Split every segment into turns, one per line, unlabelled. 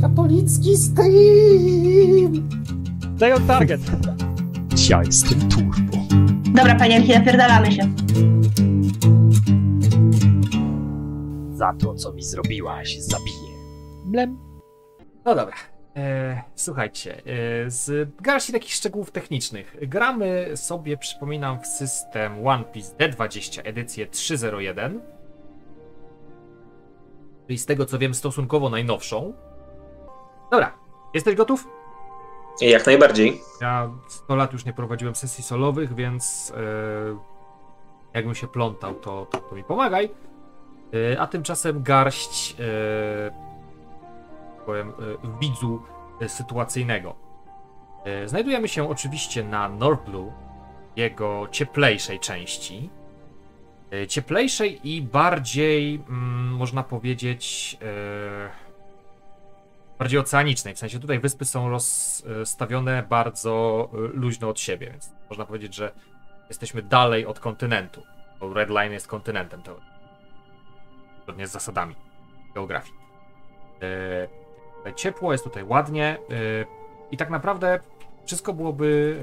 Katolicki stream!
Daj on target.
Ja jestem turbo.
Dobra, panienki, napierdalamy się.
Za to, co mi zrobiłaś, zabiję.
Blem. No dobra. E, słuchajcie, e, z garści takich szczegółów technicznych. Gramy sobie, przypominam, w system One Piece D20 edycję 3.01. Czyli z tego co wiem, stosunkowo najnowszą. Dobra, jesteś gotów?
Jak najbardziej.
Ja 100 lat już nie prowadziłem sesji solowych, więc e, jakbym się plątał, to, to, to mi pomagaj. E, a tymczasem garść e, powiem, e, widzu e, sytuacyjnego. E, znajdujemy się oczywiście na North Blue, jego cieplejszej części. Cieplejszej i bardziej, mm, można powiedzieć, bardziej oceanicznej. W sensie tutaj wyspy są rozstawione bardzo luźno od siebie, więc można powiedzieć, że jesteśmy dalej od kontynentu. Bo Red Line jest kontynentem to zgodnie z zasadami geografii. E, tutaj ciepło, jest tutaj ładnie e, i tak naprawdę wszystko byłoby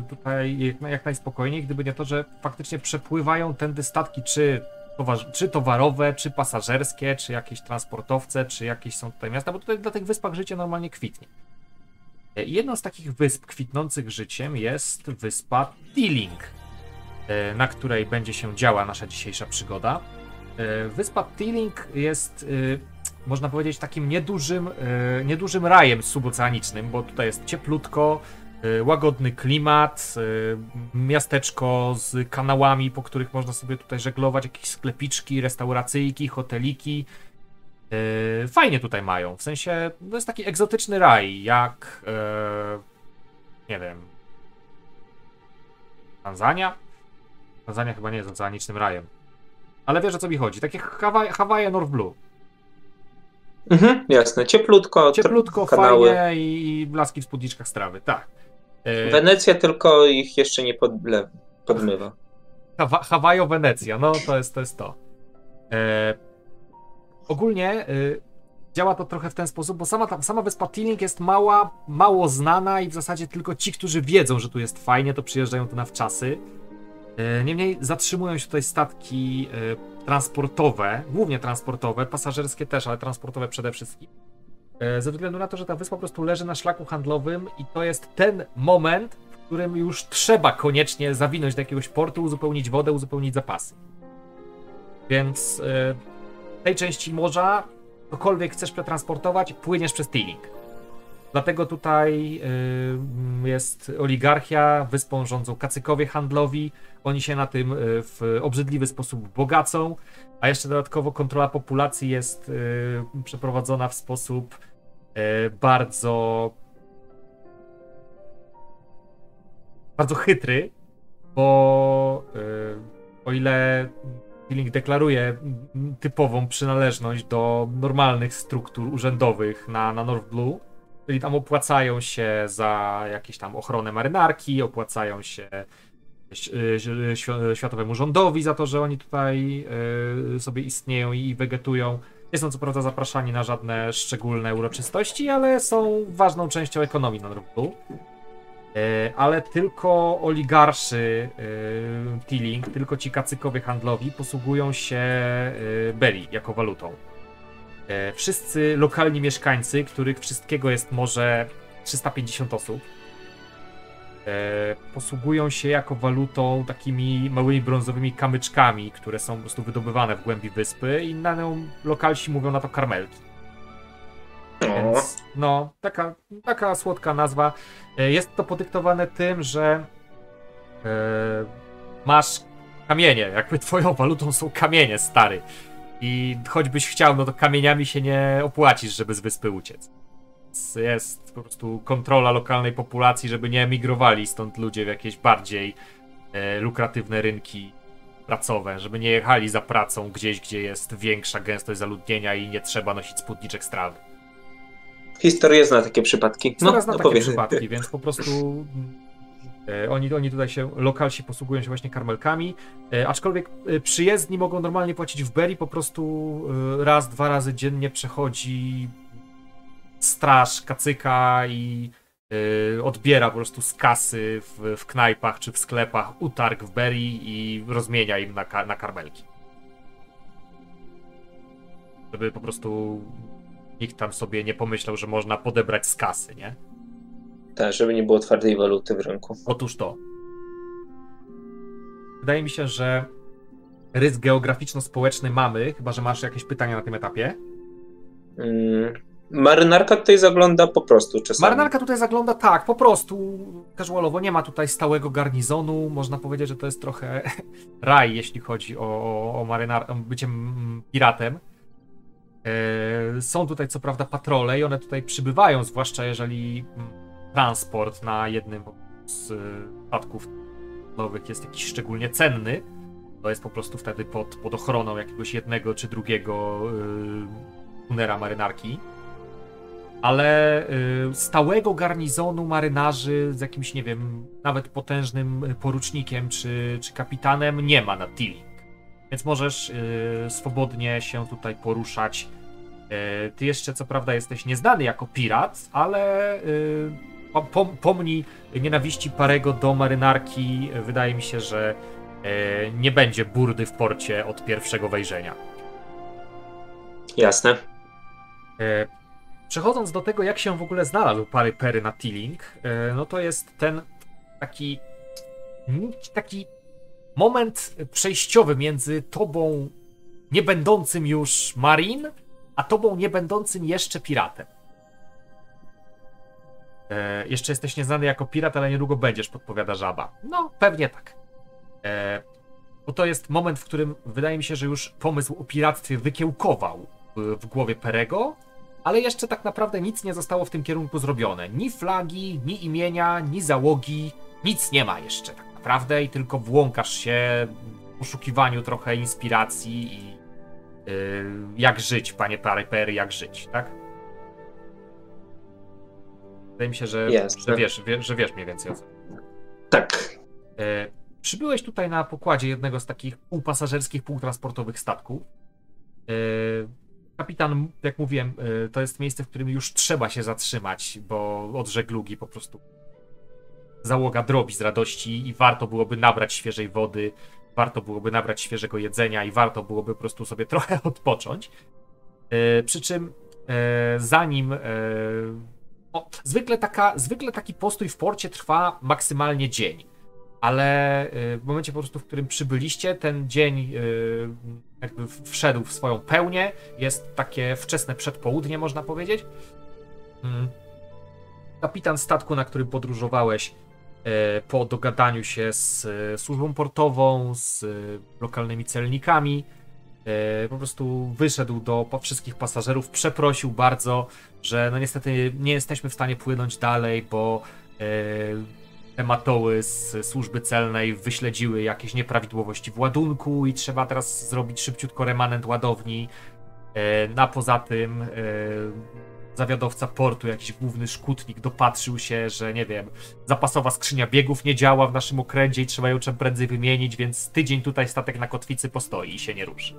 e, tutaj jak, najspokojniej, gdyby nie to, że faktycznie przepływają tędy statki, czy, towar- czy towarowe, czy pasażerskie, czy jakieś transportowce, czy jakieś są tutaj miasta, bo tutaj na tych wyspach życie normalnie kwitnie. E, Jedną z takich wysp kwitnących życiem jest wyspa Teeling, e, na której będzie się działa nasza dzisiejsza przygoda. E, Wyspa Teeling jest, e, można powiedzieć, takim niedużym, e, niedużym rajem suboceanicznym, bo tutaj jest cieplutko, łagodny klimat, miasteczko z kanałami, po których można sobie tutaj żeglować, jakieś sklepiczki, restauracyjki, hoteliki. Fajnie tutaj mają, w sensie to jest taki egzotyczny raj, jak nie wiem Tanzania? Tanzania chyba nie jest oceanicznym rajem. Ale wiesz o co mi chodzi. Takie Hawaje, Hawaje North Blue.
Mhm, jasne. Cieplutko.
Cieplutko,
kanały.
fajnie i, i blaski w spódniczkach z trawy. Tak. E,
Wenecja tylko ich jeszcze nie podmywa.
Hawa- Hawajo Wenecja, no to jest to. Jest to. E, ogólnie e, działa to trochę w ten sposób, bo sama, ta, sama wyspa Teeling jest mała, mało znana i w zasadzie tylko ci, którzy wiedzą, że tu jest fajnie, to przyjeżdżają tu na wczasy. E, niemniej zatrzymują się tutaj statki e, transportowe, głównie transportowe, pasażerskie też, ale transportowe przede wszystkim. E, ze względu na to, że ta wyspa po prostu leży na szlaku handlowym i to jest ten moment, w którym już trzeba koniecznie zawinąć do jakiegoś portu, uzupełnić wodę, uzupełnić zapasy. Więc tej części morza, cokolwiek chcesz przetransportować, płyniesz przez Teeling. Dlatego tutaj jest oligarchia, wyspą rządzą kacykowie handlowi, oni się na tym y, w obrzydliwy sposób bogacą, a jeszcze dodatkowo kontrola populacji jest y, przeprowadzona w sposób y, bardzo bardzo chytry, bo o ile Feeling deklaruje typową przynależność do normalnych struktur urzędowych na, na North Blue, czyli tam opłacają się za jakieś tam ochronę marynarki, opłacają się y, Światowemu Rządowi za to, że oni tutaj y, sobie istnieją i wegetują. Nie są co prawda zapraszani na żadne szczególne uroczystości, ale są ważną częścią ekonomii Blue. E, ale tylko oligarszy e, Teeling, tylko ci kacykowie handlowi posługują się Belly jako walutą. E, Wszyscy lokalni mieszkańcy, których wszystkiego jest może 350 osób, e, posługują się jako walutą takimi małymi brązowymi kamyczkami, które są po prostu wydobywane w głębi wyspy i na nią lokalsi mówią na to karmelki. Więc no, taka, taka słodka nazwa. E, Jest to podyktowane tym, że masz kamienie, jakby twoją walutą są kamienie, stary. I choćbyś chciał, no to kamieniami się nie opłacisz, żeby z wyspy uciec. Jest po prostu kontrola lokalnej populacji, żeby nie emigrowali stąd ludzie w jakieś bardziej e, lukratywne rynki pracowe, żeby nie jechali za pracą gdzieś, gdzie jest większa gęstość zaludnienia i nie trzeba nosić spódniczek z trawy.
historia zna takie przypadki.
Coraz na
no
takie
powiedz.
przypadki, więc po prostu Oni, oni tutaj się, lokalsi posługują się właśnie karmelkami, e, aczkolwiek e, przyjezdni mogą normalnie płacić w Berry, po prostu e, raz, dwa razy dziennie przechodzi straż kacyka i e, odbiera po prostu z kasy w, w knajpach czy w sklepach utarg w Berry i rozmienia im na, na karmelki. Żeby po prostu nikt tam sobie nie pomyślał, że można podebrać z kasy, nie?
Tak, żeby nie było twardej waluty w rynku.
Otóż to. Wydaje mi się, że rys geograficzno-społeczny mamy, chyba że masz jakieś pytania na tym etapie.
Mm, marynarka tutaj zagląda po prostu czasami.
Marynarka tutaj zagląda tak, po prostu casualowo, nie ma tutaj stałego garnizonu, można powiedzieć, że to jest trochę raj, jeśli chodzi o, o, o, marynar- o bycie piratem. E, są tutaj co prawda patrole i one tutaj przybywają, zwłaszcza jeżeli transport na jednym z y, statków nowych jest jakiś szczególnie cenny. To jest po prostu wtedy pod, pod ochroną jakiegoś jednego czy drugiego y, tunera marynarki ale y, stałego garnizonu marynarzy z jakimś, nie wiem, nawet potężnym y, porucznikiem czy, czy kapitanem nie ma na Tilling. Więc możesz y, swobodnie się tutaj poruszać. Y, ty jeszcze, co prawda, jesteś nieznany jako pirat, ale y, pom, pomnij nienawiści Parego do marynarki. Wydaje mi się, że y, nie będzie burdy w porcie od pierwszego wejrzenia.
Jasne.
E, Przechodząc do tego, jak się w ogóle znalazł Pary Pery na Tilling, e, no to jest ten taki taki moment przejściowy między tobą nie będącym już Marin, a tobą nie będącym jeszcze piratem. E, jeszcze jesteś nieznany jako pirat, ale niedługo będziesz, podpowiada żaba. No, pewnie tak. E, bo to jest moment, w którym wydaje mi się, że już pomysł o piractwie wykiełkował w, w głowie Perego, ale jeszcze tak naprawdę nic nie zostało w tym kierunku zrobione. Ni flagi, ni imienia, ni załogi, nic nie ma jeszcze tak naprawdę i tylko włąkasz się w poszukiwaniu trochę inspiracji i yy, jak żyć, panie Parypery, jak żyć, tak? Wydaje mi się, że, że, wiesz, wie, że wiesz mniej więcej o co.
Tak.
E, Przybyłeś tutaj na pokładzie jednego z takich półpasażerskich, półtransportowych statków. E, Kapitan, jak mówiłem, e, to jest miejsce, w którym już trzeba się zatrzymać, bo od żeglugi po prostu załoga drobi z radości i warto byłoby nabrać świeżej wody, warto byłoby nabrać świeżego jedzenia i warto byłoby po prostu sobie trochę odpocząć. E, Przy czym e, zanim. O, zwykle, taka, zwykle taki postój w porcie trwa maksymalnie dzień ale y, w momencie po prostu, w którym przybyliście, ten dzień y, jakby wszedł w swoją pełnię. Jest takie wczesne przedpołudnie, można powiedzieć. Mm. Kapitan statku, na którym podróżowałeś, y, po dogadaniu się z służbą portową, z lokalnymi celnikami, po prostu wyszedł do wszystkich pasażerów, przeprosił bardzo, że no niestety nie jesteśmy w stanie płynąć dalej, bo y, te matoły z służby celnej wyśledziły jakieś nieprawidłowości w ładunku i trzeba teraz zrobić szybciutko remanent ładowni. E, A poza tym e, zawiadowca portu, jakiś główny szkutnik dopatrzył się, że nie wiem, zapasowa skrzynia biegów nie działa w naszym okręcie i trzeba ją czym prędzej wymienić, więc tydzień tutaj statek na kotwicy postoi i się nie ruszy.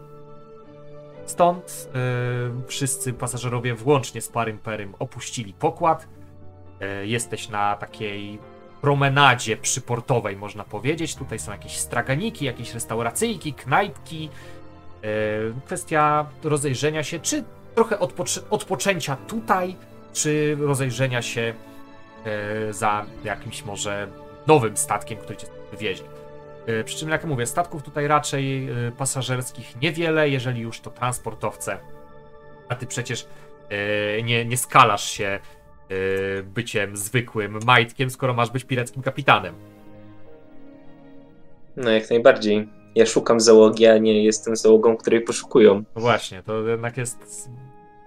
Stąd e, wszyscy pasażerowie, włącznie z Parym Perym, opuścili pokład. E, jesteś na takiej promenadzie przyportowej, można powiedzieć. Tutaj są jakieś straganiki, jakieś restauracyjki, knajpki. E, Kwestia rozejrzenia się, czy trochę odpoczy- odpoczęcia tutaj, czy rozejrzenia się e, za jakimś może nowym statkiem, który cię wywiezie. E, Przy czym, jak mówię, statków tutaj raczej e, pasażerskich niewiele, jeżeli już to transportowce. A ty przecież e, nie, nie skalasz się y, byciem zwykłym majtkiem, skoro masz być pirackim kapitanem.
No jak najbardziej. Ja szukam załogi, a nie jestem załogą, której poszukują.
No właśnie, to jednak jest.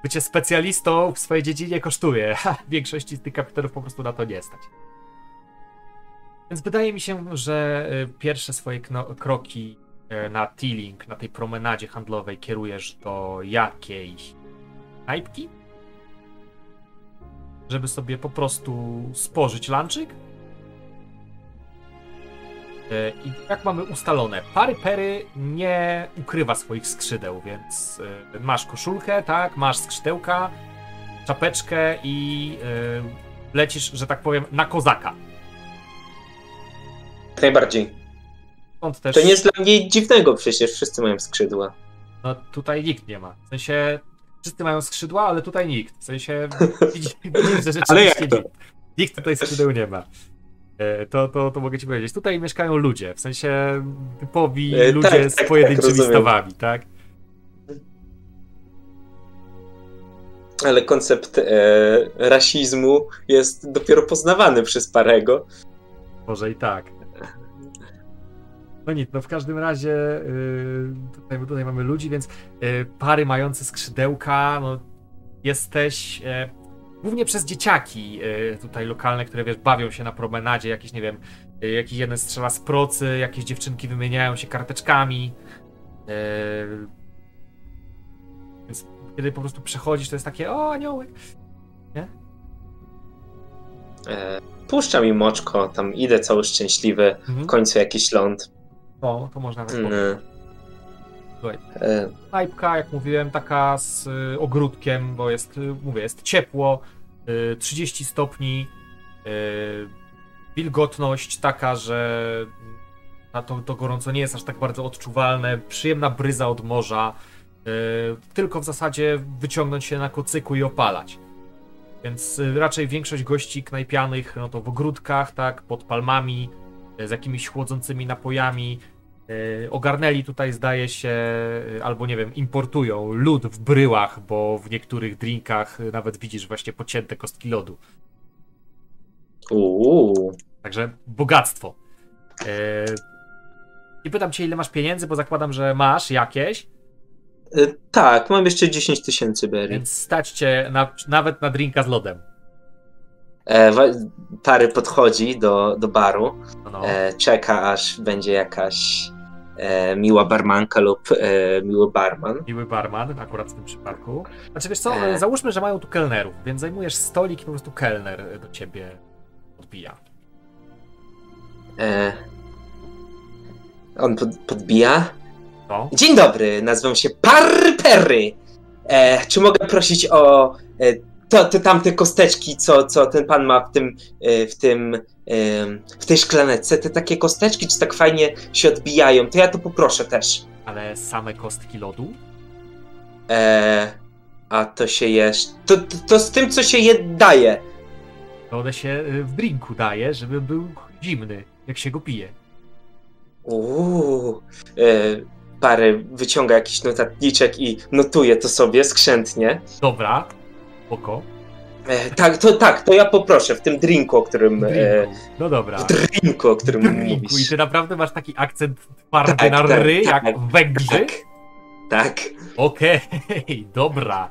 Bycie specjalistą w swojej dziedzinie kosztuje. Ha, większości z tych kapitanów po prostu na to nie stać. Więc wydaje mi się, że y, pierwsze swoje kroki y, na Teeling, na tej promenadzie handlowej kierujesz do jakiejś knajpki? Żeby sobie po prostu spożyć lunchik? E, I jak mamy ustalone, pary pery nie ukrywa swoich skrzydeł, więc e, masz koszulkę, tak, masz skrzydełka, czapeczkę i e, lecisz, że tak powiem, na kozaka.
Jak najbardziej.
Też...
To nie jest dla mnie dziwnego przecież, wszyscy mają skrzydła.
No tutaj nikt nie ma. W sensie wszyscy mają skrzydła, ale tutaj nikt. W sensie widzisz, widzisz, że rzeczywiście
Ale jak to?
nikt. Nikt tutaj skrzydeł nie ma. E, To, to, to mogę ci powiedzieć. Tutaj mieszkają ludzie, w sensie typowi
E,
ludzie
tak,
z
tak,
pojedynczymi
tak,
stawami, tak?
Ale koncept e, rasizmu jest dopiero poznawany przez Parego.
Może i tak. No nic, no w każdym razie yy, tutaj, tutaj mamy ludzi, więc yy, pary mające skrzydełka, no jesteś głównie przez dzieciaki yy, tutaj lokalne, które wiesz, bawią się na promenadzie, jakiś nie wiem, yy, jakiś jeden strzela z procy, jakieś dziewczynki wymieniają się karteczkami. Yy, więc kiedy po prostu przechodzisz, to jest takie, o aniołek.
E, puszcza mi moczko, tam idę cały szczęśliwy, w
Mhm.
końcu jakiś ląd.
O, to można tak
Mm.
powiedzieć. Słuchaj,
E,
knajpka, jak mówiłem, taka z y, ogródkiem, bo jest, y, mówię, jest ciepło, y, 30 stopni, y, wilgotność taka, że na to, to gorąco nie jest aż tak bardzo odczuwalne, przyjemna bryza od morza, tylko w zasadzie wyciągnąć się na kocyku i opalać. Więc raczej większość gości knajpianych, no to w ogródkach, tak, pod palmami, z jakimiś chłodzącymi napojami, E, Ogarnęli tutaj, zdaje się, e, albo nie wiem, importują lód w bryłach, bo w niektórych drinkach nawet widzisz właśnie pocięte kostki lodu.
uuu.
Także bogactwo. E, I pytam cię, ile masz pieniędzy, bo zakładam, że masz jakieś,
tak, mam jeszcze 10 tysięcy berry.
więc stać cię na, nawet na drinka z lodem.
E, Pary podchodzi do, do baru,
No, no.
e, czeka aż będzie jakaś e, miła barmanka lub e, miły barman.
Miły barman, akurat w tym przypadku. Znaczy wiesz co,
E.
załóżmy, że mają tu kelnerów, więc zajmujesz stolik i po prostu kelner do ciebie odbija.
E, on pod, podbija.
No.
Dzień dobry, nazywam się Par Perry. E, czy mogę prosić o e, to, te tamte kosteczki, co, co ten pan ma w tym, e, w tym, e, w tej szklaneczce? Te takie kosteczki, czy tak fajnie się odbijają? To ja to poproszę też.
Ale same kostki lodu?
E, a to się jesz. To, to, to z tym, co się je daje.
To one się y, w drinku daje, żeby był zimny, jak się go pije.
Uuu. E, Pary wyciąga jakiś notatniczek i notuje to sobie skrzętnie.
Dobra, oko.
E, tak, to tak, to ja poproszę w tym drinku, o którym. E,
Drinku. No dobra.
w drinku, o którym
Drinku. I
mówisz.
ty naprawdę masz taki akcent twardy
Tak,
na
tak,
ry,
tak,
jak Węgrzy?
Tak. Tak.
Okej, dobra.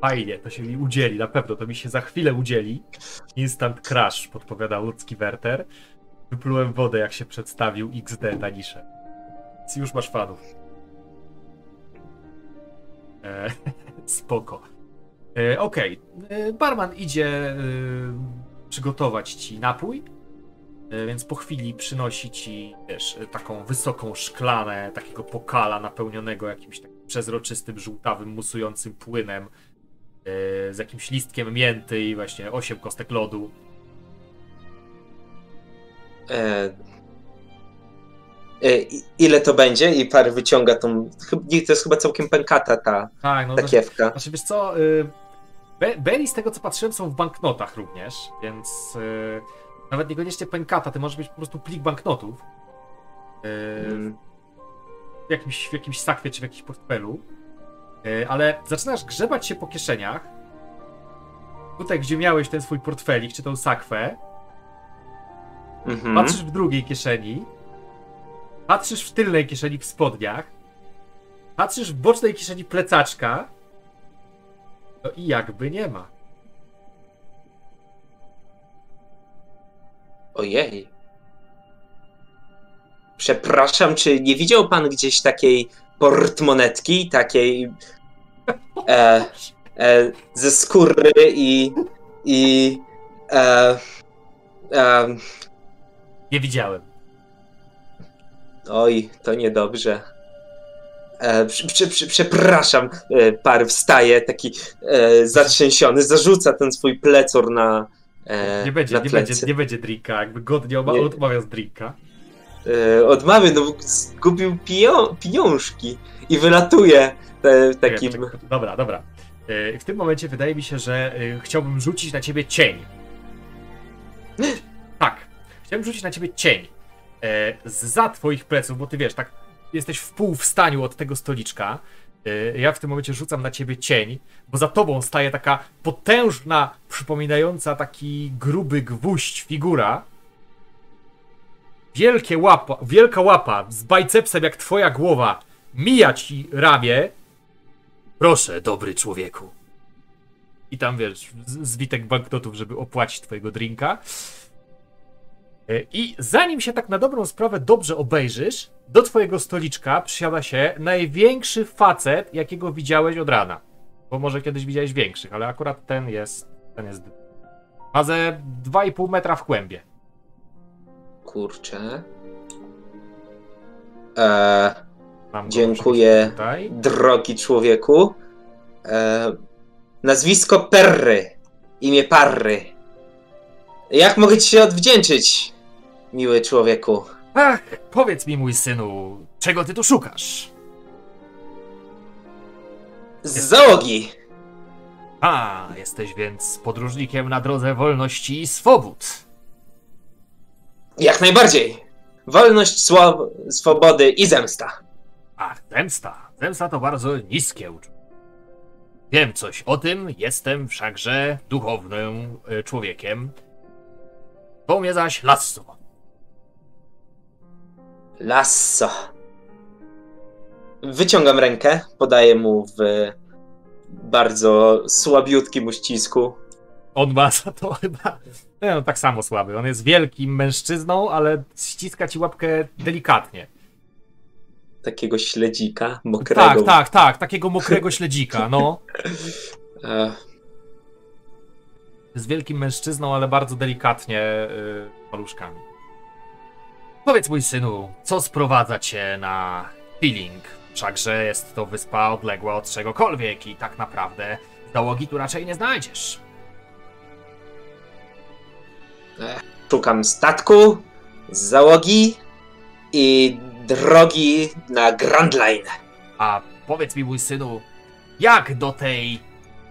Fajnie, to się mi udzieli, na pewno, to mi się za chwilę udzieli. Instant crash, podpowiada ludzki Werter. Wyplułem wodę, jak się przedstawił XD. Więc już masz fanów. E, spoko. E, Okej, E, barman idzie e, przygotować ci napój, więc po chwili przynosi ci, wiesz, taką wysoką szklanę takiego pokala napełnionego jakimś takim przezroczystym, żółtawym, musującym płynem z jakimś listkiem mięty i właśnie 8 kostek lodu.
E, e, ile to będzie? I par wyciąga tą. To jest chyba całkiem pękata ta
Tak, no
takiewka.
Znaczy, wiesz co, y, Be- Berry z tego co patrzyłem są w banknotach również, więc y, nawet niekoniecznie pękata, ty możesz mieć po prostu plik banknotów y,
Mm,
w, jakimś, w jakimś sakwie czy w jakimś portfelu, y, ale zaczynasz grzebać się po kieszeniach, tutaj gdzie miałeś ten swój portfelik czy tą sakwę,
mhm.
patrzysz w drugiej kieszeni, patrzysz w tylnej kieszeni w spodniach, patrzysz w bocznej kieszeni plecaczka, no i jakby nie ma.
Ojej. Przepraszam, czy nie widział pan gdzieś takiej portmonetki, takiej e, e, ze skóry i i e, e,
Nie widziałem.
Oj, to niedobrze. E, przepraszam, e, par wstaje, taki e, zatrzęsiony, zarzuca ten swój plecor na, e,
Nie będzie,
na
nie będzie, nie będzie drinka, jakby godnie oba-
Nie.
odmawia z drinka.
E, odmawiam, no bo zgubił piją, pieniążki i wylatuje e, takim...
Czekaj, czekaj, Dobra, dobra. E, W tym momencie wydaje mi się, że chciałbym rzucić na ciebie cień. Tak. Chciałbym rzucić na ciebie cień. Za twoich pleców, bo ty wiesz, tak jesteś w pół wstaniu od tego stoliczka. E, Ja w tym momencie rzucam na ciebie cień, bo za tobą staje taka potężna, przypominająca taki gruby gwóźdź figura. Wielkie łapa, wielka łapa z bicepsem jak twoja głowa mija ci ramię. Proszę, dobry człowieku. I tam wiesz, zwitek banknotów, żeby opłacić twojego drinka. E, I zanim się tak na dobrą sprawę dobrze obejrzysz, do twojego stoliczka przysiada się największy facet, jakiego widziałeś od rana. Bo może kiedyś widziałeś większych, ale akurat ten jest. Ten jest. Ma ze 2,5 metra w kłębie.
Kurczę. E,
Mam go
Dziękuję. drogi człowieku. E, nazwisko Perry. Imię Parry. Jak mogę ci się odwdzięczyć, miły człowieku?
Ach, powiedz mi, mój synu, czego ty tu szukasz?
Z załogi.
A, jesteś więc podróżnikiem na drodze wolności i swobód.
Jak najbardziej. Wolność, swobody i zemsta.
Ach, zemsta. Zemsta to bardzo niskie uczucie. Wiem coś o tym, jestem wszakże duchownym e, człowiekiem. To mnie zaś lasso.
Lasso. Wyciągam rękę, podaję mu w bardzo słabiutkim uścisku.
On ma za to chyba. Nie, no, tak samo słaby. On jest wielkim mężczyzną, ale ściska ci łapkę delikatnie.
Takiego śledzika, mokrego.
Tak, tak, tak. Takiego mokrego śledzika, no. Jest wielkim mężczyzną, ale bardzo delikatnie yy, paluszkami. Powiedz mój synu, co sprowadza cię na Feeling? Wszakże jest to wyspa odległa od czegokolwiek i tak naprawdę załogi tu raczej nie znajdziesz.
Szukam statku, załogi i drogi na Grand Line.
A powiedz mi mój synu, jak do tej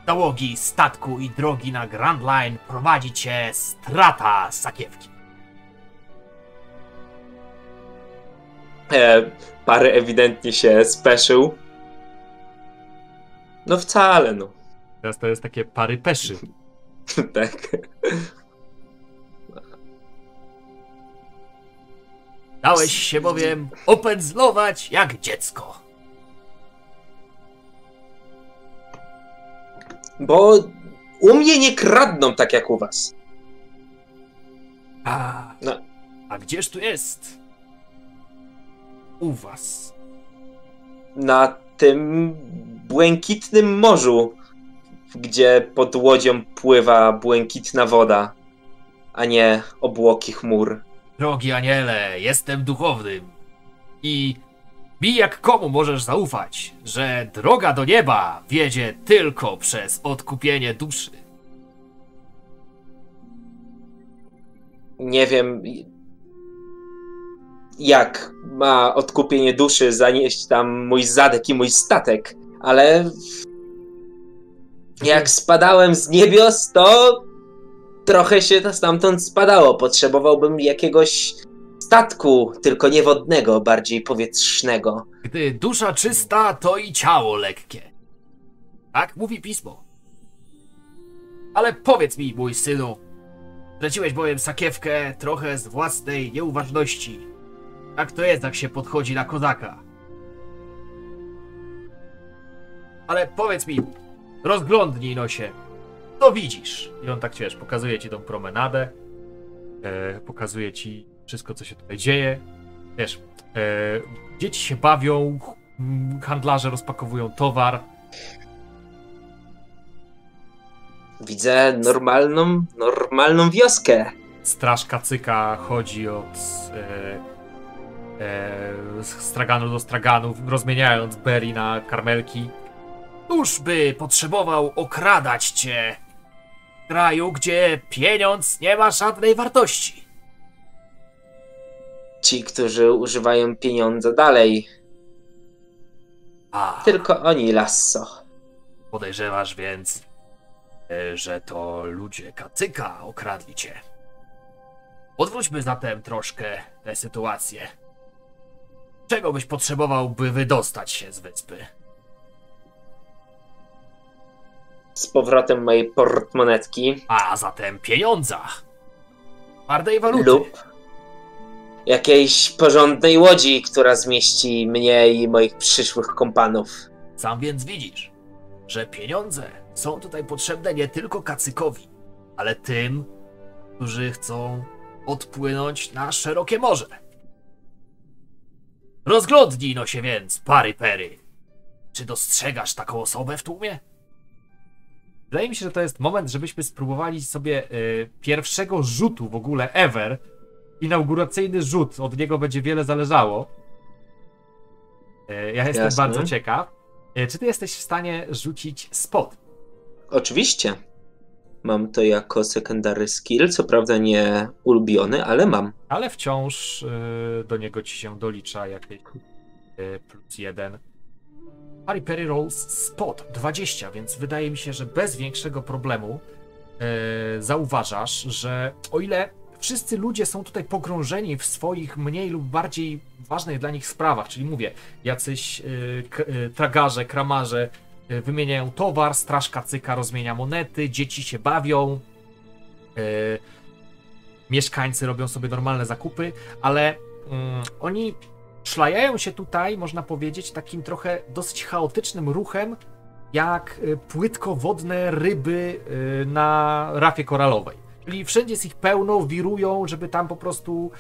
załogi, statku i drogi na Grand Line prowadzi cię strata sakiewki?
E, parę ewidentnie się speszył. No wcale, no.
Teraz to jest takie pary peszy.
tak.
Dałeś się bowiem opędzlować jak dziecko.
Bo u mnie nie kradną tak jak u was.
A,
No.
a gdzież tu jest? U was.
Na tym błękitnym morzu, gdzie pod łodzią pływa błękitna woda, a nie obłoki chmur.
Drogi aniele, jestem duchownym. I mi jak komu możesz zaufać, że droga do nieba wiedzie tylko przez odkupienie duszy.
Nie wiem, jak ma odkupienie duszy zanieść tam mój zadek i mój statek, ale jak spadałem z niebios, to trochę się to stamtąd spadało. Potrzebowałbym jakiegoś statku, tylko nie wodnego, bardziej powietrznego.
Gdy dusza czysta, to i ciało lekkie. Tak mówi pismo. Ale powiedz mi, mój synu, straciłeś bowiem sakiewkę trochę z własnej nieuważności. Tak to jest, jak się podchodzi na kozaka. Ale powiedz mi, rozglądnij no się. Co widzisz? I on tak ci wiesz, pokazuje ci tą promenadę, e, pokazuje ci wszystko, co się tutaj dzieje. Wiesz, e, dzieci się bawią, handlarze rozpakowują towar.
Widzę normalną, normalną wioskę.
Straż kacyka chodzi od e, z straganu do straganu, rozmieniając Berry na karmelki. Cóż by potrzebował okradać cię w kraju, gdzie pieniądz nie ma żadnej wartości?
Ci, którzy używają pieniądza dalej,
A,
tylko oni, Lasso.
podejrzewasz więc, e, że to ludzie kacyka okradli cię. Odwróćmy zatem troszkę tę sytuację. Czego byś potrzebował, by wydostać się z wyspy?
Z powrotem mojej portmonetki
A zatem pieniądza. Twardej waluty.
lub jakiejś porządnej łodzi, która zmieści mnie i moich przyszłych kompanów.
Sam więc widzisz, że pieniądze są tutaj potrzebne nie tylko kacykowi, ale tym, którzy chcą odpłynąć na szerokie morze. Rozglądnij no się więc, pary pery. Czy dostrzegasz taką osobę w tłumie? Wydaje mi się, że to jest moment, żebyśmy spróbowali sobie y, pierwszego rzutu w ogóle ever. Inauguracyjny rzut, od niego będzie wiele zależało. Y, ja jestem
Jasne.
bardzo ciekaw. Y, czy ty jesteś w stanie rzucić spot?
Oczywiście. Mam to jako secondary skill, co prawda nie ulubiony, ale mam.
ale wciąż y, do niego ci się dolicza jakieś y, plus jeden. Harry Perry Rolls Spot 20, więc wydaje mi się, że bez większego problemu y, zauważasz, że o ile wszyscy ludzie są tutaj pogrążeni w swoich mniej lub bardziej ważnych dla nich sprawach, czyli mówię, jacyś y, k- y, tragarze, kramarze wymieniają towar, straż kacyka rozmienia monety, dzieci się bawią, y, mieszkańcy robią sobie normalne zakupy, ale mm, oni szlajają się tutaj, można powiedzieć, takim trochę dosyć chaotycznym ruchem, jak y, płytkowodne ryby na rafie koralowej. Czyli wszędzie jest ich pełno, wirują, żeby tam po prostu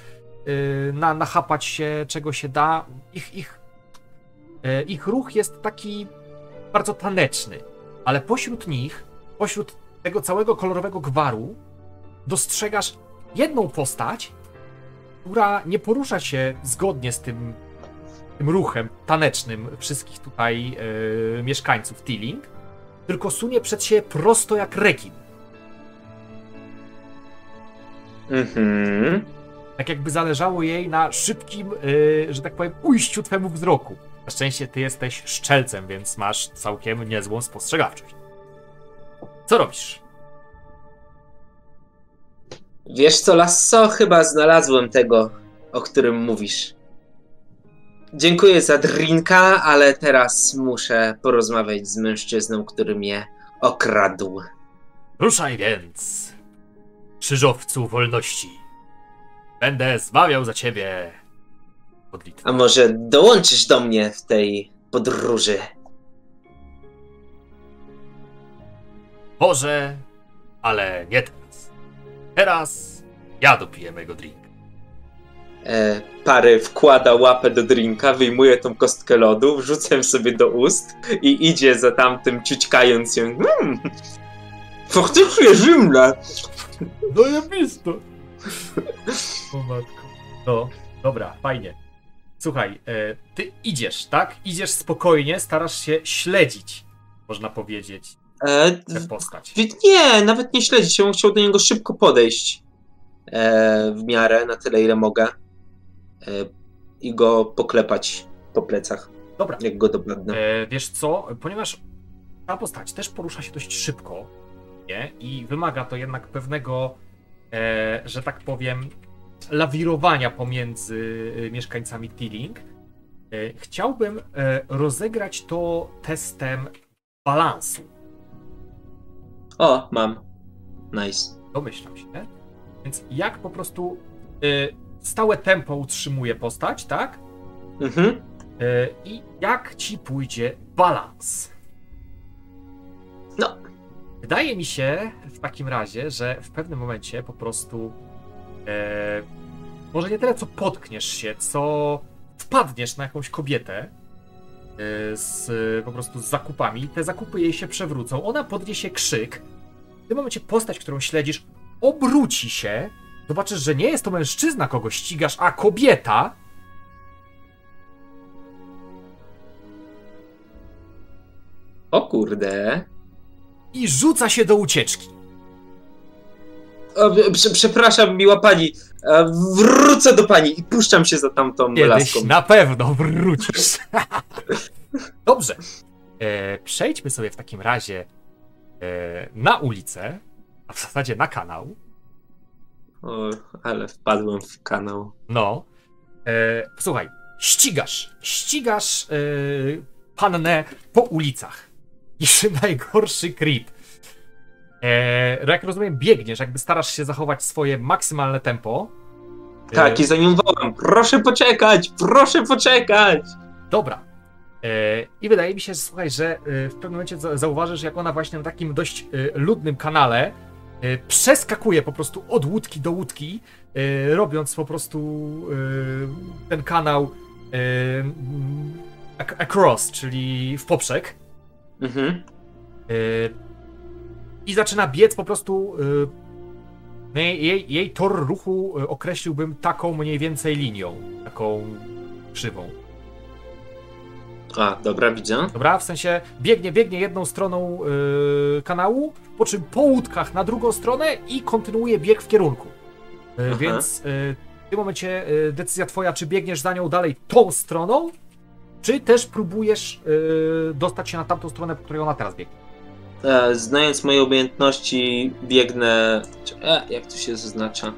na, nachapać się czego się da. Ich, ich, ich ruch jest taki bardzo taneczny, ale pośród nich, pośród tego całego kolorowego gwaru, dostrzegasz jedną postać, która nie porusza się zgodnie z tym, tym ruchem tanecznym wszystkich tutaj e, mieszkańców Teeling, tylko sunie przed siebie prosto jak rekin.
Mhm.
Tak jakby zależało jej na szybkim, e, że tak powiem, ujściu twemu wzroku. Na szczęście ty jesteś szczelcem, więc masz całkiem niezłą spostrzegawczość. Co robisz?
Wiesz co, Lasso, chyba znalazłem tego, o którym mówisz. Dziękuję za drinka, ale teraz muszę porozmawiać z mężczyzną, który mnie okradł.
Ruszaj więc, krzyżowcu wolności. Będę zmawiał za ciebie modlitwę.
A może dołączysz do mnie w tej podróży?
Może, ale nie teraz. Teraz ja dopiję mego drinka.
E, pary wkłada łapę do drinka, wyjmuje tą kostkę lodu, wrzuca ją sobie do ust i idzie za tamtym, ciućkając ją. Hmm, faktycznie zimne.
No jebisto. O matko. No, dobra, fajnie. Słuchaj, e, ty idziesz, tak? Idziesz spokojnie, starasz się śledzić, można powiedzieć,
E,
tę postać.
nie, nawet nie śledzić, ja bym chciał do niego szybko podejść. E, w miarę, na tyle ile mogę. E, I go poklepać po plecach,
Dobra,
jak go dopadnę.
E, wiesz co, ponieważ ta postać też porusza się dość szybko, nie? I wymaga to jednak pewnego, e, że tak powiem, lawirowania pomiędzy e, mieszkańcami Teeling. E, chciałbym e, rozegrać to testem balansu.
O, mam. Nice.
Domyślam się. Więc jak po prostu e, stałe tempo utrzymuje postać, tak?
Mhm.
I jak ci pójdzie balans?
No.
Wydaje mi się w takim razie, że w pewnym momencie po prostu E, może nie tyle, co potkniesz się, co wpadniesz na jakąś kobietę e, z po prostu z zakupami. Te zakupy jej się przewrócą. Ona podniesie krzyk. W tym momencie postać, którą śledzisz, obróci się. Zobaczysz, że nie jest to mężczyzna, kogo ścigasz, a kobieta.
O kurde.
I rzuca się do ucieczki.
Przepraszam, miła pani. E, Wrócę do pani i puszczam się za tamtą laską.
Kiedyś na pewno wrócisz. Dobrze. E, przejdźmy sobie w takim razie e, na ulicę, a w zasadzie na kanał.
O, ale wpadłem w kanał.
No. E, słuchaj, ścigasz, ścigasz e, pannę po ulicach. Niczym najgorszy creep. E, jak rozumiem, biegniesz, jakby starasz się zachować swoje maksymalne tempo. E,
Tak, i za nią wołam. Proszę poczekać, proszę poczekać.
Dobra. E, I wydaje mi się, że słuchaj, że e, w pewnym momencie za- zauważysz, jak ona właśnie na takim dość e, ludnym kanale e, przeskakuje po prostu od łódki do łódki, e, robiąc po prostu e, ten kanał e, ac- across, czyli w poprzek.
Mhm.
I zaczyna biec po prostu. no jej, jej, tor ruchu e, określiłbym taką mniej więcej linią, taką krzywą.
A, dobra, widzę.
Dobra, w sensie biegnie, biegnie jedną stroną yy, kanału, po czym po łódkach na drugą stronę i kontynuuje bieg w kierunku. Yy, więc yy, w tym momencie yy, decyzja twoja, czy biegniesz za nią dalej tą stroną, czy też próbujesz dostać się na tamtą stronę, po której ona teraz biegnie.
E, znając moje umiejętności, biegnę. E, jak to się zaznacza?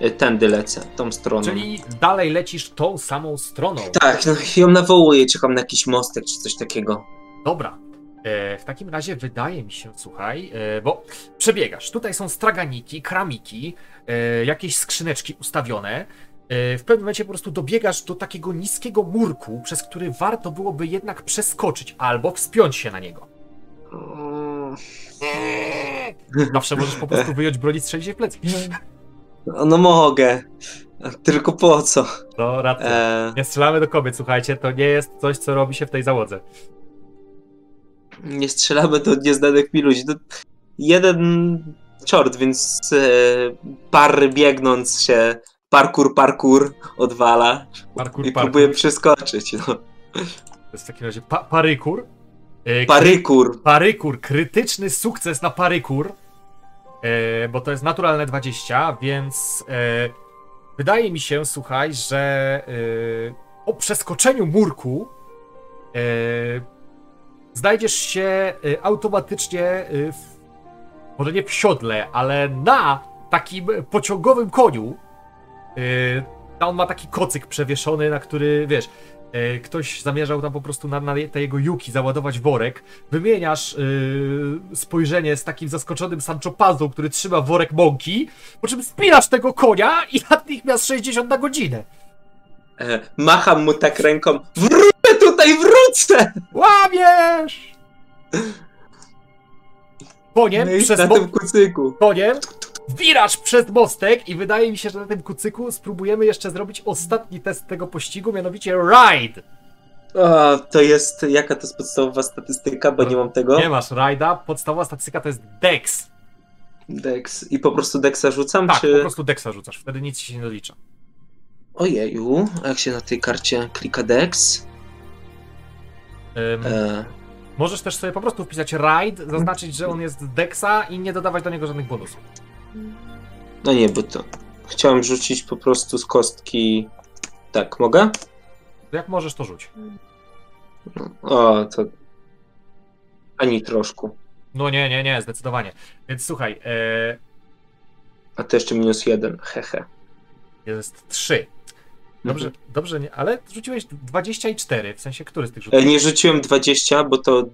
E, tędy lecę, tą stroną.
Czyli dalej lecisz tą samą stroną.
Tak, no ją nawołuję, czekam na jakiś mostek czy coś takiego.
Dobra. E, w takim razie wydaje mi się, słuchaj, e, bo przebiegasz. Tutaj są straganiki, kramiki, e, jakieś skrzyneczki ustawione. W pewnym momencie po prostu dobiegasz do takiego niskiego murku, przez który warto byłoby jednak przeskoczyć albo wspiąć się na niego. Zawsze możesz po prostu wyjąć broń i strzelić się w plecy.
No mogę. Tylko po co?
No, racja.
E,
Nie strzelamy do kobiet, słuchajcie, to nie jest coś, co robi się w tej załodze.
nie strzelamy do nieznanych mi ludzi. No, jeden czort, więc e, par biegnąc się parkour, parkour odwala
Parkour,
i
parkour.
próbuję przeskoczyć. No.
To jest w takim razie pa parykur. E,
Parykur.
Parykur, krytyczny sukces na parykur, e, bo to jest naturalne 20, więc e, wydaje mi się, słuchaj, że po przeskoczeniu murku znajdziesz się automatycznie w, może nie w siodle, ale na takim pociągowym koniu. A on ma taki kocyk przewieszony, na który, wiesz, ktoś zamierzał tam po prostu na, na te jego juki załadować worek. Wymieniasz e, spojrzenie z takim zaskoczonym Sancho Panzą, który trzyma worek mąki, po czym spinasz tego konia i natychmiast 60 na godzinę.
E, macham mu tak ręką. Wrócę tutaj, wrócę!
Łamiesz! Koniem
No
przez
na tym kucyku.
koniem wirasz przez mostek i wydaje mi się, że na tym kucyku spróbujemy jeszcze zrobić ostatni test tego pościgu, mianowicie ride.
O, to jest, jaka to jest podstawowa statystyka, bo nie mam tego.
Nie masz ride'a, podstawowa statystyka to jest dex.
Dex. I po prostu Dexa rzucam,
Tak,
czy...
po prostu dexa rzucasz, wtedy nic ci się nie dolicza.
Ojeju, a jak się na tej karcie klika Dex?
Ym,
E,
Możesz też sobie po prostu wpisać ride, zaznaczyć, że on jest dexa i nie dodawać do niego żadnych bonusów.
No nie, bo to... Chciałem rzucić po prostu z kostki... Tak, mogę?
Jak możesz, to rzuć.
O, to... Ani troszku.
No nie, nie, nie, zdecydowanie. Więc słuchaj, e,
A to jeszcze minus jeden, hehe.
jest 3. Dobrze,
Mhm.
dobrze, nie, ale rzuciłeś 24, w sensie który z tych?
E, Nie rzuciłem 20, bo to...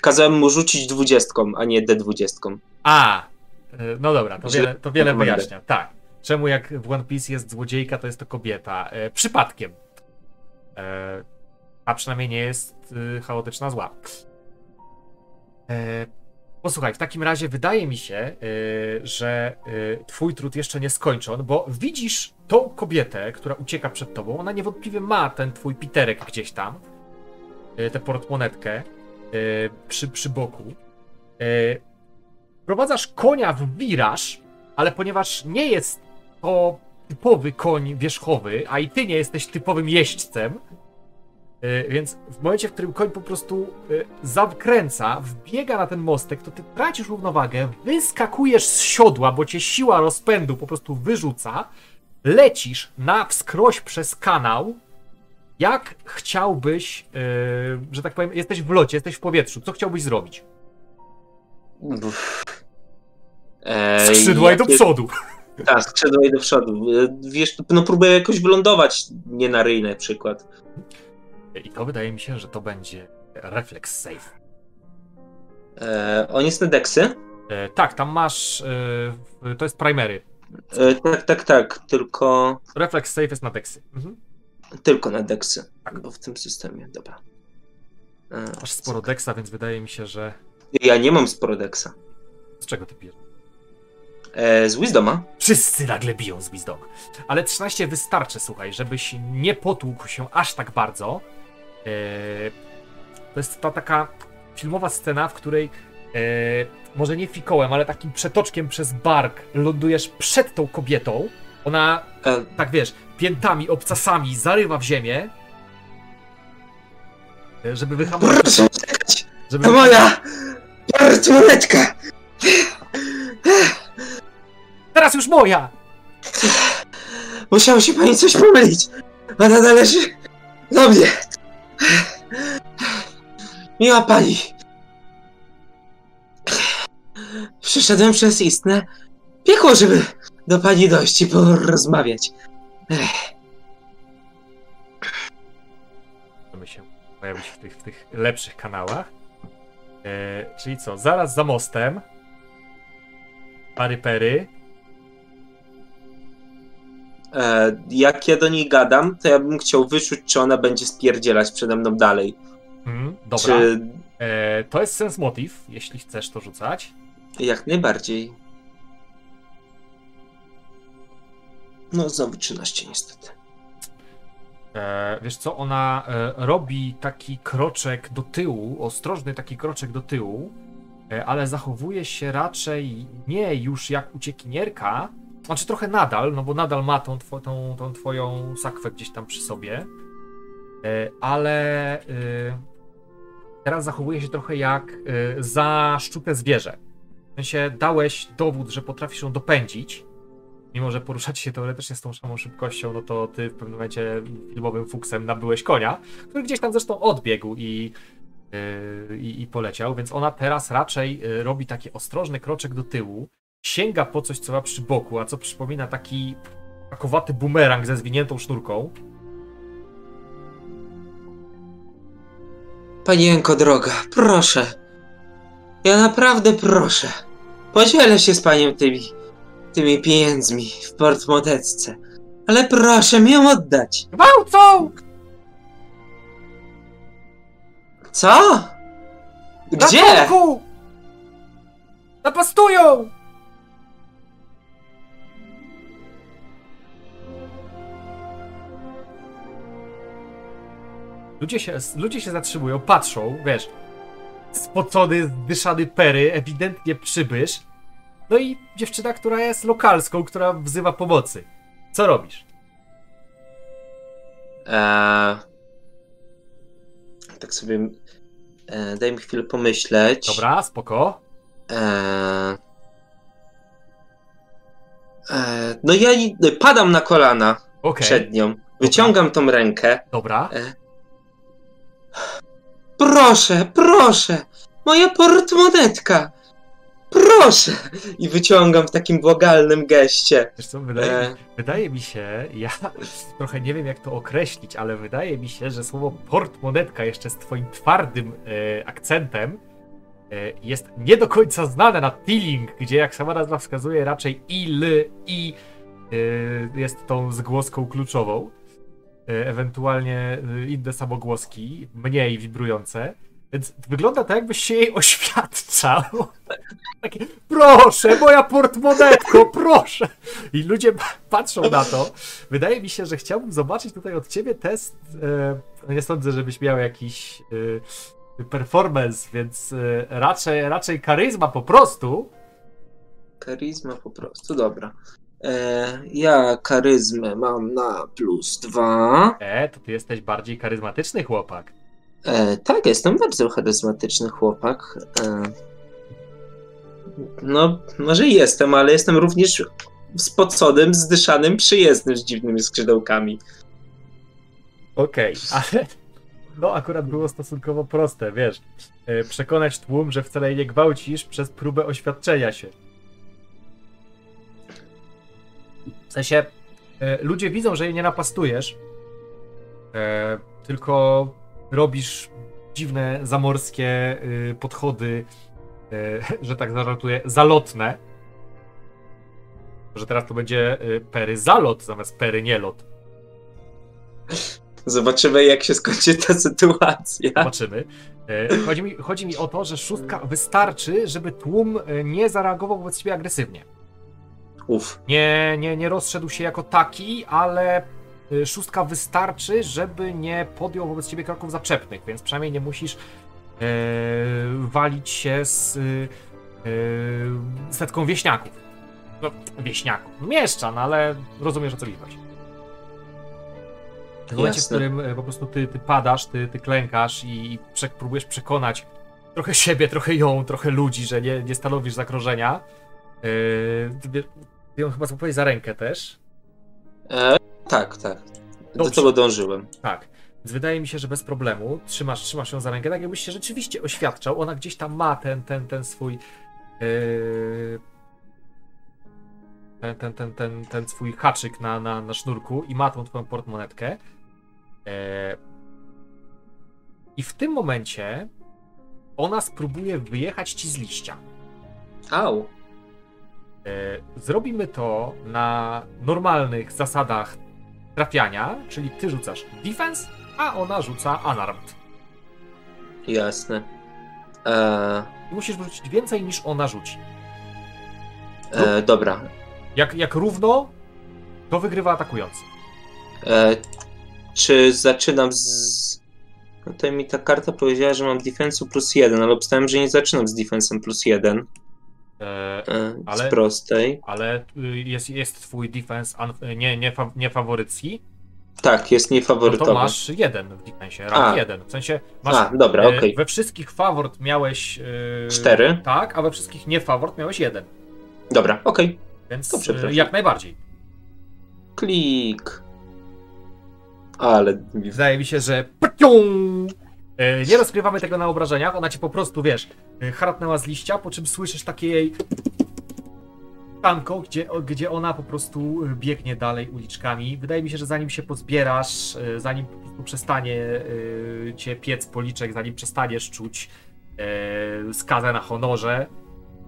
Kazałem mu rzucić dwudziestką, a nie D20.
A, no dobra, to wiele, to wiele wyjaśnia. Tak. Czemu jak w One Piece jest złodziejka, to jest to kobieta? E, przypadkiem. E, a przynajmniej nie jest e, chaotyczna zła. E, posłuchaj, w takim razie wydaje mi się, e, że e, twój trud jeszcze nie skończon, bo widzisz tą kobietę, która ucieka przed tobą. Ona niewątpliwie ma ten twój piterek gdzieś tam, e, tę portmonetkę e, przy, przy boku. E, Prowadzasz konia w wiraż, ale ponieważ nie jest to typowy koń wierzchowy, a i ty nie jesteś typowym jeźdźcem, Y, Więc w momencie, w którym koń po prostu y, zakręca, wbiega na ten mostek, to ty tracisz równowagę, wyskakujesz z siodła, bo cię siła rozpędu po prostu wyrzuca, lecisz na wskroś przez kanał. Jak chciałbyś, y, że tak powiem, jesteś w locie, jesteś w powietrzu, co chciałbyś zrobić?
Ej,
Skrzydła i do przodu.
Tak, skrzydła i do przodu. E, Wiesz, no próbuję jakoś wylądować, nie na ryj na przykład.
I to wydaje mi się, że to będzie reflex save.
E, on jest na deksy?
E, tak, tam masz, e, to jest primary.
E, tak, tak, tak, tylko,
Reflex save jest na deksy. Mhm.
tylko na deksy.
Tak.
Bo w tym systemie, dobra. E,
Masz sporo deksa, więc wydaje mi się, że...
Ja nie mam sporo deksa.
Z czego ty pijesz?
E, z Wisdoma?
Wszyscy nagle biją z Wisdom. Ale 13 wystarczy, słuchaj, żebyś nie potłukł się aż tak bardzo. E, to jest ta taka filmowa scena, w której e, może nie fikołem, ale takim przetoczkiem przez bark lądujesz przed tą kobietą. Ona, tak wiesz, piętami, obcasami zarywa w ziemię. Żeby wyhamować.
proszę!
Żeby
To moja portmonetka!
Teraz już moja!
Musiało się pani coś pomylić. Ona należy do mnie. Miła pani. Przyszedłem przez istne piekło, żeby do pani dojść i porozmawiać.
Możemy się pojawić w tych, w tych lepszych kanałach. E, czyli co, zaraz za mostem. Pary pery.
E, jak ja do niej gadam, to ja bym chciał wyczuć, czy ona będzie spierdzielać przede mną dalej.
Mm, dobra.
Czy
E, to jest sens motyw, jeśli chcesz to rzucać.
jak najbardziej. No, znowu 13 niestety.
E, wiesz co, ona e, robi taki kroczek do tyłu, ostrożny taki kroczek do tyłu, e, ale zachowuje się raczej nie już jak uciekinierka, znaczy trochę nadal, no bo nadal ma tą, two, tą, tą twoją sakwę gdzieś tam przy sobie, ale e, teraz zachowuje się trochę jak e, zaszczute zwierzę. W sensie dałeś dowód, że potrafisz ją dopędzić, mimo że poruszacie się teoretycznie z tą samą szybkością, no to ty w pewnym momencie filmowym fuksem nabyłeś konia, który gdzieś tam zresztą odbiegł i, yy, i, i poleciał, więc ona teraz raczej yy, robi taki ostrożny kroczek do tyłu, sięga po coś, co ma przy boku, a co przypomina taki pakowaty bumerang ze zwiniętą sznurką.
Panienko droga, proszę. Ja naprawdę proszę. Podzielę się z panią tymi, tymi pieniędzmi w portmoteczce. Ale proszę mi ją oddać.
Gwałcą!
Co? Gdzie?
Ratunku! Napastują! Ludzie się, ludzie się zatrzymują, patrzą, wiesz, spocony, zdyszany pery, ewidentnie przybysz. No i dziewczyna, która jest lokalską, która wzywa pomocy. Co robisz?
Eee, tak sobie. Eee, daj mi chwilę pomyśleć.
Dobra, spoko.
Eee, eee, no ja i- padam na kolana
Okej,
przed nią. Wyciągam tą rękę.
dobra.
Proszę, proszę! Moja portmonetka! Proszę! I wyciągam w takim błagalnym geście.
Wiesz co, wydaje,
E,
Wydaje mi się, ja trochę nie wiem jak to określić, ale wydaje mi się, że słowo portmonetka jeszcze z twoim twardym e, akcentem e, jest nie do końca znane na Tilling, gdzie jak sama nazwa wskazuje raczej il, i e, jest tą zgłoską kluczową. E, ewentualnie e, inne samogłoski, mniej wibrujące. Więc wygląda to jakbyś się jej oświadczał. Takie, proszę, moja portmonetko, proszę. I ludzie patrzą na to. Wydaje mi się, że chciałbym zobaczyć tutaj od ciebie test. E, no nie sądzę, żebyś miał jakiś e, performance, więc e, raczej, raczej charyzma po prostu.
Charyzma po prostu, dobra. Ja charyzmę mam na plus dwa.
E, to ty jesteś bardziej charyzmatyczny chłopak.
E, tak, jestem bardzo charyzmatyczny chłopak. E, no, może jestem, ale jestem również spoconym, zdyszanym, przyjezdnym z dziwnymi skrzydełkami.
Okej, ale no akurat było stosunkowo proste, wiesz. e, Przekonać tłum, że wcale nie gwałcisz przez próbę oświadczenia się. W sensie, e, ludzie widzą, że jej nie napastujesz, e, tylko robisz dziwne, zamorskie y, podchody, e, że tak zażartuję, zalotne. Że teraz to będzie y, pery zalot zamiast pery nielot.
Zobaczymy, jak się skończy ta sytuacja.
Zobaczymy. E, Chodzi mi, chodzi mi o to, że szóstka wystarczy, żeby tłum e, nie zareagował wobec ciebie agresywnie.
Uf,
Nie, nie, nie rozszedł się jako taki, ale szóstka wystarczy, żeby nie podjął wobec ciebie kroków zaczepnych, więc przynajmniej nie musisz e, walić się z e, e, setką wieśniaków. No, wieśniaków. Mieszczan, ale rozumiesz o co mi chodzi. W momencie, w którym e, po prostu ty, ty padasz, ty, ty klękasz i prze, próbujesz przekonać trochę siebie, trochę ją, trochę ludzi, że nie, nie stanowisz zagrożenia. Yy, ty, ty ją chyba złapałeś za rękę też.
e, tak, tak. Do
Dobrze.
tego dążyłem.
Tak. Więc wydaje mi się, że bez problemu trzymasz, trzymasz ją za rękę, tak jakbyś się rzeczywiście oświadczał. Ona gdzieś tam ma ten, ten, ten swój. Yy, ten, ten, ten, ten, ten swój haczyk na, na, na sznurku i ma tą twoją portmonetkę. Yy, I w tym momencie ona spróbuje wyjechać ci z liścia.
Au.
E, Zrobimy to na normalnych zasadach trafiania, czyli ty rzucasz defense, a ona rzuca unarmed.
Jasne. E,
musisz rzucić więcej niż ona rzuci.
e, dobra.
Jak, jak równo, to wygrywa atakujący.
E, czy zaczynam z. No to mi ta karta powiedziała, że mam defensu plus jeden, ale obstałem, że nie zaczynam z defensem plus jeden.
E,
E,
Ale-
Z prostej.
ale y, jest, jest twój defense nie, nie, nie faworycki,
Tak, jest
no
niefaworytowy.
to masz jeden w defensie,
A.
jeden. W sensie masz
A, dobra,
e,
okej.
we wszystkich favorit miałeś e,
Cztery?
Tak, a we wszystkich nie favorit miałeś jeden.
Dobra, okej.
Więc
To przepraszam.
e, jak najbardziej.
Klik. Ale.
Wydaje mi się, że Nie rozkrywamy tego na obrażeniach, ona ci po prostu, wiesz, e, harapnęła z liścia, po czym słyszysz takie jej tanko, gdzie, gdzie ona po prostu e, biegnie dalej uliczkami. Wydaje mi się, że zanim się pozbierasz, e, zanim po prostu przestanie e, cię piec policzek, zanim przestaniesz czuć e, skazę na honorze,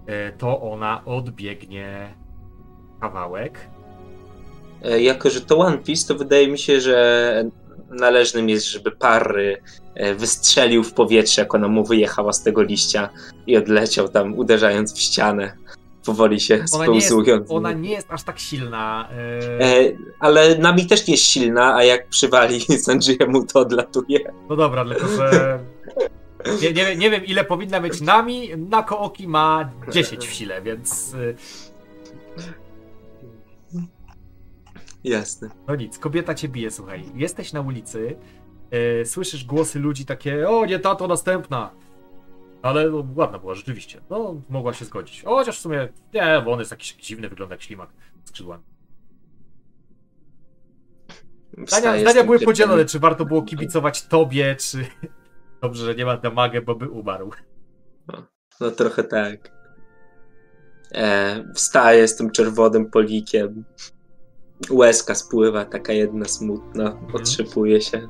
e, to ona odbiegnie kawałek.
E, Jako, że to One Piece, to wydaje mi się, że należnym jest, żeby Parry e, wystrzelił w powietrze, jak ona mu wyjechała z tego liścia i odleciał tam, uderzając w ścianę. Powoli się
Ona
spełzując.
ona nie jest aż tak silna. e,
E, ale Nami też nie jest silna, a jak przywali Sanjiemu, to odlatuje.
No dobra, tylko że. Nie, nie, wiem- nie wiem, ile powinna mieć nami. Na Kooki ma 10 w sile, więc.
Jasne.
No nic, kobieta cię bije, słuchaj. Jesteś na ulicy, y, słyszysz głosy ludzi takie: O, nie ta, to następna. Ale no, ładna była, rzeczywiście. No, mogła się zgodzić. O, chociaż w sumie. Nie, bo on jest jakiś dziwny, wygląda jak ślimak skrzydłami. Zdania, zdania były podzielone, czy warto było kibicować tobie, czy. Dobrze, że nie ma damagę, bo by umarł.
No trochę tak. E, wstaje z tym czerwonym polikiem. Łezka spływa, taka jedna smutna, otrzypuje się.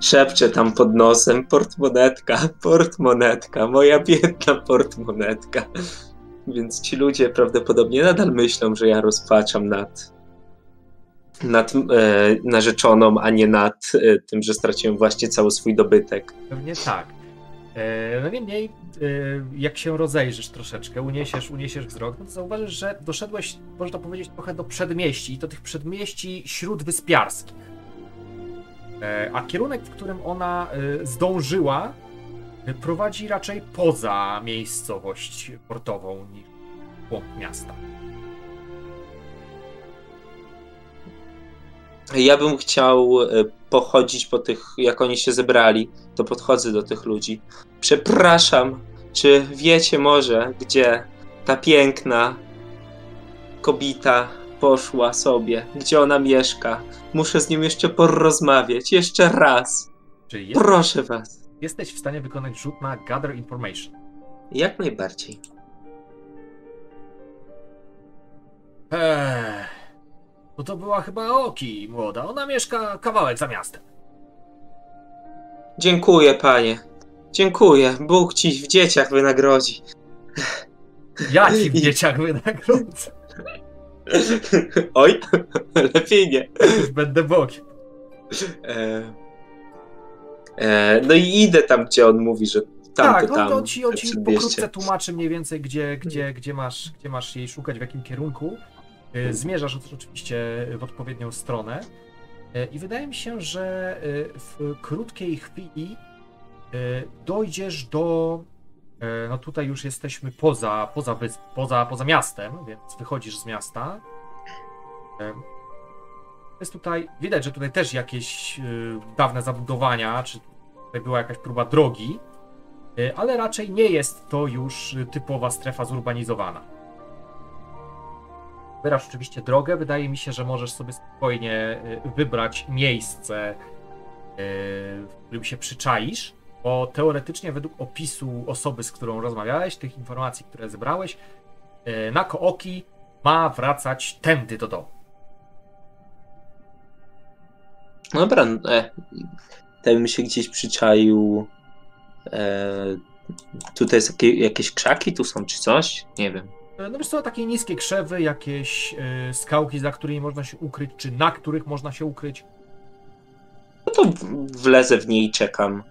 Szepcze tam pod nosem, portmonetka, portmonetka, moja biedna portmonetka. Więc ci ludzie prawdopodobnie nadal myślą, że ja rozpaczam nad, nad e, narzeczoną, a nie nad e, tym, że straciłem właśnie cały swój dobytek.
Pewnie tak. E, no niemniej, e, jak się rozejrzysz troszeczkę, uniesiesz, uniesiesz wzrok, no to zauważysz, że doszedłeś, można powiedzieć, trochę do przedmieści, i to tych przedmieści śródwyspiarskich. E, a kierunek, w którym ona zdążyła, prowadzi raczej poza miejscowość portową niż głąb miasta.
Ja bym chciał e, pochodzić po tych, jak oni się zebrali, to podchodzę do tych ludzi. Przepraszam, czy wiecie może, gdzie ta piękna kobieta poszła sobie, gdzie ona mieszka? Muszę z nią jeszcze porozmawiać, jeszcze raz.
Czy jest,
Proszę was.
jesteś w stanie wykonać rzut na Gather Information?
Jak najbardziej.
Eee, no to była chyba Oki młoda. Ona mieszka kawałek za miastem.
Dziękuję, panie. Dziękuję. Bóg ci w dzieciach wynagrodzi.
Ja ci w dzieciach wynagrodzę.
Oj, lepiej nie.
Już będę Bogiem.
E, e, no i idę tam, gdzie on mówi, że tam
tak,
to
on,
tam.
on ci, on ci pokrótce tłumaczy mniej więcej, gdzie, gdzie, gdzie, masz, gdzie masz jej szukać, w jakim kierunku. Y, Zmierzasz oczywiście w odpowiednią stronę. Y, I wydaje mi się, że y, w krótkiej chwili dojdziesz do. No tutaj już jesteśmy poza, poza, wysp, poza, poza miastem, więc wychodzisz z miasta. Jest tutaj, widać, że tutaj też jakieś dawne zabudowania, czy tutaj była jakaś próba drogi. Ale raczej nie jest to już typowa strefa zurbanizowana. Wybrasz oczywiście drogę. Wydaje mi się, że możesz sobie spokojnie y, wybrać miejsce, y, w którym się przyczaisz, bo teoretycznie według opisu osoby, z którą rozmawiałeś, tych informacji, które zebrałeś, y, na Kooki ma wracać tędy do domu.
No Dobra, e, to bym się gdzieś przyczaił. E, tutaj jest jakie, jakieś krzaki, tu są czy coś? Nie wiem.
No wiesz co, takie niskie krzewy, jakieś y, skałki, za którymi można się ukryć, czy na których można się ukryć.
No to w- wlezę w niej i czekam.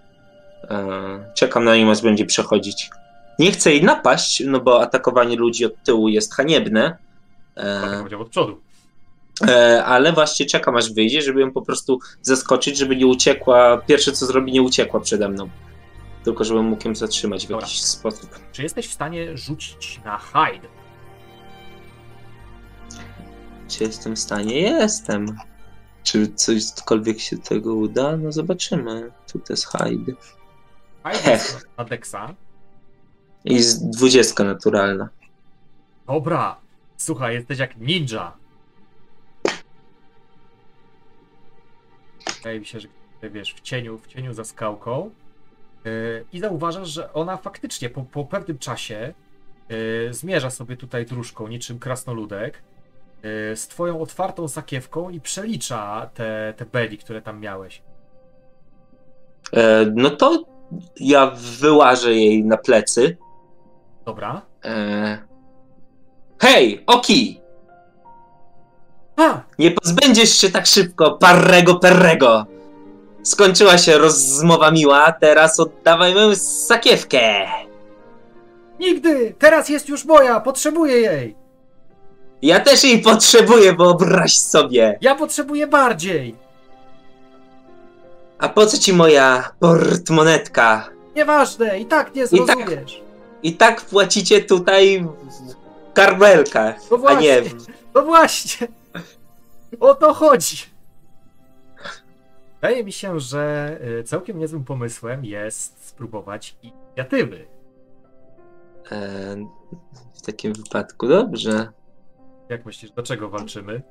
E, czekam na nią, aż będzie przechodzić. Nie chcę jej napaść, no bo atakowanie ludzi od tyłu jest haniebne.
Tak
E,
powiedział od przodu.
E, ale właśnie czekam aż wyjdzie, żeby ją po prostu zaskoczyć, żeby nie uciekła. Pierwsze co zrobi, nie uciekła przede mną. Tylko żebym mógł ją zatrzymać w
Dobra.
jakiś sposób.
Czy jesteś w stanie rzucić na hide?
Czy jestem w stanie? Jestem. Czy cośkolwiek się tego uda? No zobaczymy. Tu to jest hide.
Hide jest na Dexa.
I z dwudziestka naturalna.
Dobra. Słuchaj, jesteś jak ninja. Wydaje mi się, że wiesz, w cieniu, w cieniu za skałką. Yy, I zauważasz, że ona faktycznie po, po pewnym czasie yy, zmierza sobie tutaj dróżką, niczym krasnoludek, z twoją otwartą sakiewką i przelicza te, te beli, które tam miałeś.
E, no to ja wyłażę jej na plecy.
Dobra.
E, hej, Oki!
A!
Nie pozbędziesz się tak szybko parrego perrego. Skończyła się rozmowa miła, teraz oddawaj moją sakiewkę.
Nigdy! Teraz jest już moja! Potrzebuję jej!
Ja też jej potrzebuję, wyobraź sobie.
Ja potrzebuję bardziej!
A po co ci moja portmonetka?
Nieważne, i tak nie
tak.
zrozumiesz.
I tak płacicie tutaj w karbelkach,
No
a nie w...
No właśnie! O to chodzi! Wydaje mi się, że y, całkiem niezłym pomysłem jest spróbować inicjatywy.
E, w takim wypadku dobrze.
Jak myślisz, do czego walczymy?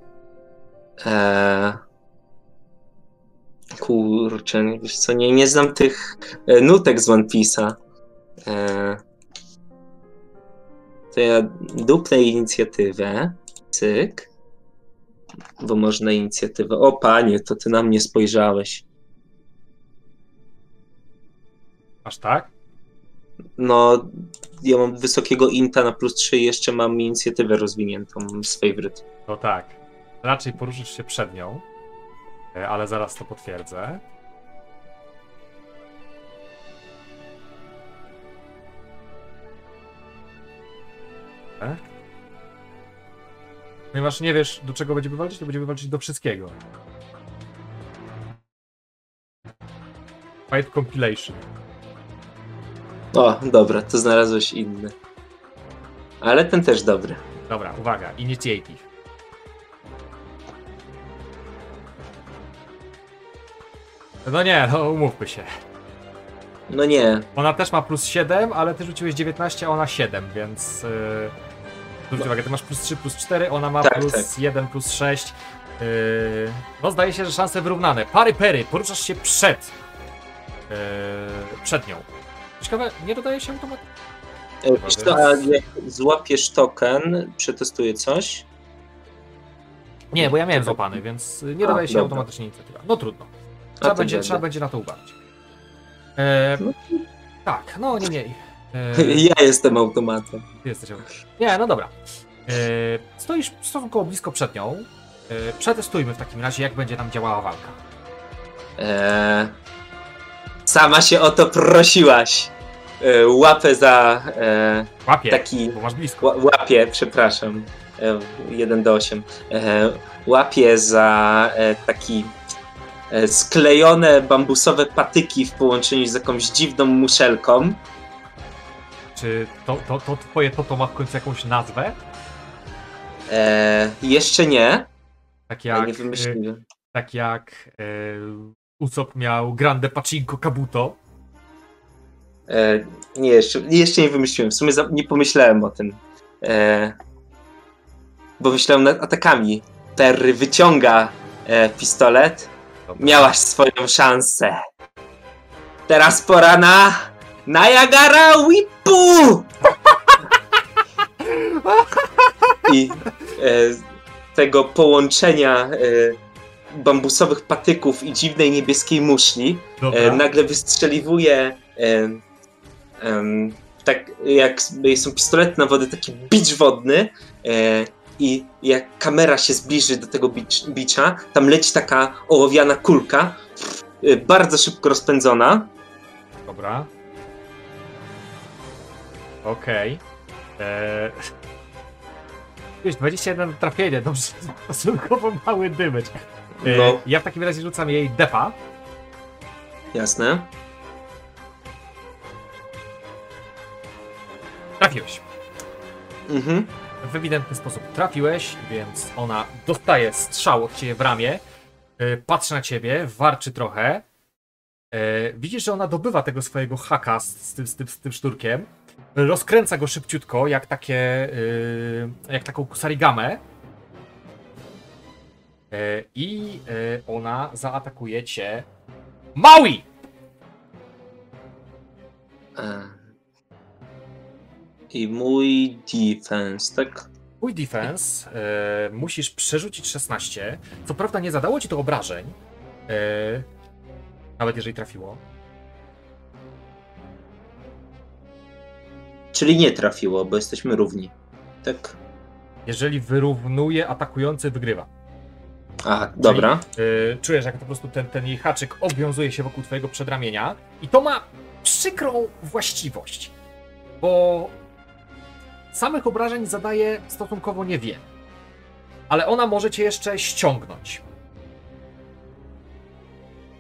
E, kurczę, wiesz co, nie, nie znam tych e, nutek z One Piece'a. E, to ja dupnę inicjatywę. Cyk. Bo można inicjatywę. O panie, to ty na mnie spojrzałeś.
Aż tak?
No, ja mam wysokiego inta na plus 3 i jeszcze mam inicjatywę rozwiniętą z favorite.
No tak. Raczej poruszysz się przed nią, e, ale zaraz to potwierdzę. E? Ponieważ nie wiesz, do czego będziemy walczyć, to będziemy walczyć do wszystkiego. Fight Compilation.
O, dobra, to znalazłeś inny. Ale ten też dobry.
Dobra, uwaga, Initiative. No nie, no umówmy się.
No nie.
Ona też ma plus 7, ale ty rzuciłeś 19, a ona 7, więc. Yy, zwróć uwagę, ty masz plus 3, plus 4, ona ma
Tak,
plus
tak.
1, plus 6. Yy, no zdaje się, że szanse wyrównane. Pary pery, poruszasz się przed. Yy, przed nią. Ciekawe, nie dodaje się automatycznie.
Wiesz co, a jak złapiesz token, przetestuję coś.
Nie, bo ja miałem złapany, więc nie
A,
dodaje się
dobra.
automatycznie inicjatywa. No trudno. Trzeba, będzie,
będę.
trzeba będzie na to uważać. E,
No.
tak, no nie mniej. E,
Ja jestem automatem.
Ty jesteś obok. Nie, no dobra. E, stoisz stosunkowo blisko przed nią. E, przetestujmy w takim razie, jak będzie nam działała walka.
E, sama się o to prosiłaś. E, łapę za. E,
Łapie,
Taki-
bo masz blisko.
ła- łapie, przepraszam. E, 1 do 8. E, łapie za e, taki e, sklejone bambusowe patyki w połączeniu z jakąś dziwną muszelką.
Czy to, to, to twoje to, to ma w końcu jakąś nazwę?
Jeszcze nie.
Tak
Ja
jak,
nie
e,
wymyśliłem.
tak jak e, Usopp miał Grande Pachinko Kabuto.
E, nie, jeszcze, jeszcze nie wymyśliłem. W sumie za, nie pomyślałem o tym. E, bo myślałem nad atakami. Perry wyciąga e, pistolet.
Dobra.
Miałaś swoją szansę. Teraz pora na Niagara Whipu! I e, tego połączenia e, bambusowych patyków i dziwnej niebieskiej muszli e, nagle wystrzeliwuje e, tak jak są pistolety na wodę, taki bicz wodny e, i jak kamera się zbliży do tego bicz, bicza, tam leci taka ołowiana kulka, e, bardzo szybko rozpędzona.
Dobra. Okej. Eee... Wiesz, 21 trafienie, dobrze, stosunkowo mały dymycz. Eee,
No.
Ja w takim razie rzucam jej defa.
Jasne.
Trafiłeś.
Mhm.
W ewidentny sposób trafiłeś, więc ona dostaje strzał od ciebie w ramię. Eee, patrzy na ciebie, warczy trochę. Eee, widzisz, że ona dobywa tego swojego haka z, tym, z, tym, z tym szturkiem. Rozkręca go szybciutko, jak takie. Jak taką kusarigamę. E, I e, ona zaatakuje cię. Maui!
E. I mój defense, tak?
Twój defense e, musisz przerzucić 16. Co prawda nie zadało ci to obrażeń. E, nawet jeżeli trafiło.
Czyli nie trafiło, bo jesteśmy równi. Tak?
Jeżeli wyrównuje, atakujący wygrywa.
A, dobra.
E, czujesz, jak po prostu ten, ten jej haczyk obwiązuje się wokół twojego przedramienia. I to ma przykrą właściwość. Bo samych obrażeń zadaje stosunkowo niewiele. Ale ona może cię jeszcze ściągnąć.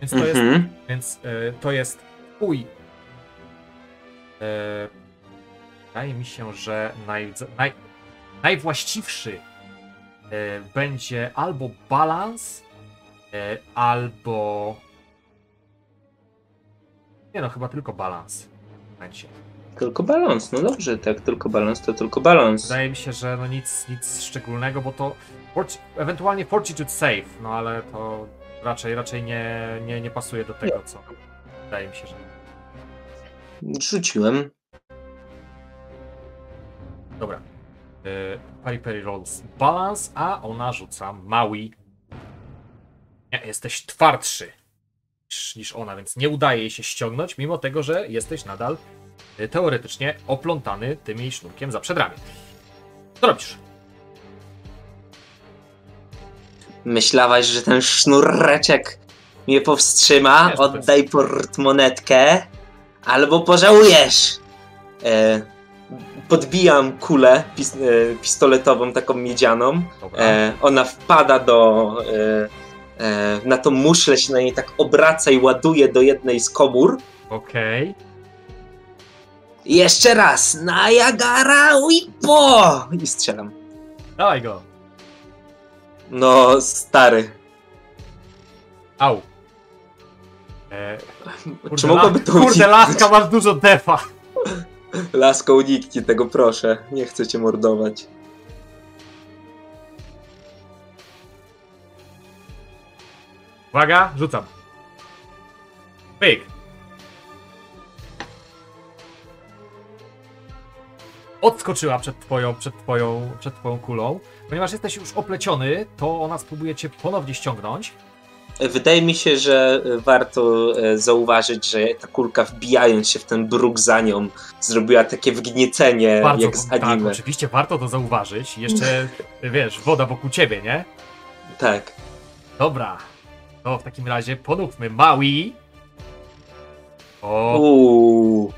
Więc to jest
Mhm.
Więc e, to jest twój. E, wydaje mi się, że naj, naj, najwłaściwszy będzie albo balans, e, albo. Nie no, chyba tylko balans. Będzie.
Tylko balans, no dobrze, tak, tylko balans to tylko balans.
Wydaje mi się, że no nic, nic szczególnego, bo to. Ewentualnie Fortitude Save, no ale to raczej, raczej nie, nie, nie pasuje do tego, co. Wydaje mi się, że.
Rzuciłem.
Dobra. Pari Peri Rolls balans, a ona rzuca Maui. Nie, jesteś twardszy niż, ona, więc nie udaje jej się ściągnąć, mimo tego, że jesteś nadal y, teoretycznie oplątany tym jej sznurkiem za przedramię. Co robisz?
Myślałaś, że ten sznureczek mnie powstrzyma?
Wiesz,
Oddaj portmonetkę, albo pożałujesz. E, podbijam kulę pis, e, pistoletową, taką miedzianą. E, ona wpada do. E, e, na tą muszlę się na niej tak obraca i ładuje do jednej z komór.
Okej.
Jeszcze raz! Niagara Whipo! I strzelam.
Dawaj go.
No, stary.
Au. E,
Czy mogłaby to
Kurde, laska, masz dużo defa.
Lasko, uniknij tego, proszę. Nie chcę cię mordować.
Uwaga, rzucam. Pyk. Odskoczyła przed twoją, przed twoją, przed twoją kulą. Ponieważ jesteś już opleciony, to ona spróbuje cię ponownie ściągnąć.
Wydaje mi się, że warto e, zauważyć, że ta kulka wbijając się w ten bruk za nią zrobiła takie wgniecenie
Bardzo,
jak z
tak,
anime.
oczywiście warto to zauważyć. Jeszcze, wiesz, woda wokół ciebie, nie?
Tak.
Dobra. To w takim razie ponówmy Maui. O,
Uuu.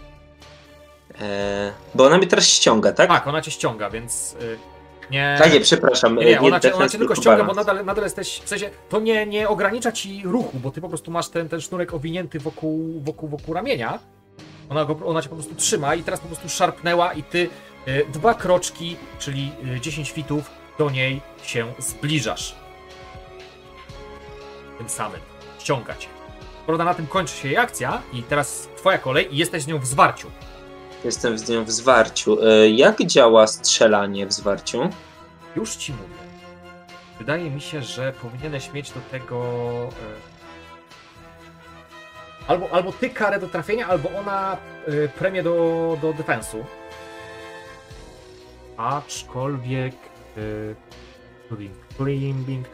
E, bo ona mnie teraz ściąga, tak?
tak, ona cię ściąga, więc y, nie...
A nie, przepraszam.
Nie, nie, ona, cię, ona cię tylko ściąga, bo nadal, nadal jesteś, w sensie, to nie, nie ogranicza ci ruchu, bo ty po prostu masz ten, ten sznurek owinięty wokół, wokół, wokół ramienia. Ona, go, ona cię po prostu trzyma i teraz po prostu szarpnęła i ty y, dwa kroczki, czyli y, 10 fitów do niej się zbliżasz. Tym samym. Ściąga cię. Prawda, na tym kończy się jej akcja i teraz twoja kolej i jesteś z nią w zwarciu.
Jestem z nią w zwarciu. E, jak działa strzelanie w zwarciu?
Już ci mówię. Wydaje mi się, że powinieneś mieć do tego. e, Albo, albo ty karę do trafienia, albo ona e, premię do, do defensu. Aczkolwiek. Climbing. Climbing.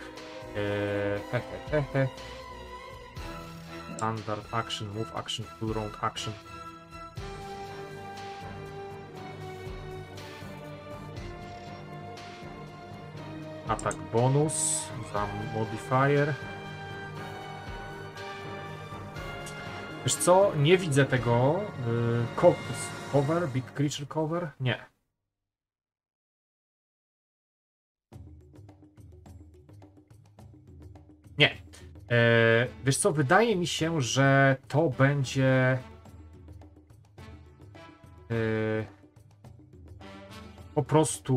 Standard action, move action, full round action. Atak bonus za modifier. Wiesz co? Nie widzę tego. Yy, co- cover? Big creature cover? Nie. Nie. E, wiesz co? Wydaje mi się, że to będzie. Yy, po prostu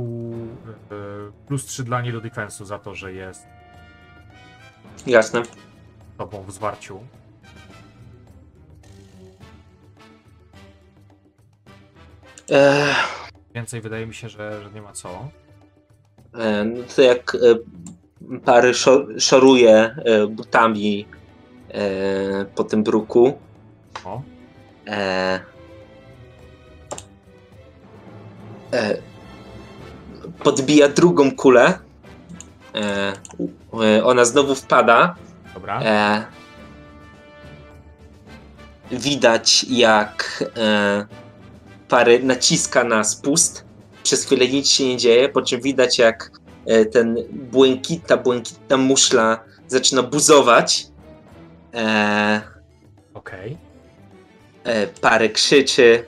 e, plus 3 dla niej do defensu za to, że jest
Jasne.
tobą w zwarciu. Więcej wydaje mi się, że, że nie ma co.
e, no to jak e, pary szo- szoruje e, butami e, po tym bruku.
O.
E, e, podbija drugą kulę. E, e, ona znowu wpada.
Dobra.
E, widać, jak e, pary naciska na spust. Przez chwilę nic się nie dzieje, po czym widać, jak e, ten błękit, ta błękitna muszla zaczyna buzować.
Okej.
e, parę krzyczy.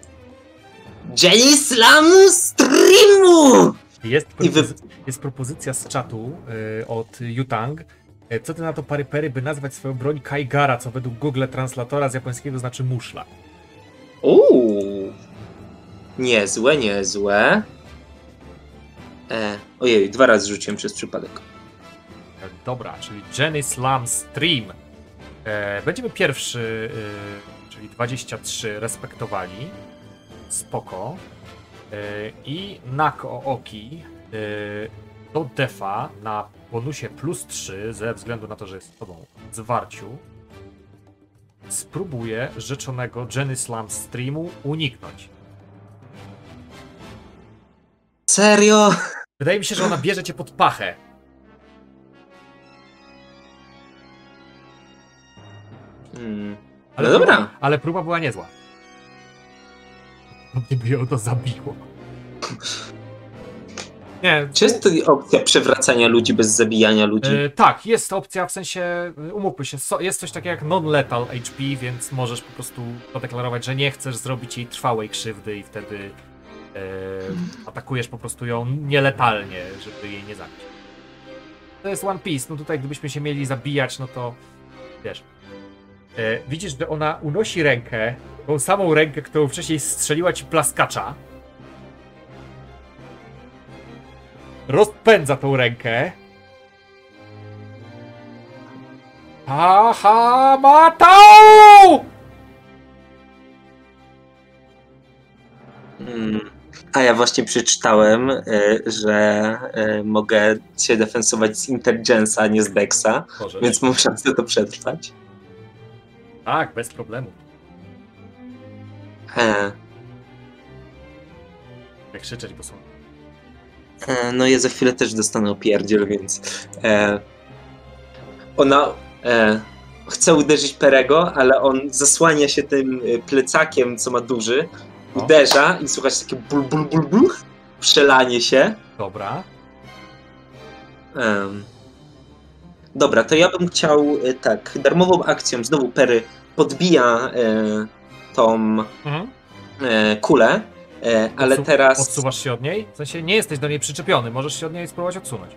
Jenny Slam Streamu!
Jest,
I wy-
propozy- jest propozycja z czatu y, od Yutang. E, Co ty na to pary pery, by nazwać swoją broń Kaigara, co według Google translatora z japońskiego znaczy muszla?
Uuu. Niezłe, niezłe. E, ojej, dwa razy rzuciłem przez przypadek.
E, Dobra, czyli Jenny Slam Stream. E, będziemy pierwszy, e, czyli 23, respektowali. Spoko. E, I Nako Oki e, do defa na bonusie plus 3, ze względu na to, że jest z tobą w zwarciu, spróbuje rzeczonego Jenny Slam Streamu uniknąć.
Serio?
Wydaje mi się, że ona bierze cię pod pachę.
Hmm.
Ale
No dobra.
Próba, ale próba była niezła. Pewnie by ją to zabiło. Nie,
Czy jest to opcja przewracania ludzi bez zabijania ludzi?
e, tak, jest opcja, w sensie, e, umówmy się, so, jest coś takiego jak non-lethal HP, więc możesz po prostu zadeklarować, że nie chcesz zrobić jej trwałej krzywdy i wtedy e, atakujesz po prostu ją nieletalnie, żeby jej nie zabić. To jest One Piece, no tutaj gdybyśmy się mieli zabijać, no to wiesz. E, widzisz, że ona unosi rękę, tą samą rękę, którą wcześniej strzeliła ci plaskacza. Rozpędza tą rękę. Aha, matał!
Mm. A ja właśnie przeczytałem, y, że y, mogę się defensować z Intelligence'a, a nie z Dexa,
Boże,
więc mam szansę to przetrwać.
Tak, bez problemu.
E,
Jak krzyczeć, bo są...
e, no ja za chwilę też dostanę opierdziel, więc e, ona e, chce uderzyć Perego, ale on zasłania się tym y, plecakiem, co ma duży,
No.
uderza i słychać takie ból, ból, ból, ból, przelanie się.
Dobra.
Em, dobra, to ja bym chciał e, tak, darmową akcją znowu Pery podbija e, tą
Mhm.
e, kulę, e, ale
Odsu-
teraz...
Odsuwasz się od niej? W sensie nie jesteś do niej przyczepiony, możesz się od niej spróbować odsunąć.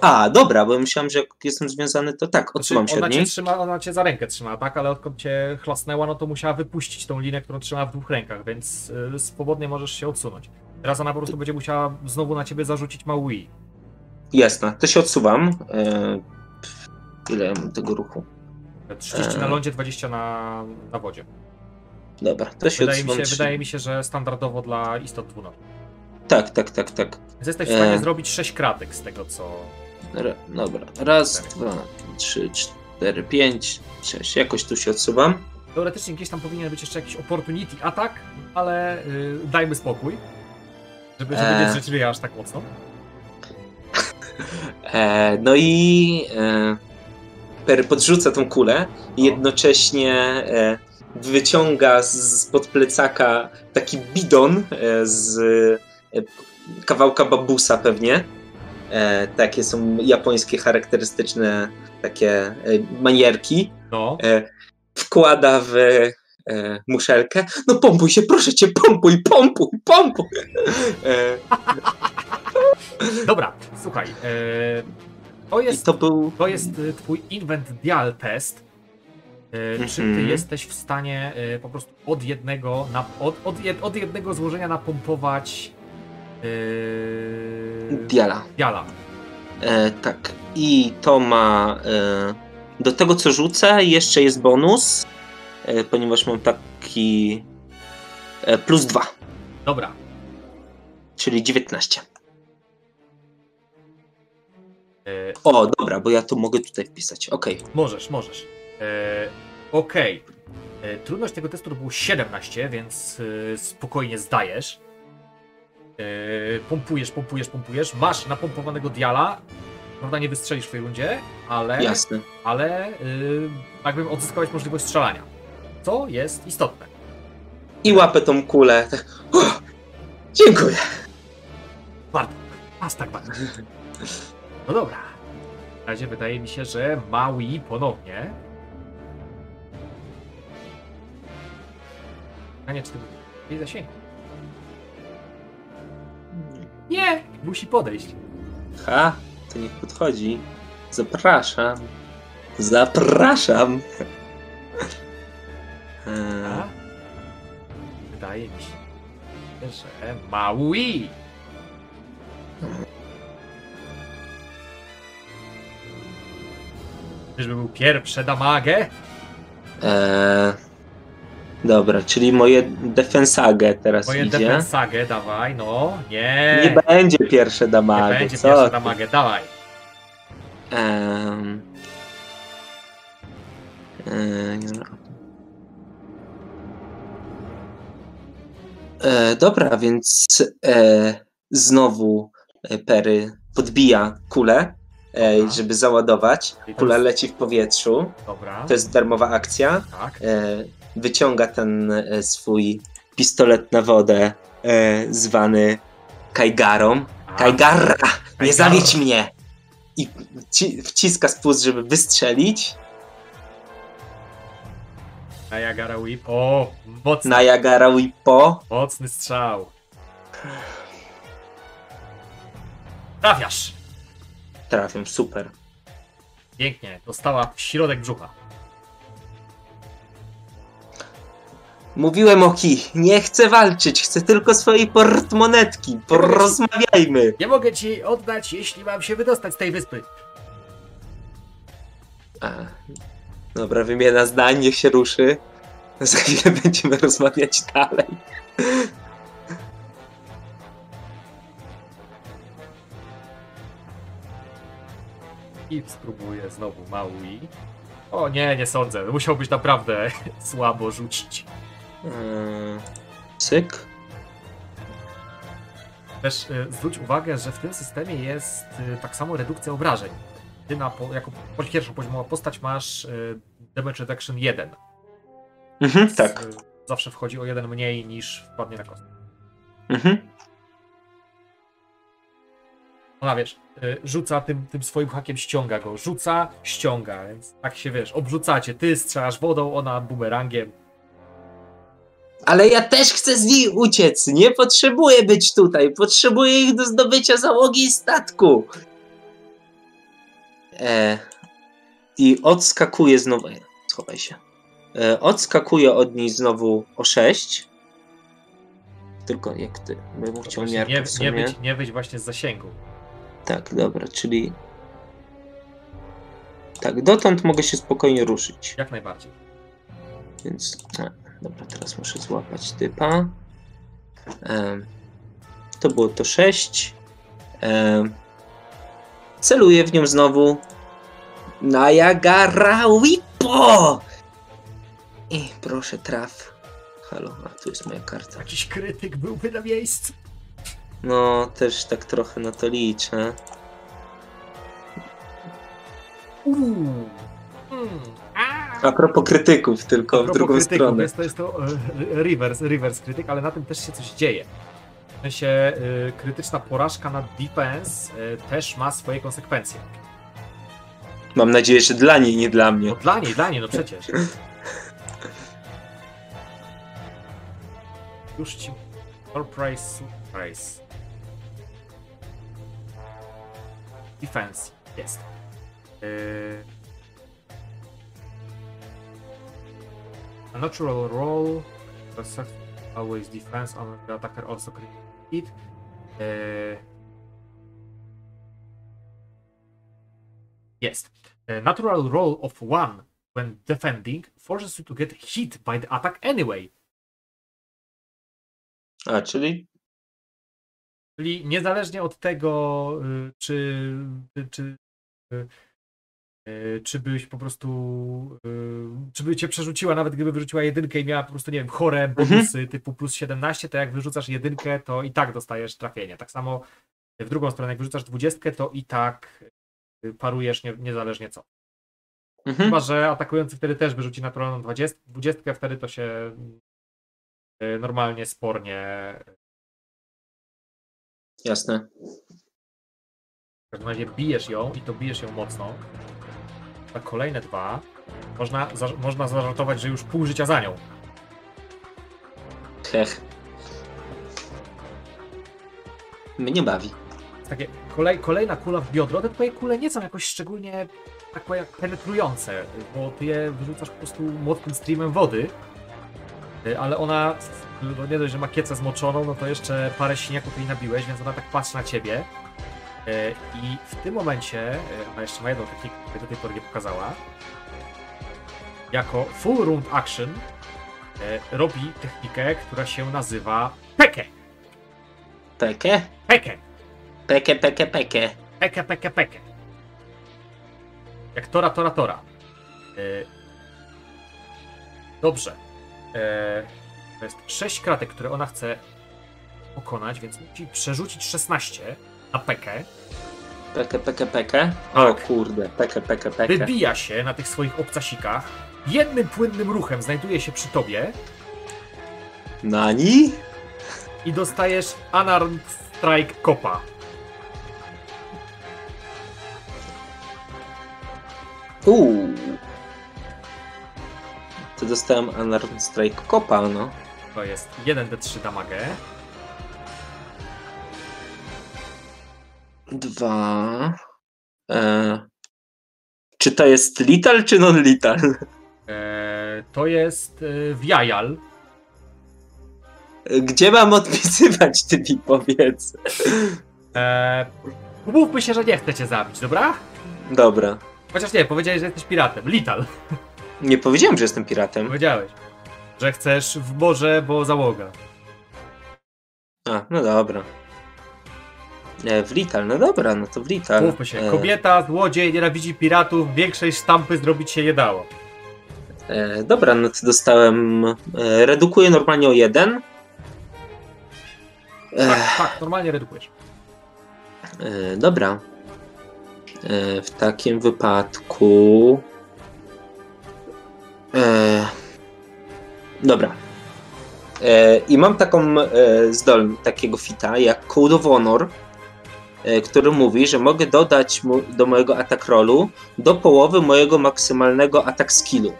A, dobra, bo myślałem, że jak jestem związany, to tak, odsuwam
Znaczy,
się
ona
od
cię
niej.
trzyma, ona cię za rękę trzyma, tak? Ale odkąd cię chlasnęła, no to musiała wypuścić tą linę, którą trzyma w dwóch rękach, więc y, swobodnie możesz się odsunąć. Teraz ona po prostu będzie musiała znowu na ciebie zarzucić Maui.
Jasne, to się odsuwam. E, ile ja mam tego ruchu?
30 na
Eee.
lądzie, 20 na, na wodzie.
Dobra, to się
Wydaje mi, się, wydaje mi się, że standardowo dla istot dwunożnych.
Tak, tak, tak, tak.
Więc jesteś w stanie
Eee.
zrobić 6 kratek z tego, co...
Ra, dobra, raz, dwa, trzy, cztery, pięć, sześć. Jakoś tu się odsuwam.
Teoretycznie gdzieś tam powinien być jeszcze jakiś opportunity atak, ale y, dajmy spokój. Żeby, żeby nie
Eee.
drzeć ryja aż tak mocno.
E, no i e, Perry podrzuca tą kulę i
No.
jednocześnie e, wyciąga z- spod plecaka taki bidon e, z e, kawałka babusa pewnie. Takie są japońskie charakterystyczne takie manierki.
No.
Wkłada w muszelkę. No pompuj się, proszę cię, pompuj, pompuj, pompuj.
Dobra, słuchaj. E, to
I
jest
to był...
To jest y, twój invent dial test. Y, Czy ty
Mhm.
jesteś w stanie y, po prostu od jednego, na, od, od, jed, od jednego złożenia napompować yy,
Diala.
diala?
E, tak. I to ma. E, do tego co rzucę, jeszcze jest bonus, e, ponieważ mam taki. E, plus 2,
Dobra,
czyli 19.
y,
O, dobra, bo ja to mogę tutaj wpisać. Okej.
możesz, możesz. E, Okej. E, Trudność tego testu to było 17, więc spokojnie zdajesz. E, Pompujesz, pompujesz, pompujesz. Masz napompowanego diala. Prawda, nie wystrzelisz w tej rundzie, ale.
Jasne.
ale yy, jakby odzyskałeś możliwość strzelania. Co jest istotne.
I łapę tą kulę. Tak. O, dziękuję.
Warto. Aż tak bardzo. No dobra. W razie wydaje mi się, że Maui ponownie. Pytanie, czy ty jej zasięgu? Nie! Musi podejść.
Ha, to niech podchodzi. Zapraszam. Zapraszam. E,
A? Wydaje mi się, że Maui! Czyżby był pierwszy damagę?
e, dobra, czyli moje defensagę teraz
Moje
idzie.
defensagę, dawaj, no. Nie,
Nie będzie pierwsze
nie
damage.
będzie
co
pierwsza
ty?
damagę, dawaj.
Em, em, E, dobra, więc e, znowu Perry podbija kulę,
Dobra.
żeby załadować. Kula leci w powietrzu.
Dobra,
To jest darmowa akcja.
tak.
E, wyciąga ten e, swój pistolet na wodę, e, zwany Kaigarą.
A,
Kaigarra! Nie zawiedź mnie! I wci- wciska spust, żeby wystrzelić.
Niagara Whip. O, mocny,
Na Jagara Whippo.
mocny strzał. Trafiasz.
Trafiam, super.
Pięknie, dostała w środek brzucha.
Mówiłem Oki, nie chcę walczyć, chcę tylko swojej portmonetki. Porozmawiajmy.
Nie mogę ci oddać, jeśli mam się wydostać z tej wyspy.
A, dobra, wymiana zdań, niech się ruszy. Za chwilę będziemy rozmawiać dalej.
I spróbuję znowu Maui. O nie, nie sądzę. Musiałbyś naprawdę słabo rzucić.
Cyk.
Też y, zwróć uwagę, że w tym systemie jest y, tak samo redukcja obrażeń. Ty na, po, jako pierwszą poziomową postać masz y, damage reduction 1.
Mhm, tak.
Y, zawsze wchodzi o jeden mniej niż wpadnie na kostkę.
Mhm.
Ona wiesz, y, rzuca tym, tym swoim hakiem, ściąga go. Rzuca, ściąga, więc tak się wiesz, obrzucacie. Ty strzelasz wodą, ona bumerangiem.
Ale ja też chcę z niej uciec. Nie potrzebuję być tutaj. Potrzebuję ich do zdobycia załogi statku. E, I odskakuje znowu. e, Schowaj się. E, odskakuje od niej znowu o 6. Tylko jak ty. Bym chciał miarkę
nie, nie, być, nie być właśnie z zasięgu.
Tak, dobra, czyli. Tak, dotąd mogę się spokojnie ruszyć.
Jak najbardziej.
Więc. A, dobra, teraz muszę złapać typa. Em, to było to 6. Em, celuję w nią znowu. Niagara Wipo! I proszę traf. Halo, a tu jest moja karta.
Jakiś krytyk byłby na miejscu.
No, też tak trochę na to liczę.
Uuu.
A propos krytyków, tylko w
propos
drugą
krytyków,
stronę.
Jest to, jest to e, reverse, reverse krytyk, ale na tym też się coś dzieje. W sensie e, krytyczna porażka na defense e, też ma swoje konsekwencje.
Mam nadzieję, że dla niej, nie dla
No
mnie.
dla niej, dla niej, no przecież. Już ci... Surprise, surprise. Defense, jest. Yy... Uh, a natural roll, always defense on the attacker also hit. Yy... Jest. A natural roll of one when defending forces you to get hit by the attack anyway.
A, czyli
Czyli niezależnie od tego, y, czy, czy, czy, y, y, czy byś po prostu, y, czy by cię przerzuciła, nawet gdyby wyrzuciła jedynkę i miała po prostu, nie wiem, chore bonusy typu plus 17, to jak wyrzucasz jedynkę, to i tak dostajesz trafienie. Tak samo w drugą stronę, jak wyrzucasz dwudziestkę, to i tak y, parujesz nie, niezależnie co.
Mhm.
Chyba, że atakujący wtedy też wyrzuci naturalną 20, 20 wtedy to się y, normalnie, spornie
Jasne.
W każdym razie bijesz ją i to bijesz ją mocno. Na kolejne dwa można, za, można zażartować, że już pół życia za nią.
Hech. Mnie bawi.
Takie kolej, kolejna kula w biodro. Te twoje kule nie są jakoś szczególnie tak powiem, penetrujące, bo ty je wyrzucasz po prostu mocnym streamem wody. Y, Ale ona, no nie dość, że ma kiecę zmoczoną, no to jeszcze parę siniaków jej nabiłeś, więc ona tak patrzy na ciebie. Y, I w tym momencie, y, ona jeszcze ma jedną technikę, której do tej pory nie pokazała. Jako full round action y, robi technikę, która się nazywa Peke.
Peke?
Peke.
Peke, peke, peke.
Peke, peke, peke. Jak tora, tora, tora. E, Dobrze. To jest 6 kratek, które ona chce pokonać, więc musi przerzucić 16 na pekę.
Peke, peke, peke. O
Tak.
kurde, peke, peke, peke.
Wybija się na tych swoich obcasikach. Jednym płynnym ruchem znajduje się przy tobie
Nani?
i dostajesz Unarmed Strike Kopa.
Uuu. To dostałem Unarmed Strike Kopa, no.
To jest 1d3 damage.
Dwa. E... Czy to jest lethal czy non-lethal?
E, To jest e, Wiajal.
Gdzie mam odpisywać, ty mi powiedz.
Eee, umówmy się, że nie chcę cię zabić, dobra?
Dobra.
Chociaż nie, powiedziałeś, że jesteś piratem. Lital.
Nie powiedziałem, że jestem piratem.
Powiedziałeś. Że chcesz w morze, bo załoga.
A, no dobra. E, w Lital, no dobra, no to w Lital.
Mówmy się,
E,
kobieta, złodziej, nienawidzi piratów, większej sztampy zrobić się nie dało.
E, dobra, no to dostałem. E, redukuję normalnie o jeden. E,
Tak, tak, normalnie redukujesz.
e, dobra. E, w takim wypadku. E, dobra. E, I mam taką e, zdolność, takiego fita jak Code of Honor, e, który mówi, że mogę dodać mu, do mojego attack rollu do połowy mojego maksymalnego attack skillu.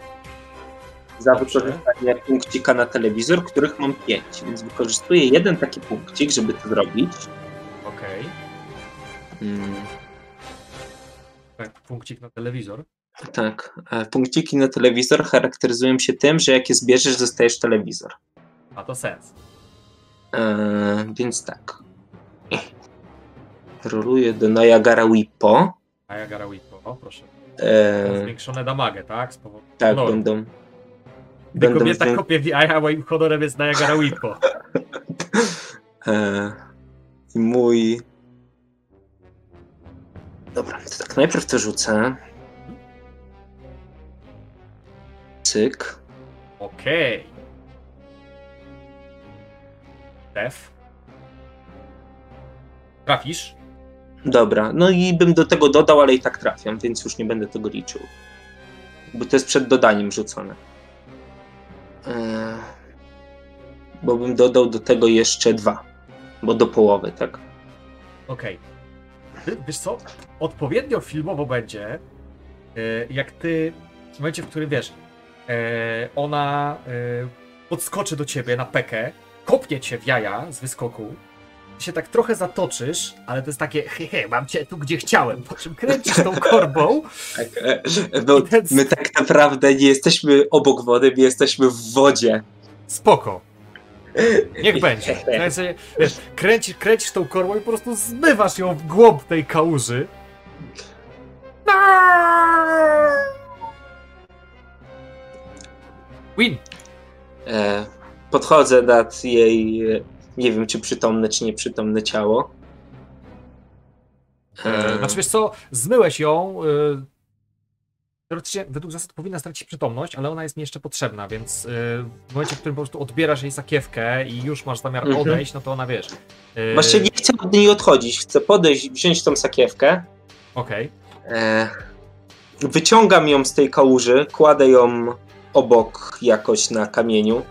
Za
Dobrze.
wykorzystanie punkcika na telewizor, których mam 5, więc wykorzystuję jeden taki punkcik, żeby to zrobić.
Okej.
Mm,
Tak, punkcik na telewizor.
Tak, e, punkciki na telewizor charakteryzują się tym, że jak je zbierzesz, dostajesz telewizor.
Ma to sens.
E, więc tak. Roluję do Niagara Whippo.
A ja gara Whippo, o proszę.
E,
Zwiększone damagę, tak? Z powodu
tak,
honoru.
będą.
Gdy
będą
kobieta
zwię-
kopie w jaja, moim honorem jest Niagara Whippo.
E, I mój. Dobra, to tak najpierw to rzucę. Cyk.
Okej. Def. Trafisz?
Dobra, no i bym do tego dodał, ale i tak trafiam, więc już nie będę tego liczył. Bo to jest przed dodaniem rzucone. E, bo bym dodał do tego jeszcze dwa. Bo do połowy, tak?
Okej. Ty, Wiesz co? Odpowiednio filmowo będzie, e, jak ty w momencie, w którym wiesz, ona e, podskoczy do ciebie na pekę, kopnie cię w jaja z wyskoku, ty się tak trochę zatoczysz, ale to jest takie he, he mam cię tu, gdzie chciałem, po czym kręcisz tą korbą
Tak, e,
I ten-
my tak naprawdę nie jesteśmy obok wody, my jesteśmy w wodzie.
Spoko. Niech będzie. Wiesz, kręcisz, kręcisz tą korbą i po prostu zmywasz ją w głąb tej kałuży. Win.
E, podchodzę nad jej, e, nie wiem czy przytomne, czy nieprzytomne ciało.
E, znaczy wiesz co, zmyłeś ją. E, teoretycznie według zasad powinna stracić przytomność, ale ona jest mi jeszcze potrzebna, więc e, w momencie, w którym po prostu odbierasz jej sakiewkę i już masz zamiar
Mhm.
odejść, no to ona wiesz. E,
Właśnie nie chcę od niej odchodzić, chcę podejść, wziąć tą sakiewkę.
Okej.
E, wyciągam ją z tej kałuży, kładę ją obok jakoś na kamieniu,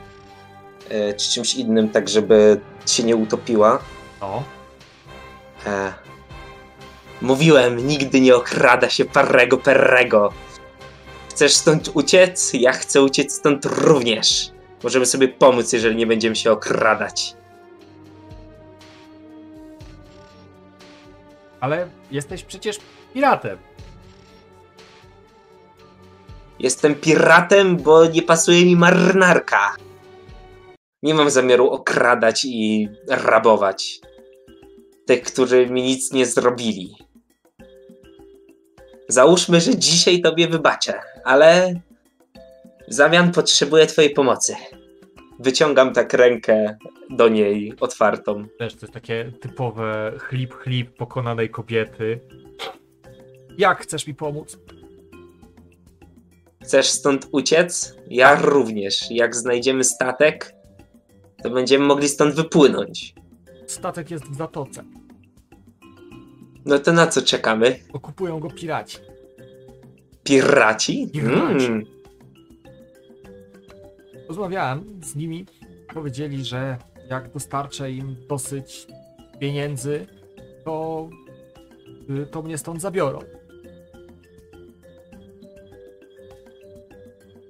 e, czy czymś innym, tak żeby się nie utopiła.
No.
E, mówiłem, nigdy nie okrada się parego perrego. Chcesz stąd uciec? Ja chcę uciec stąd również. Możemy sobie pomóc, jeżeli nie będziemy się okradać.
Ale jesteś przecież piratem.
Jestem piratem, bo nie pasuje mi marynarka. Nie mam zamiaru okradać i rabować tych, którzy mi nic nie zrobili. Załóżmy, że dzisiaj tobie wybaczę, ale w zamian potrzebuję twojej pomocy. Wyciągam tak rękę do niej otwartą.
Też to jest takie typowe chlip, chlip pokonanej kobiety. Jak chcesz mi pomóc?
Chcesz stąd uciec? Ja również. Jak znajdziemy statek, to będziemy mogli stąd wypłynąć.
Statek jest w zatoce.
No to na co czekamy?
Okupują go piraci.
Piraci?
Piraci.
Mm.
Rozmawiałem z nimi. Powiedzieli, że jak dostarczę im dosyć pieniędzy, to, y, to mnie stąd zabiorą.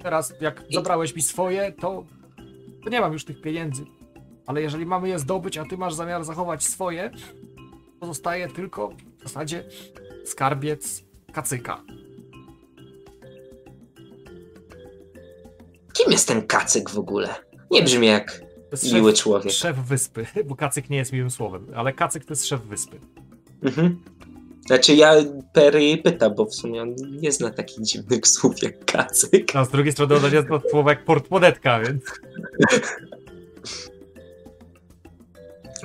Teraz, jak zabrałeś mi swoje, to, to nie mam już tych pieniędzy. Ale jeżeli mamy je zdobyć, a ty masz zamiar zachować swoje, to zostaje tylko w zasadzie skarbiec kacyka.
Kim jest ten kacyk w ogóle? Nie brzmi jak
jest
miły
szef,
człowiek.
szef wyspy, bo kacyk nie jest miłym słowem, ale kacyk to jest szef wyspy.
Mhm. Znaczy ja Perry jej pyta, bo w sumie on nie zna takich dziwnych słów jak kacyk.
No, z drugiej strony ona jest od słowa jak portmonetka, więc...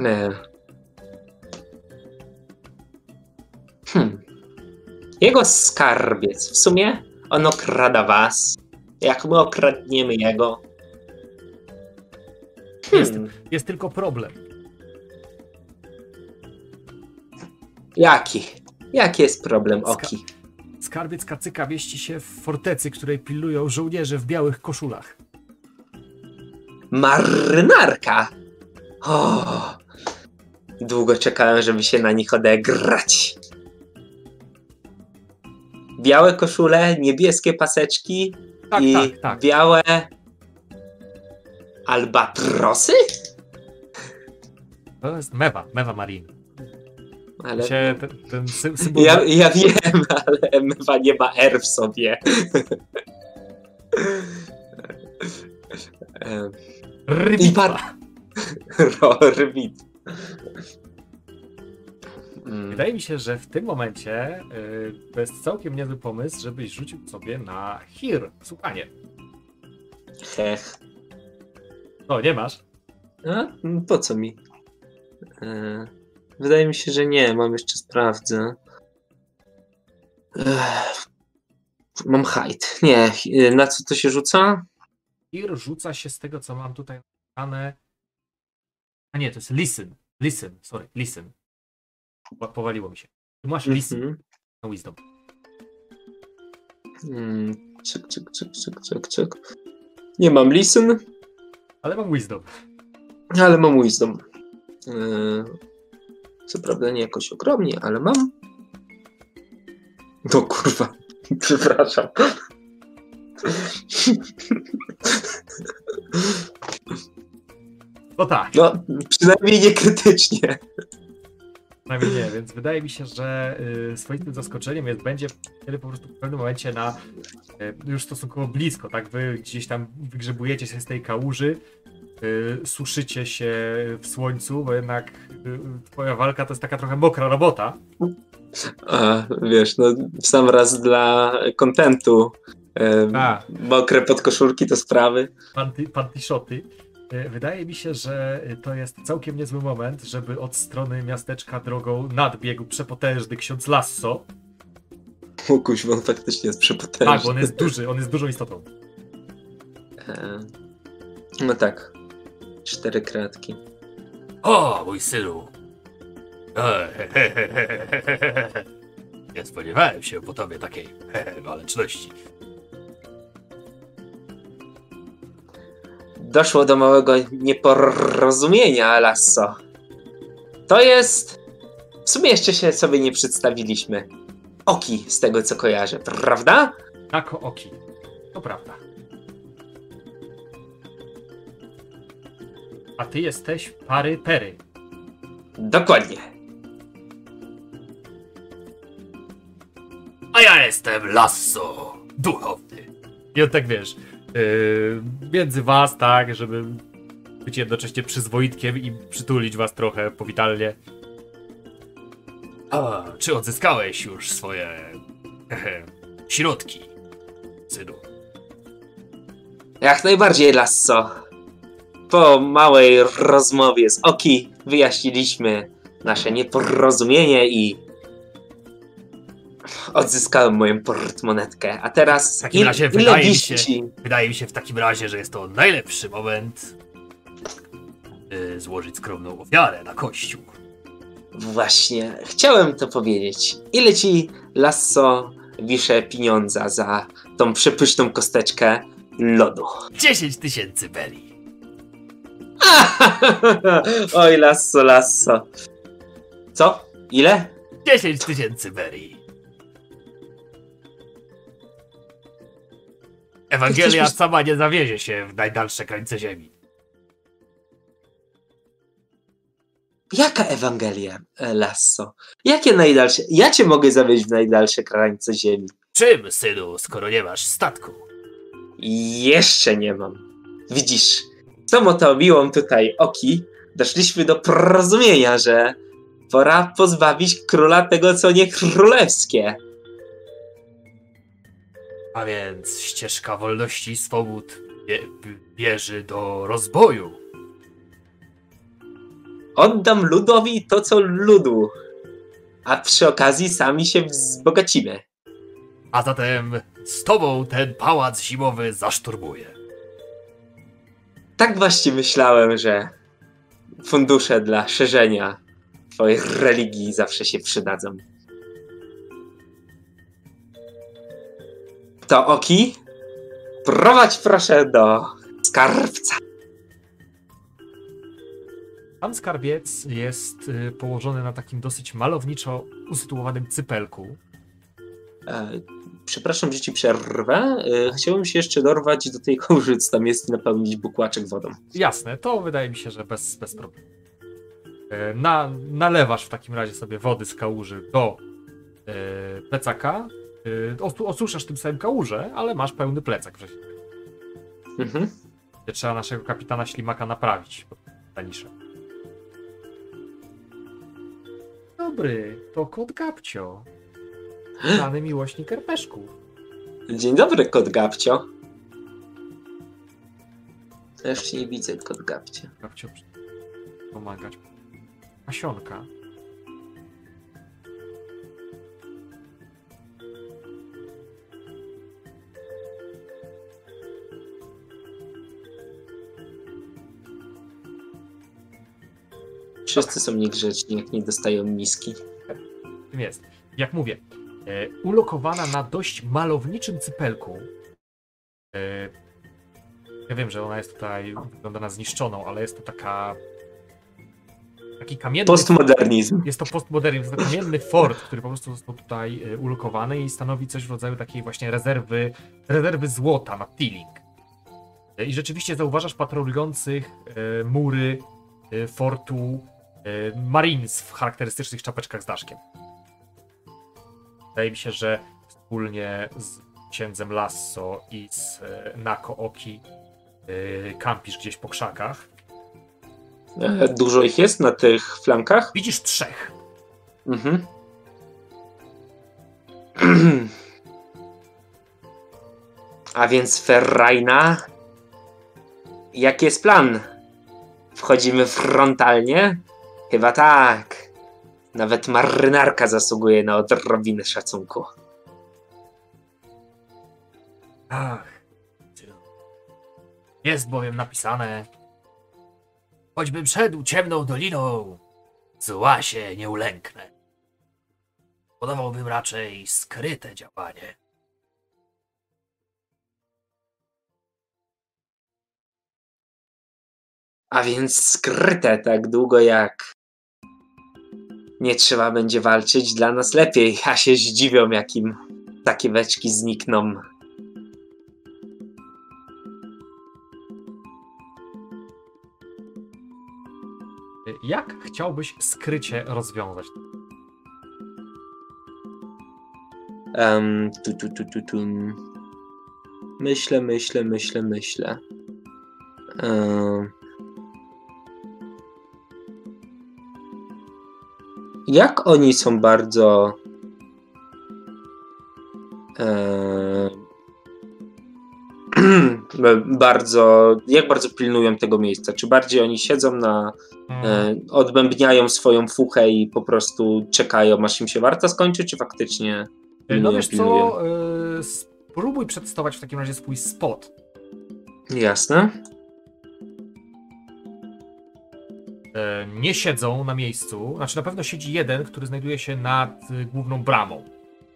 E. Hmm. Jego skarbiec. W sumie on okrada was. Jak my okradniemy jego.
Jest,
Hmm.
jest tylko problem.
Jaki? Jaki jest problem, Oki?
Skarbiec kacyka mieści się w fortecy, której pilnują żołnierze w białych koszulach.
Marynarka! O, długo czekałem, żeby się na nich odegrać. Białe koszule, niebieskie paseczki
Tak,
i
tak, tak.
białe albatrosy?
To jest mewa, mewa marine.
Ale
Się, ten, ten sy- symbol...
ja, ja wiem, ale Mewa nie ma R w sobie.
Rybitwa.
par... Rorbit. Mm.
Wydaje mi się, że w tym momencie y, to jest całkiem niezły pomysł, żebyś rzucił sobie na hir, słuchanie.
Hech.
No, nie masz?
A? Po co mi? E, Wydaje mi się, że nie. Mam jeszcze sprawdzę. Ech. Mam height. Nie. e, Na co to się rzuca?
Hir rzuca się z tego, co mam tutaj napisane. A nie, to jest listen. Listen, sorry, listen. Po- Powaliło mi się. Ty masz listen
Mhm.
na wisdom.
Mm, Cyk, cyk, cyk, cyk, cyk, cyk. Nie mam listen,
Ale mam wisdom.
ale mam wisdom. E, Co prawda nie jakoś ogromnie, ale mam. No kurwa. Przepraszam.
No tak,
No, przynajmniej nie krytycznie.
przynajmniej nie, więc wydaje mi się, że y, swoistym zaskoczeniem jest, będzie kiedy po prostu w pewnym momencie na y, już stosunkowo blisko, tak? Wy gdzieś tam wygrzebujecie się z tej kałuży, suszycie się w słońcu, bo jednak y, twoja walka to jest taka trochę mokra robota.
A, wiesz, no w sam raz dla kontentu. E,
A.
mokre podkoszulki to sprawy.
panty, Wydaje mi się, że to jest całkiem niezły moment, żeby od strony miasteczka drogą nadbiegł przepotężny ksiądz Lasso.
O kuźwa, on faktycznie jest przepotężny.
Tak, bo on jest duży, on jest dużą istotą.
E, no tak. Cztery kratki.
O, mój synu! Nie spodziewałem się po tobie takiej waleczności.
Doszło do małego nieporozumienia, Lasso. To jest... W sumie jeszcze się sobie nie przedstawiliśmy. Oki, z tego co kojarzę, prawda?
Jako oki. To prawda. A ty jesteś pary pery.
Dokładnie.
A ja jestem Lasso, duchowny.
I on tak wiesz, yy, między was, tak, żeby być jednocześnie przyzwoitkiem i przytulić was trochę powitalnie.
A, czy odzyskałeś już swoje środki, synu?
Jak najbardziej, Lasso. Po małej rozmowie z Oki wyjaśniliśmy nasze nieporozumienie i odzyskałem moją portmonetkę. A teraz
W takim
il-
razie wydaje mi się-? Wydaje mi się w takim razie, że jest to najlepszy moment, by złożyć skromną ofiarę na kościół.
Właśnie, chciałem to powiedzieć. Ile ci, Lasso, wiszę pieniądza za tą przepyszną kosteczkę lodu?
10 tysięcy beli.
Oj, Lasso, Lasso. Co? Ile?
10 tysięcy beli. Ewangelia
Chcesz
sama nie zawiezie się w najdalsze krańce ziemi.
Jaka Ewangelia, e, Lasso? Jakie najdalsze? Ja cię mogę zawieźć w najdalsze krańce ziemi.
Czym, synu, skoro nie masz statku?
Jeszcze nie mam. Widzisz, z tą oto miłą tutaj Oki doszliśmy do porozumienia, że Pora pozbawić króla tego, co nie królewskie.
A więc ścieżka wolności i swobód bie- bierze do rozboju.
Oddam ludowi to, co ludu. A przy okazji sami się wzbogacimy.
A zatem z tobą ten pałac zimowy zaszturmuje.
Tak właśnie myślałem, że fundusze dla szerzenia twojej religii zawsze się przydadzą. To Oki, prowadź proszę do skarbca.
Pan skarbiec jest y, położony na takim dosyć malowniczo usytuowanym cypelku.
E, przepraszam, że ci przerwę. E, chciałbym się jeszcze dorwać do tej kurzy, co tam jest i napełnić bukłaczek wodą.
Jasne, to wydaje mi się, że bez, bez problemu. E, Na, nalewasz w takim razie sobie wody z kałuży do e, plecaka. Osu- osuszasz tym samym kałużę, ale masz pełny plecak wcześniej.
Mhm.
Trzeba naszego kapitana Ślimaka naprawić. Tanisze. Dobry, to kot Gabcio. Znany miłośnik erpeszków.
Dzień dobry, kot Gabcio. Jeszcze nie widzę kot Gabcio.
Gabcio pomagać. Asionka.
Wszyscy są niegrzeczni, jak nie dostają miski.
Jest. Jak mówię, ulokowana na dość malowniczym cypelku. E, ja wiem, że ona jest tutaj, wygląda na zniszczoną, ale jest to taka. Taki kamienny.
Postmodernizm.
Jest to postmodernizm, jest to kamienny fort, który po prostu został tutaj e, ulokowany i stanowi coś w rodzaju takiej właśnie rezerwy, rezerwy złota na Tilling. E, I rzeczywiście zauważasz patrolujących e, mury e, fortu e, Marines w charakterystycznych czapeczkach z daszkiem. Wydaje mi się, że wspólnie z księdzem Lasso i z e, Nako Oki e, kampisz gdzieś po krzakach.
E, Dużo ich jest na tych flankach.
Widzisz trzech.
Mhm. A więc Ferrajna. Jaki jest plan? Wchodzimy frontalnie? Chyba tak. Nawet marynarka zasługuje na odrobinę szacunku.
Ach. Jest bowiem napisane. Choćbym szedł ciemną doliną, zła się nie ulęknę. Podawałbym raczej skryte działanie.
A więc skryte tak długo jak nie trzeba będzie walczyć, dla nas lepiej. A się zdziwią, jakim takie beczki znikną.
Jak chciałbyś skrycie rozwiązać?
Um, tu, tu, tu, tu, tu. Myślę, myślę, myślę, myślę. Um. Jak oni są bardzo. em, bardzo. Jak bardzo pilnują tego miejsca? Czy bardziej oni siedzą na. E, odbębniają swoją fuchę i po prostu czekają, aż im się warta skończy, czy faktycznie.
E, No
pilnują,
wiesz
pilnują?
co, e, spróbuj przedstawiać w takim razie swój spot.
Jasne.
Nie siedzą na miejscu, znaczy na pewno siedzi jeden, który znajduje się nad e, główną bramą.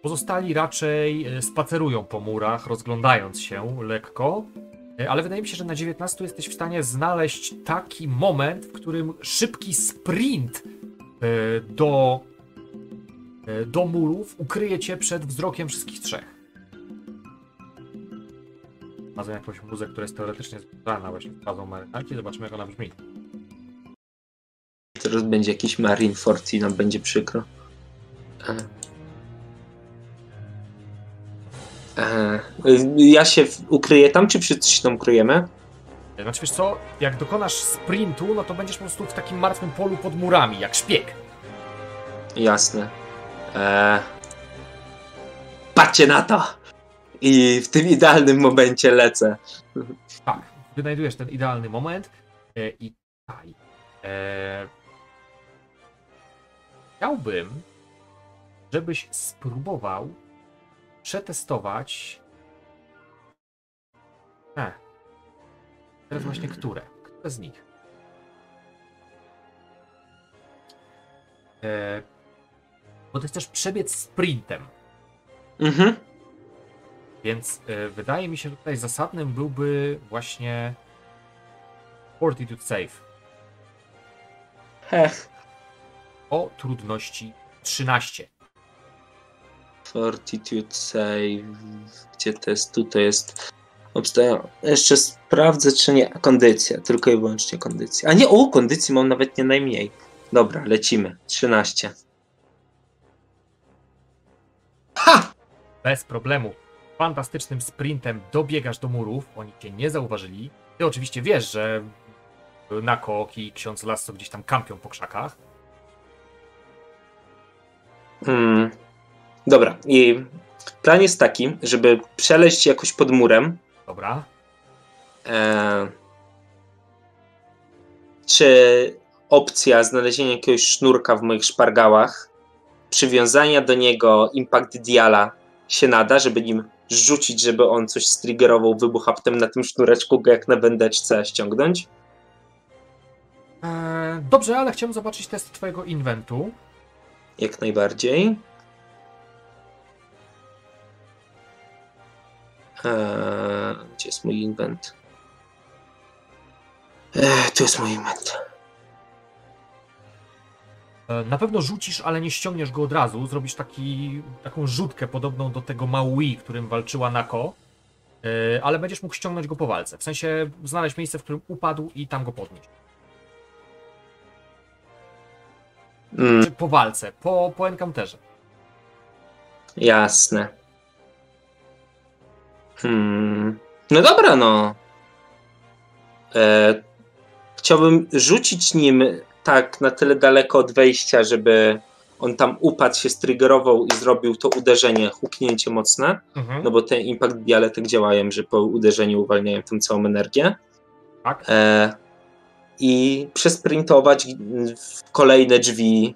Pozostali raczej e, spacerują po murach, rozglądając się lekko, e, ale wydaje mi się, że na 19 jesteś w stanie znaleźć taki moment, w którym szybki sprint e, do, e, do murów ukryje cię przed wzrokiem wszystkich trzech. Znalazłem jakąś muzę, która jest teoretycznie zbudowana właśnie z fazą marynarki. Zobaczymy, jak ona brzmi.
Teraz będzie jakiś Marineford i nam będzie przykro. E. E, ja się ukryję tam, czy wszyscy się tam ukryjemy?
Znaczy wiesz co, jak dokonasz sprintu, no to będziesz po prostu w takim martwym polu pod murami, jak szpieg.
Jasne. E... Patrzcie na to! I w tym idealnym momencie lecę.
Tak, wynajdujesz ten idealny moment e, i tutaj. E, chciałbym, żebyś spróbował przetestować. E, teraz właśnie które? Które z nich? E, bo ty chcesz przebiec sprintem.
Mhm.
Więc e, wydaje mi się, że tutaj zasadnym byłby właśnie Fortitude Save
Heh.
O trudności 13.
Fortitude save. Gdzie to jest? Tutaj jest. Obstają. Jeszcze sprawdzę, czy nie. Kondycja. Tylko i wyłącznie kondycja. A nie, o, kondycji mam nawet nie najmniej. Dobra, lecimy. 13. Ha!
Bez problemu. Fantastycznym sprintem dobiegasz do murów, oni cię nie zauważyli. Ty oczywiście wiesz, że Nakok i ksiądz Lasso gdzieś tam kampią po krzakach.
Hmm. Dobra, i plan jest taki, żeby przeleźć jakoś pod murem.
Dobra.
E, czy opcja znalezienia jakiegoś sznurka w moich szpargałach, przywiązania do niego impact diala się nada, żeby nim rzucić, żeby on coś striggerował wybuch, a potem na tym sznureczku go jak na wędeczce ściągnąć?
Eee, dobrze, ale chciałem zobaczyć test twojego inwentu.
Jak najbardziej. Eee, gdzie jest mój invent? Eee, tu jest mój invent.
E, Na pewno rzucisz, ale nie ściągniesz go od razu. Zrobisz taki, taką rzutkę podobną do tego Maui, którym walczyła Nako. E, Ale będziesz mógł ściągnąć go po walce. W sensie znaleźć miejsce, w którym upadł i tam go podnieść.
Mm,
po walce, po, po encounterze.
jasne. Hmm. No dobra, no. E, chciałbym rzucić nim tak na tyle daleko od wejścia, żeby on tam upadł, się striggerował i zrobił to uderzenie, huknięcie mocne.
Mhm.
No bo te impact diale tak działają, że po uderzeniu uwalniają tą całą energię.
Tak.
E, I przesprintować w kolejne drzwi,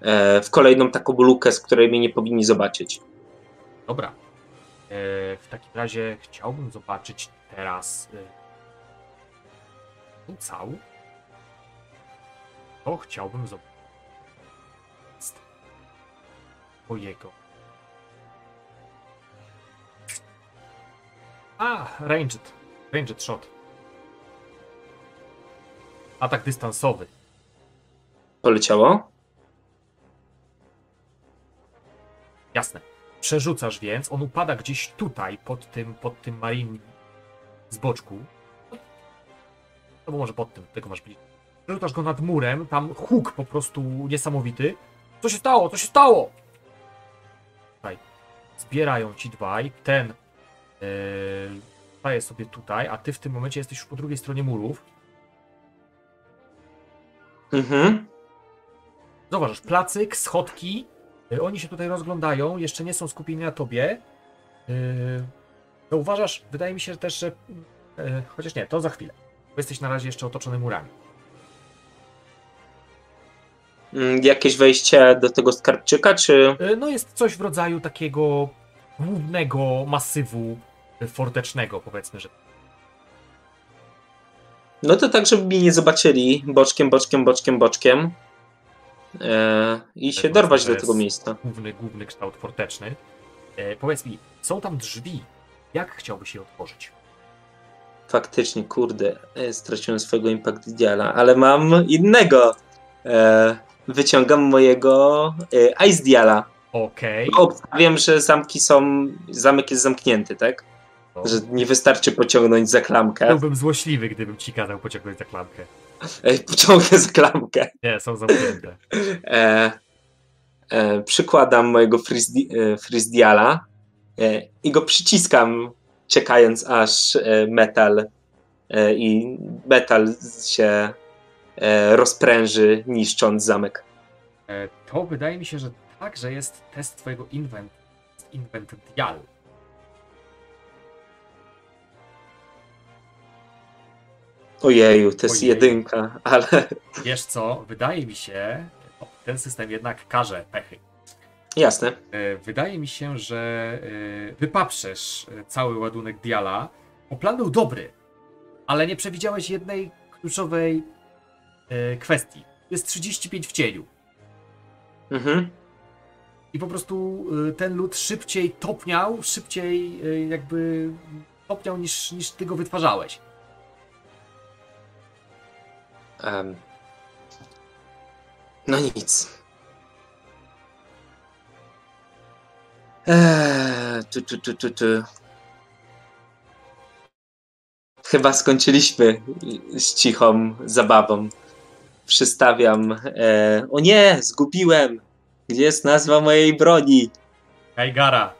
e, w kolejną taką lukę, z której mnie nie powinni zobaczyć.
Dobra. E, w takim razie chciałbym zobaczyć teraz e, cał. To chciałbym zobaczyć. Twojego. A, ranged. Ranged shot. Atak dystansowy.
Poleciało?
Jasne. Przerzucasz więc, on upada gdzieś tutaj, pod tym, pod tym marin z boczku. No bo może pod tym, tego masz bliżej. Przerzucasz go nad murem, tam huk po prostu niesamowity. Co się stało? Co się stało? Tutaj. Zbierają ci dwaj. Ten yy, staje sobie tutaj, a ty w tym momencie jesteś już po drugiej stronie murów.
Mhm.
Zauważysz, placyk, schodki. y, Oni się tutaj rozglądają, jeszcze nie są skupieni na tobie. Yy, Zauważasz, wydaje mi się też, że. yy, Chociaż nie, to za chwilę. Bo jesteś na razie jeszcze otoczony murami.
Mm, Jakieś wejście do tego skarbczyka, czy...
No jest coś w rodzaju takiego głównego masywu y, fortecznego, powiedzmy, że.
No to tak, żeby mnie nie zobaczyli boczkiem, boczkiem, boczkiem, boczkiem. E, I się dorwać do tego miejsca.
Główny, główny kształt forteczny. Yy, Powiedz mi, są tam drzwi. Jak chciałbyś je otworzyć?
Faktycznie, kurde, e, straciłem swojego impact diala, ale mam innego. E, wyciągam mojego e, ice diala.
Okej.
Bo Obstawiam, że zamki są. Zamek jest zamknięty, tak?
To
Że nie wystarczy pociągnąć za klamkę.
Byłbym złośliwy, gdybym ci kazał pociągnąć za klamkę.
Ej, pociągnę za klamkę.
Nie, są zamknięte.
E, e, przykładam mojego frisdi- e, frisdiala e, i go przyciskam, czekając aż e, metal e, i metal się e, rozpręży, niszcząc zamek.
E, to wydaje mi się, że także jest test twojego invent, inventarial.
Ojeju, to jest
Ojej.
jedynka, ale
Wiesz co, wydaje mi się, ten system jednak każe pechy.
jasne.
E, Wydaje mi się, że e, wypaprzesz e, cały ładunek Diala, bo plan był dobry, ale nie przewidziałeś jednej kluczowej kwestii. Jest 35 w cieniu.
Mhm.
I po prostu ten lód szybciej topniał, szybciej jakby topniał niż, niż ty go wytwarzałeś.
Em. No nic. Eee, tu, tu, tu, tu, tu. Chyba skończyliśmy z cichą zabawą. Przystawiam. E... O nie, zgubiłem! Gdzie jest nazwa mojej broni?
Kaigara,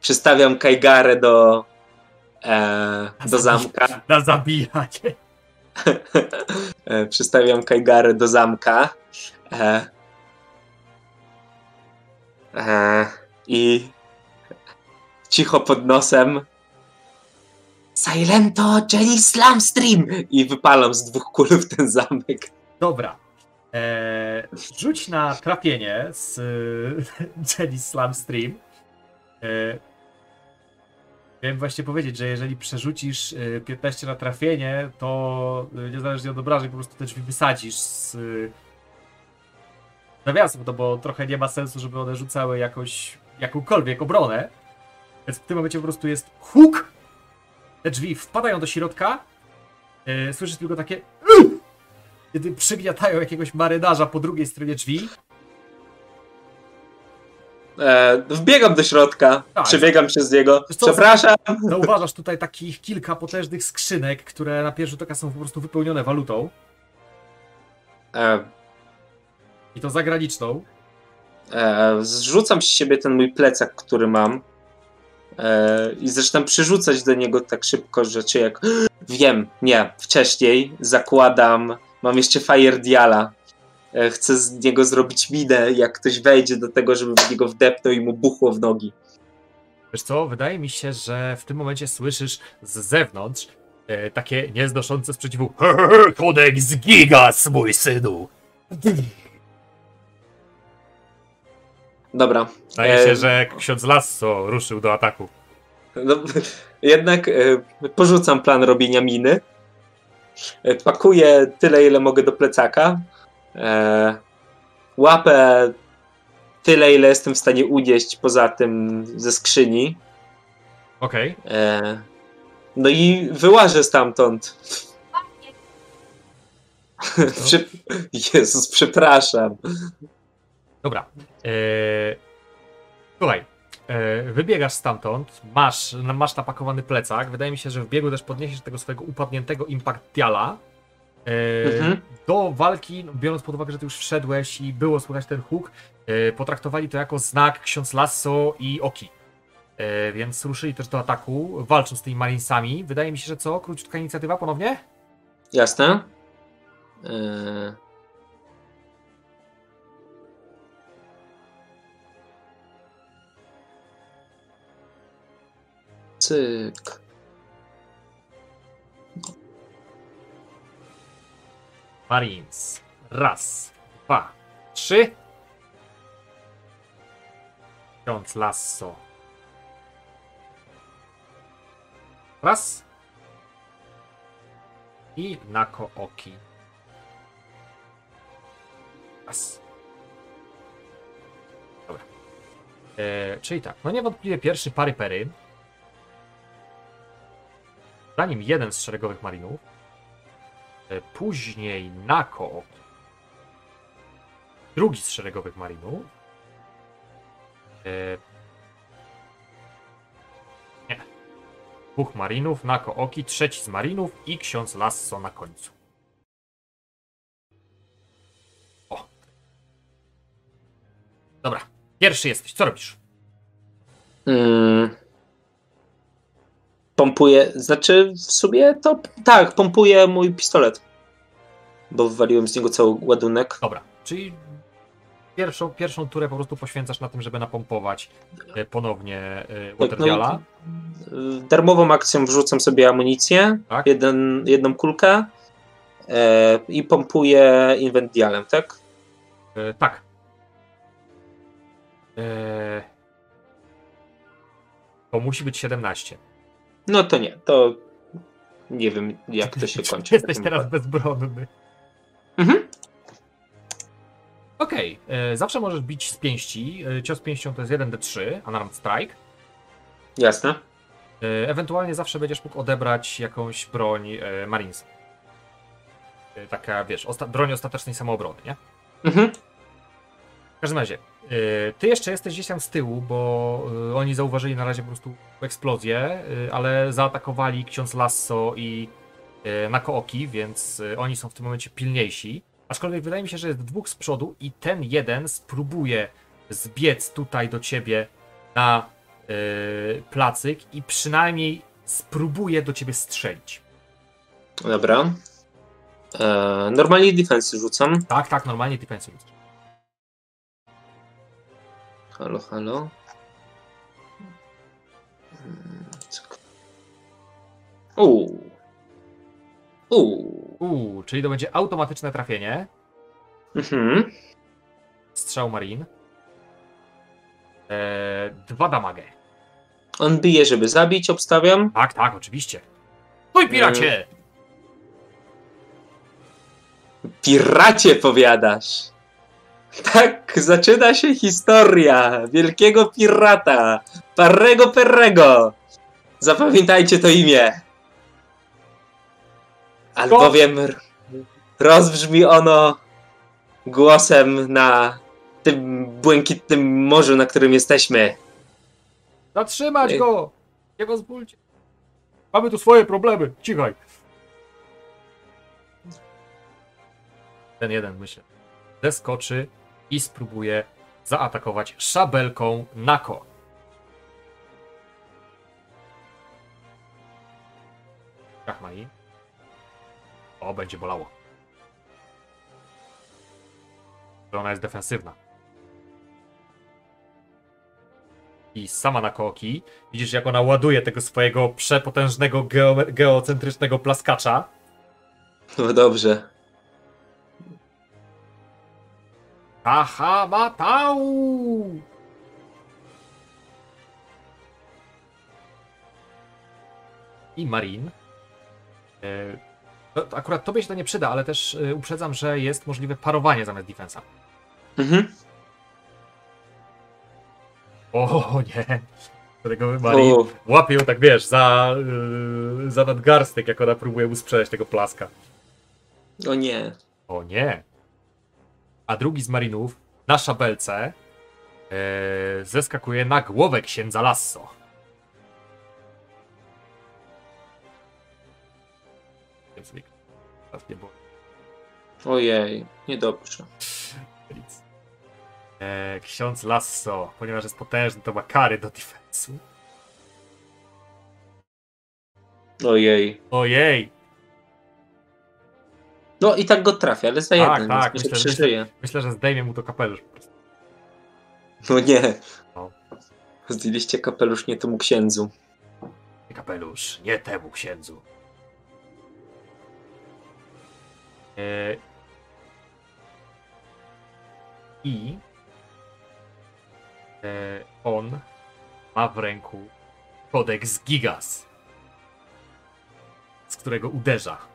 Przystawiam Kajgarę do. Do zamka.
na zabijanie.
E, Przystawiam Kajgarę do zamka. E, e, I cicho pod nosem. Silento Jenny Slamstream! I wypalam z dwóch kul w ten zamek.
Dobra. Eee, rzuć na trafienie z e, Jenny Slam Stream. Eee, miałem właśnie powiedzieć, że jeżeli przerzucisz e, 15 na trafienie, to e, niezależnie od obrażeń po prostu te drzwi wysadzisz z e, nawiasem, no bo trochę nie ma sensu, żeby one rzucały jakoś, jakąkolwiek obronę. Więc w tym momencie po prostu jest huk. Te drzwi wpadają do środka. Słyszysz tylko takie kiedy przygniatają jakiegoś marynarza po drugiej stronie drzwi.
E, wbiegam do środka,
Tak.
przebiegam przez niego.
Co,
Przepraszam.
Zauważasz tutaj takich kilka potężnych skrzynek, które na pierwszy rzut oka są po prostu wypełnione walutą.
E,
I to zagraniczną.
e, zrzucam z siebie ten mój plecak, który mam. E, I zaczynam przerzucać do niego tak szybko rzeczy jak. Wiem, nie, wcześniej zakładam. Mam jeszcze Fire Diala. E, chcę z niego zrobić minę, jak ktoś wejdzie do tego, żeby w niego wdepnął i mu buchło w nogi.
Wiesz co, wydaje mi się, że w tym momencie słyszysz z zewnątrz e, takie nieznoszące sprzeciwu.
Kodeks Gigas, mój synu!
Dobra.
Zdaje
E,
się, że ksiądz Lasso ruszył do ataku.
No, jednak e, porzucam plan robienia miny. E, pakuję tyle, ile mogę do plecaka. E, łapę tyle, ile jestem w stanie unieść poza tym ze skrzyni.
Okej.
E, no i wyłażę stamtąd. Prze- Jezus, przepraszam.
Dobra. Eee, słuchaj, e, wybiegasz stamtąd, masz, masz napakowany plecak. Wydaje mi się, że w biegu też podniesiesz tego swojego upadniętego impactiala. E,
Mhm.
Do walki, no, biorąc pod uwagę, że ty już wszedłeś i było słychać ten huk, e, potraktowali to jako znak ksiądz Lasso i Oki. E, więc ruszyli też do ataku, walcząc z tymi marinesami. Wydaje mi się, że co? Króciutka inicjatywa ponownie?
Jasne? E, Cyk.
Marines. Raz, dwa, trzy. Ksiądz Lasso. Raz. I Nako Oki. Raz. Dobra. E, czyli tak, no niewątpliwie pierwszy pary pery. Zanim jeden z szeregowych marinów. E, Później Nako. Drugi z szeregowych marinów. E, Nie. Dwóch marinów, Nako Oki, trzeci z marinów i ksiądz Lasso na końcu. O. Dobra. Pierwszy jesteś. Co robisz?
Mm. Pompuję, znaczy w sumie to tak, pompuję mój pistolet. Bo wywaliłem z niego cały ładunek.
Dobra. Czyli pierwszą, pierwszą turę po prostu poświęcasz na tym, żeby napompować e, ponownie e,
Tak,
Waterdiala.
no, darmową akcją wrzucam sobie amunicję,
Tak.
jeden, jedną kulkę e, i pompuję inwendialem, tak?
E, tak. E, to musi być 17.
No to nie, to nie wiem jak to się kończy.
Jesteś teraz bezbronny.
Mhm.
Okej, e, zawsze możesz bić z pięści. E, cios pięścią to jest 1d3, unarmed strike.
Jasne.
E, ewentualnie zawsze będziesz mógł odebrać jakąś broń Marines. Taka, wiesz, osta broń ostatecznej samoobrony, nie?
Mhm.
W każdym razie, ty jeszcze jesteś gdzieś tam z tyłu, bo y, oni zauważyli na razie po prostu eksplozję, y, ale zaatakowali ksiądz Lasso i Nakooki, więc oni są w tym momencie pilniejsi. Aczkolwiek wydaje mi się, że jest dwóch z przodu i ten jeden spróbuje zbiec tutaj do ciebie na placyk i przynajmniej spróbuje do ciebie strzelić.
Dobra. E, normalnie defensy rzucam.
Tak, tak, normalnie defensive.
Halo, halo. Hmm. Uuu. Uuu.
Uuu, czyli to będzie automatyczne trafienie.
Mhm.
Strzał Marin. Eee, dwa damage.
On bije, żeby zabić, obstawiam.
Tak, tak, oczywiście. Stój, piracie!
Piracie powiadasz. Tak zaczyna się historia wielkiego pirata, Parrego Perrego. Zapamiętajcie to imię. Albowiem rozbrzmi ono głosem na tym błękitnym morzu, na którym jesteśmy.
Zatrzymać go! Nie pozwólcie. Mamy tu swoje problemy. Cichaj. Ten jeden, myślę, zeskoczy i spróbuje zaatakować szabelką Nako. Kachmai. O, będzie bolało. Ona jest defensywna. I sama na koki. Widzisz, jak ona ładuje tego swojego przepotężnego geo geocentrycznego plaskacza.
No dobrze.
Aha, matau! I Marin. E, to, akurat tobie się to nie przyda, ale też e, uprzedzam, że jest możliwe parowanie zamiast defensa.
Mhm.
O nie! Tego Marin
U,
łapie ją tak, wiesz, za, yy, za nadgarstek, jak ona próbuje mu sprzedać tego plaska.
o nie.
O nie! A drugi z marinów na szabelce e, zeskakuje na głowę księdza Lasso. Nie było
Ojej, niedobrze.
nic. E, ksiądz Lasso, ponieważ jest potężny, to ma kary do defensu.
Ojej.
Ojej!
No i tak go trafia, ale za
Tak,
jeden,
tak,
więc myślę,
myślę,
że przeżyje.
Myślę, że zdejmie mu to kapelusz. po prostu.
No nie.
No.
Zdjęliście kapelusz nie temu księdzu.
Kapelusz, nie temu księdzu. E... I e, on ma w ręku kodeks Gigas, z którego uderza.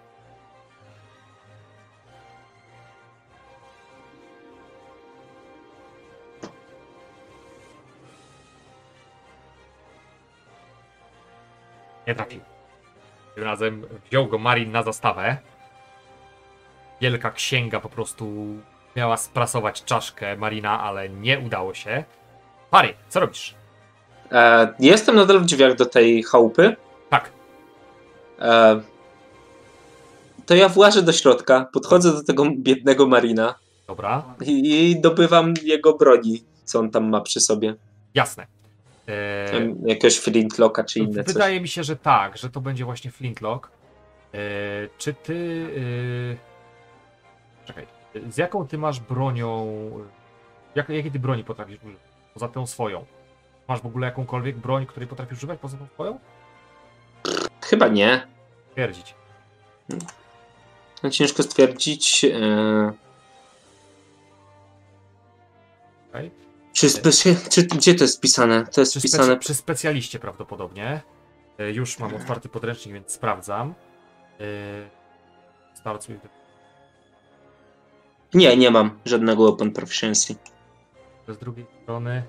Nie trafił. Tym razem wziął go Marin na zastawę. Wielka księga po prostu miała sprasować czaszkę Marina, ale nie udało się. Pary, co robisz?
E, jestem nadal w drzwiach do tej chałupy.
Tak,
E, to ja włażę do środka, podchodzę do tego biednego Marina
dobra,
i, i dobywam jego broni, co on tam ma przy sobie.
jasne. E,
Jakiegoś flintlocka czy inne coś.
Wydaje mi się, że tak, że to będzie właśnie Flintlock. E, czy ty. E, czekaj, z jaką ty masz bronią Jak, jakiej ty broni potrafisz używać? Poza tą swoją. Masz w ogóle jakąkolwiek broń, której potrafisz używać poza tą swoją?
Chyba nie.
Twierdzić.
No, ciężko stwierdzić. E...
Okej.
Czy, czy gdzie to jest pisane? To jest
Przy,
pisane.
przy specjaliście prawdopodobnie. E, Już mam otwarty podręcznik, więc sprawdzam. E, the-
Nie, nie mam żadnego Open Proficiency.
z drugiej strony.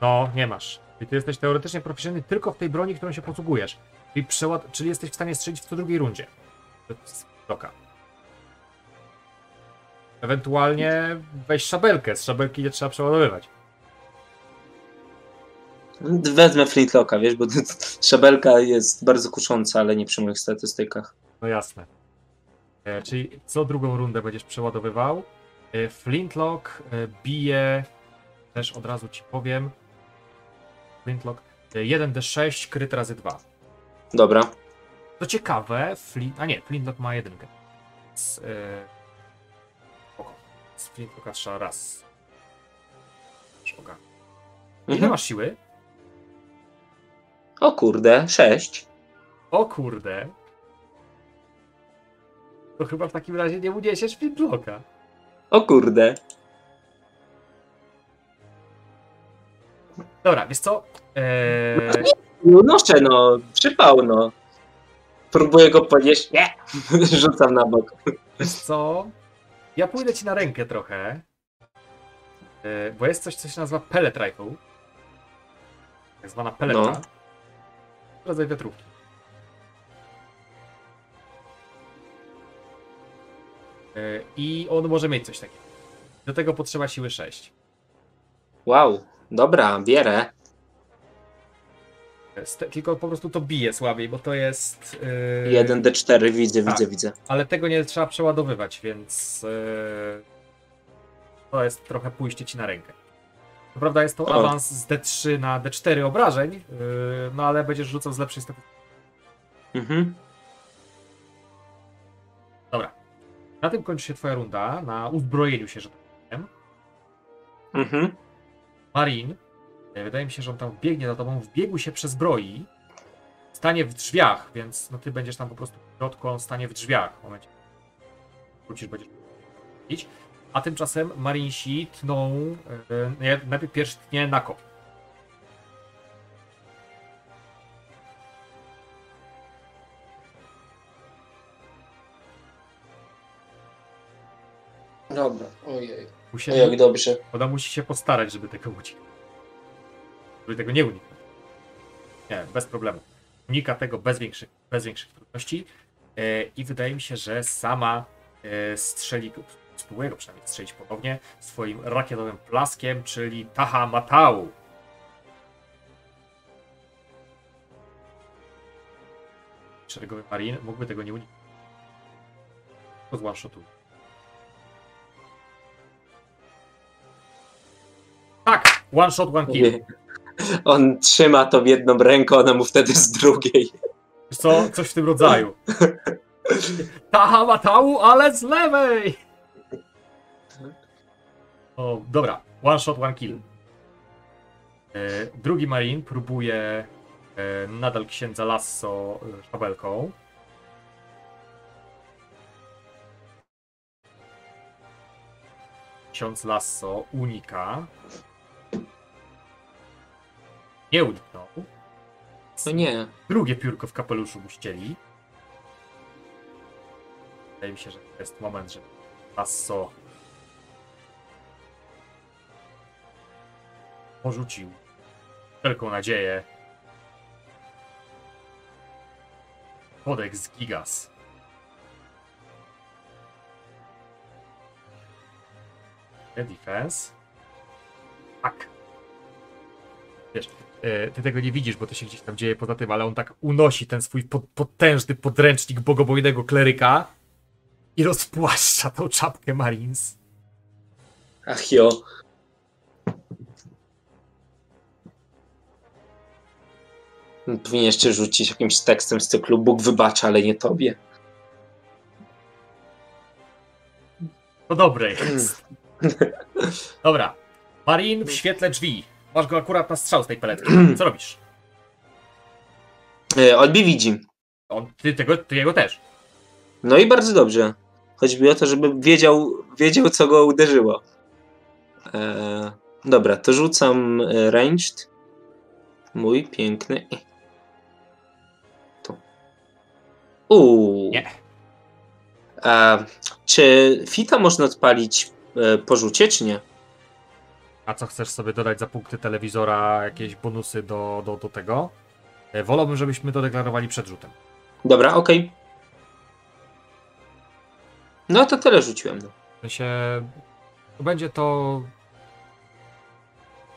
No, nie masz. I ty jesteś teoretycznie proficjenty tylko w tej broni, którą się posługujesz. Czyli, przeład... Czyli jesteś w stanie strzelić w co drugiej rundzie. To jest Doka. Ewentualnie weź szabelkę. Z szabelki nie trzeba przeładowywać.
Wezmę Flintlocka, wiesz, bo szabelka jest bardzo kusząca, ale nie przy moich statystykach.
No jasne. E, czyli co drugą rundę będziesz przeładowywał. E, Flintlock e, bije, też od razu ci powiem. Flintlock e, 1d6 kryt razy 2.
Dobra.
Co ciekawe, Flint, a nie, Flintlock ma jedynkę. Z, e, Flintlocka trzeba raz. Szkoda. Ile
Mhm.
masz siły?
O kurde, sześć.
O kurde. To chyba w takim razie nie uniesiesz Flintlocka.
O kurde.
Dobra, wiesz co? Eee,
No noszę, no. Przypał, no. Próbuję go podnieść. Nie! Rzucam na bok.
wiesz co? Ja pójdę ci na rękę trochę. Eee, bo jest coś, co się nazywa pellet rifle. Tak zwana peleta.
No.
Rodzaj wiatrówki. Eee, I on może mieć coś takiego. Do tego potrzeba siły 6.
Wow. Dobra, bierę.
Tylko po prostu to bije słabiej, bo to jest. Yy...
1d4, widzę,
tak.
widzę, widzę.
Ale tego nie trzeba przeładowywać, więc yy... to jest trochę pójście ci na rękę. Co prawda jest to
O.
awans z D3 na D4 obrażeń, yy, no ale będziesz rzucał z lepszej statystyki.
Mhm.
Dobra. Na tym kończy się twoja runda, na uzbrojeniu się, że tak powiem.
Mhm.
Marin, wydaje mi się, że on tam biegnie za tobą, wbiegł się przez broi, stanie w drzwiach, więc no ty będziesz tam po prostu w środku, on stanie w drzwiach w momencie. Wrócisz, będziesz iść. A tymczasem Marinsi tną, e, nie, najpierw pierwszy tnie Nako.
Dobra, ojej.
Musi,
Jak dobrze.
ona musi się postarać, żeby tego uniknąć. Żeby tego nie uniknąć. Nie, bez problemu. Unika tego bez większych, bez większych trudności. E, I wydaje mi się, że sama e, strzeli, spróbuję go przynajmniej strzelić ponownie swoim rakietowym plaskiem, czyli Taha Matau. Szeregowy Marin mógłby tego nie uniknąć. Z one shotu. Tak! One shot, one kill.
On trzyma to w jedną rękę, ona mu wtedy z drugiej.
Co? Coś w tym rodzaju. Taha Matau, ale z lewej! O, dobra. One shot, one kill. E, drugi Marin próbuje e, nadal księdza Lasso e, szabelką. Ksiądz Lasso unika. Nie uniknął.
No nie.
Drugie piórko w kapeluszu mu ścieli. Wydaje mi się, że to jest moment, że Lasso porzucił wszelką nadzieję. Kodeks Gigas. Defense. Tak. Wiesz, e, ty tego nie widzisz, bo to się gdzieś tam dzieje poza tym, ale on tak unosi ten swój potężny podręcznik bogobojnego kleryka i rozpłaszcza tą czapkę Marines.
Ach jo. Powinien jeszcze rzucić jakimś tekstem z cyklu Bóg wybacza, ale nie tobie.
To dobre jest. Dobra. Marin w świetle drzwi. Masz go akurat na strzał z tej peletki. Co robisz?
E, Olbi widzi.
On, ty, tego, ty jego też.
No i bardzo dobrze. Chodzi mi o to, żeby wiedział, wiedział co go uderzyło. E, dobra, to rzucam e, ranged. Mój piękny. Tu. Uuu.
Nie.
E, czy fita można odpalić e, po rzucie, czy nie?
A co chcesz sobie dodać za punkty telewizora, jakieś bonusy do, do, do tego? E, Wolałbym, żebyśmy to deklarowali przed rzutem.
Dobra, okej. No to tyle rzuciłem. No.
W sensie będzie to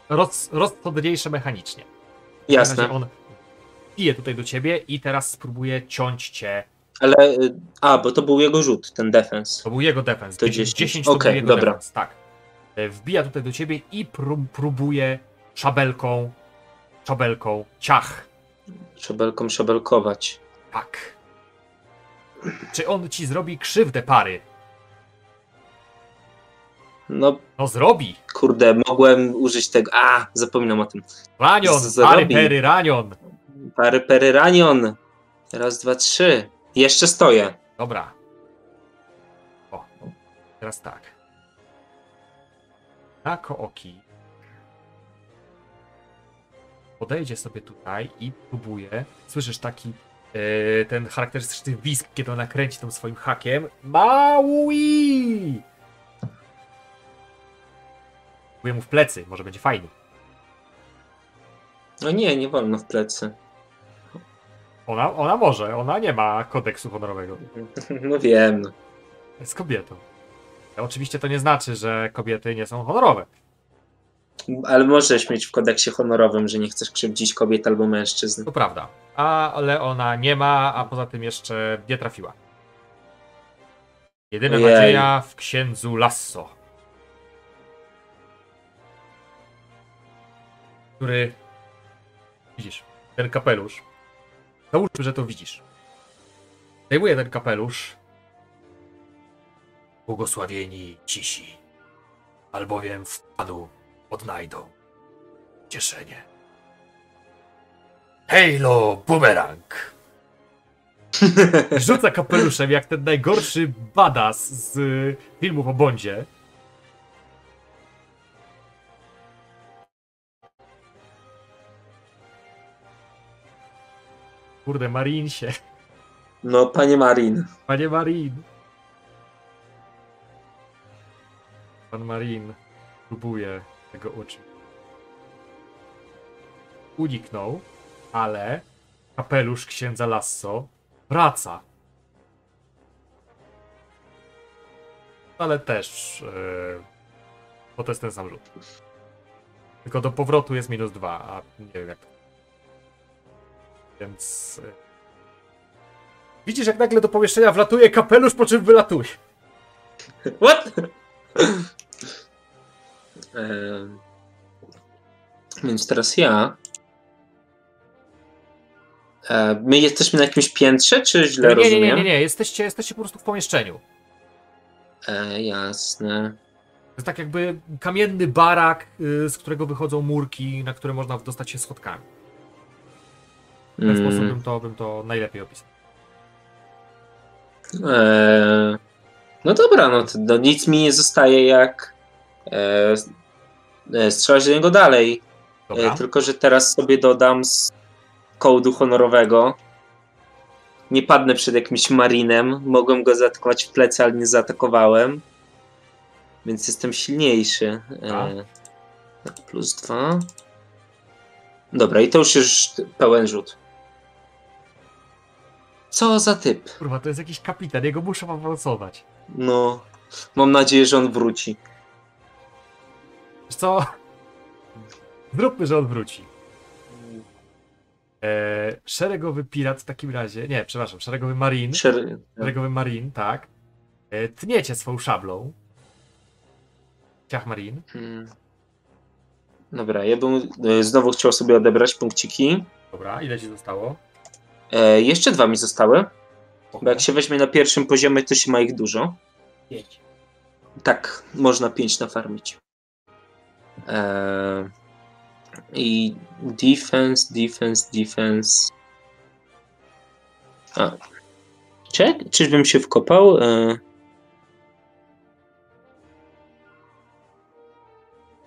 roz, rozsądniejsze mechanicznie.
Jasne.
On pije tutaj do ciebie i teraz spróbuje ciąć cię.
Ale. e, A, bo to był jego rzut, ten defens.
To był jego defens.
To
10,
10.
10 to
Okej,
był jego
dobra.
defens. Tak. E, Wbija tutaj do ciebie i prób, próbuje szabelką, szabelką, ciach.
Szabelką szabelkować.
Tak. Czy on ci zrobi krzywdę, pary?
No,
No zrobi.
kurde, mogłem użyć tego. A, zapominam o tym.
Ranion,
Z-
pary,
zrobi.
pery, ranion.
Pary, pery, ranion. Raz, dwa, trzy. Jeszcze stoję.
Dobra. O, teraz tak. Na Kooki podejdzie sobie tutaj i próbuje. Słyszysz taki e, ten charakterystyczny wisk, kiedy ona kręci tym swoim hakiem. Maui! Próbuję mu w plecy, może będzie fajnie.
No nie, nie wolno w plecy.
Ona, ona może, ona nie ma kodeksu honorowego.
No wiem. No.
Jest kobietą. Oczywiście to nie znaczy, że kobiety nie są honorowe.
Ale możesz mieć w kodeksie honorowym, że nie chcesz krzywdzić kobiet albo mężczyzn.
To prawda. A, ale ona nie ma, a poza tym jeszcze nie trafiła. Jedyna
Ojej.
nadzieja w księdzu Lasso. Który. Widzisz, ten kapelusz. Załóżmy, że to widzisz. Zdejmuje ten kapelusz.
Błogosławieni cisi, albowiem w Panu odnajdą cieszenie. Halo Boomerang!
Rzuca kapeluszem jak ten najgorszy badass z y, filmów o Bondzie. Kurde, Marin się.
No, panie Marin.
Panie Marin. Pan Marin próbuje tego uczyć. Uniknął, ale kapelusz księdza Lasso wraca. Ale też. Yy, bo to jest ten sam rzut. Tylko do powrotu jest minus dwa, a nie wiem jak. Więc. Yy. Widzisz, jak nagle do pomieszczenia wlatuje kapelusz, po czym wylatuje.
What? Więc teraz ja. E, My jesteśmy na jakimś piętrze, czy źle
nie, nie,
rozumiem?
nie, nie, nie, jesteście, jesteście po prostu w pomieszczeniu.
E, jasne.
To jest tak jakby kamienny barak, y, z którego wychodzą murki, na które można dostać się schodkami. W ten sposób
Mm,
bym to, bym to najlepiej opisał.
e, no dobra, no to no, nic mi nie zostaje jak e, e, strzelać do niego dalej. E, tylko, że teraz sobie dodam z kołdu honorowego. Nie padnę przed jakimś marinem. Mogłem go zaatakować w plecy, ale nie zaatakowałem. Więc jestem silniejszy. E, plus dwa. Dobra, i to już jest pełen rzut. Co za typ?
Kurwa, to jest jakiś kapitan, jego muszę awansować.
No, mam nadzieję, że on wróci.
Wiesz co? Zróbmy, że on wróci. Eee, szeregowy pirat w takim razie, nie, przepraszam, szeregowy marin,
Szer-
szeregowy marin, tak. E, tniecie swą szablą. Ciach marin.
Hmm. Dobra, ja bym e, znowu chciał sobie odebrać punkciki.
Dobra, ile ci zostało?
E, jeszcze dwa mi zostały. Bo jak się weźmie na pierwszym poziomie, to się ma ich dużo.
Pięć.
Tak, można 5 nafarmić. Eee, I defense, defense, defense. A. Czek? Czyżbym się wkopał? Eee,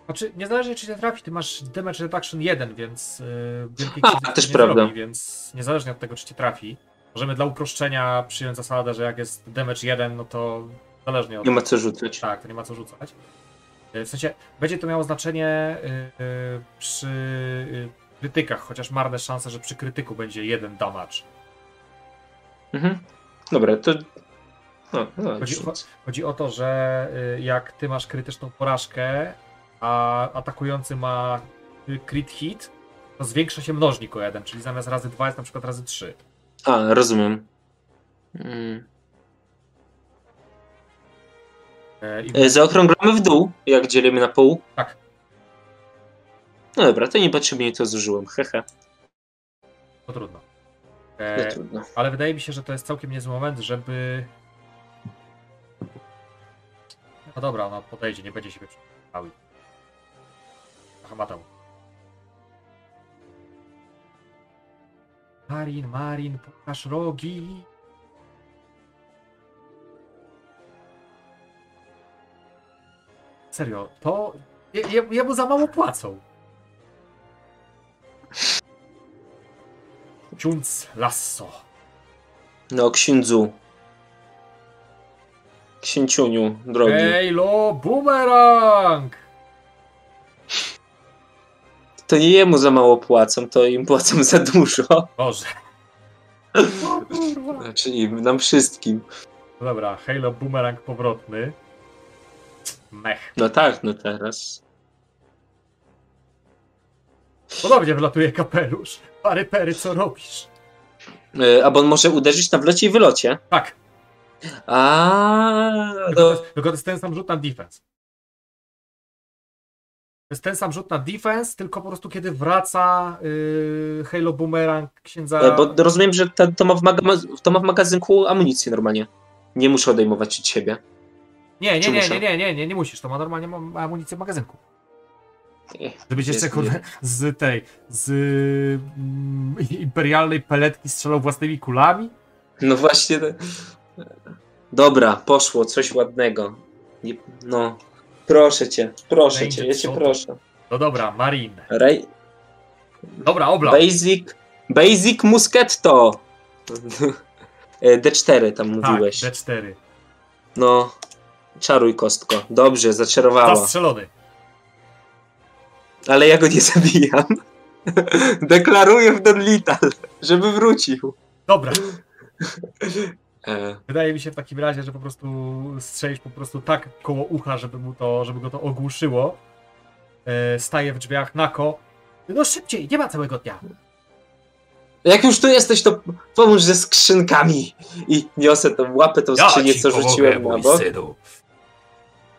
Znaczy, niezależnie czy cię trafi, ty masz damage reduction 1, więc yy,
A, też prawda.
Zrobi, więc niezależnie od tego, czy cię trafi, możemy dla uproszczenia przyjąć zasadę, że jak jest damage 1, no to zależnie od
nie ma co rzucać.
Tak, to nie ma co rzucać. Yy, W sensie, będzie to miało znaczenie yy, yy, przy krytykach, chociaż marne szanse, że przy krytyku będzie jeden damage.
Mhm. Dobra, to. No, no,
Chodzi,
rzuć.
chodzi o to, że jak ty masz krytyczną porażkę, a atakujący ma crit hit, to zwiększa się mnożnik o jeden, czyli zamiast razy 2 jest na przykład razy 3.
A, rozumiem. Mm.
I
E, Zaokrąglamy w dół, jak dzielimy na pół.
Tak.
No dobra, to niepotrzebnie to zużyłem. Hehe.
to trudno.
No
E,
trudno.
ale wydaje mi się, że to jest całkiem niezły moment, żeby... No dobra, no podejdzie, nie będzie siebie przypomniał. Aha, ma Marin, Marin, pokaż rogi. Serio, to... Je, je, jemu za mało płacą. Ksiądz Lasso.
No, księdzu. Księciuniu, drogi.
Halo, boomerang!
To nie jemu za mało płacą, to im płacą za dużo.
Boże.
Znaczy im, nam wszystkim.
No dobra, Halo Boomerang powrotny. Mech.
No tak, no teraz.
Podobnie wlatuje kapelusz. Pary pery, co robisz?
E, A bo on może uderzyć na wlocie i wylocie.
Tak,
A,
tylko, to
no,
jest, tylko to jest ten sam rzut na defense. To jest ten sam rzut na defense, tylko po prostu kiedy wraca yy, Halo Boomerang księdza...
e, bo rozumiem, że to, to, ma w maga- to ma w magazynku amunicję normalnie. Nie muszę odejmować od siebie.
Nie, nie, nie, nie, nie, nie, nie, nie musisz, to ma normalnie ma amunicję w magazynku. Żebyś jeszcze kurde z tej, z mm, imperialnej peletki strzelał własnymi kulami?
No właśnie. te- Dobra, poszło coś ładnego. Nie, no, proszę cię, proszę
Będzie
cię, ja cię proszę.
No dobra, Marin.
Rej,
Dobra, obla.
basic, basic musketto. E, D4 tam
Tak,
mówiłeś.
D4.
No, czaruj kostko. Dobrze, zaczarowała.
Zastrzelony.
Ale ja go nie zabijam. Deklaruję w Don Lital, żeby wrócił.
Dobra.
E,
Wydaje mi się w takim razie, że po prostu strzelić po prostu tak koło ucha, żeby mu to, żeby go to ogłuszyło. E, staje w drzwiach Nako. No szybciej, nie ma całego dnia.
jak już tu jesteś, to pomóż ze skrzynkami. I niosę tą łapę, tą
Ja
skrzynię, co rzuciłem na bok.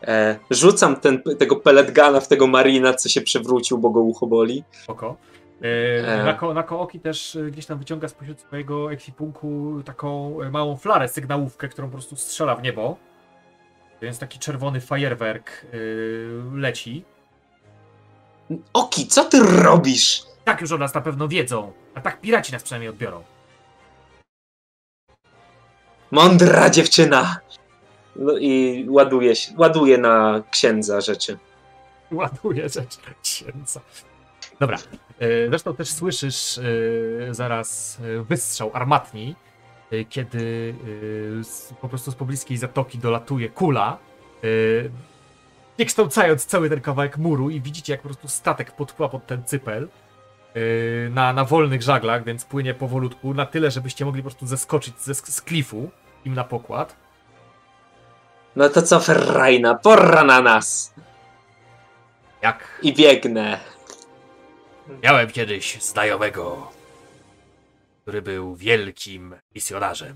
E, rzucam ten, tego pelletgana w tego marina, co się przewrócił, bo go ucho boli.
Oko. E,
E.
Nako, też e, gdzieś tam wyciąga spośród swojego ekwipunku taką e, małą flarę, sygnałówkę, którą po prostu strzela w niebo. Więc taki czerwony fajerwerk leci.
Oki, co ty robisz?
Tak już o nas na pewno wiedzą, a tak piraci nas przynajmniej odbiorą.
Mądra dziewczyna! No i ładuje, się, ładuje na księdza rzeczy.
Ładuje rzecz księdza. Dobra. e, Zresztą też słyszysz e, zaraz e, wystrzał armatni, kiedy po prostu z pobliskiej zatoki dolatuje kula, e, nie kształcając cały ten kawałek muru i widzicie jak po prostu statek podpływa pod ten cypel na, na wolnych żaglach, więc płynie powolutku, na tyle, żebyście mogli po prostu zeskoczyć ze, z klifu im na pokład.
No to co, Ferrajna, pora na nas!
Jak
I biegnę.
Miałem kiedyś znajomego, który był wielkim misjonarzem.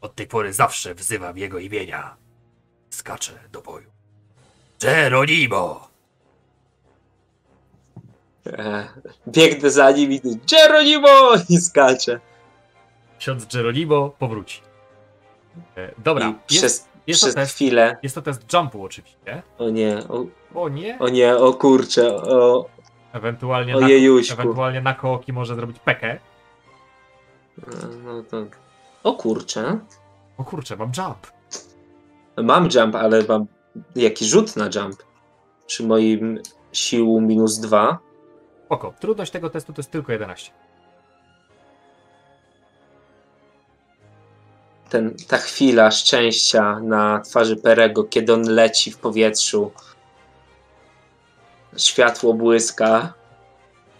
Od tej pory zawsze wzywam jego imienia. Skaczę do boju. Geronimo!
E, biegnę za nim i Geronimo! I skaczę.
ksiądz Geronimo powróci. E, Dobra,
I
jest,
przez,
Jest to
przez
test,
chwilę.
jest to test jumpu oczywiście.
O nie, o,
O nie.
o nie, o kurczę, o,
Ewentualnie na,
jejuśku.
ewentualnie na kołoki może zrobić pekę.
No tak. O kurczę.
O kurczę, mam jump.
Mam jump, ale mam jaki rzut na jump. Przy moim sił minus dwa.
Oko. Trudność tego testu to jest tylko 11.
Ten, ta chwila szczęścia na twarzy Perego, kiedy on leci w powietrzu. Światło błyska.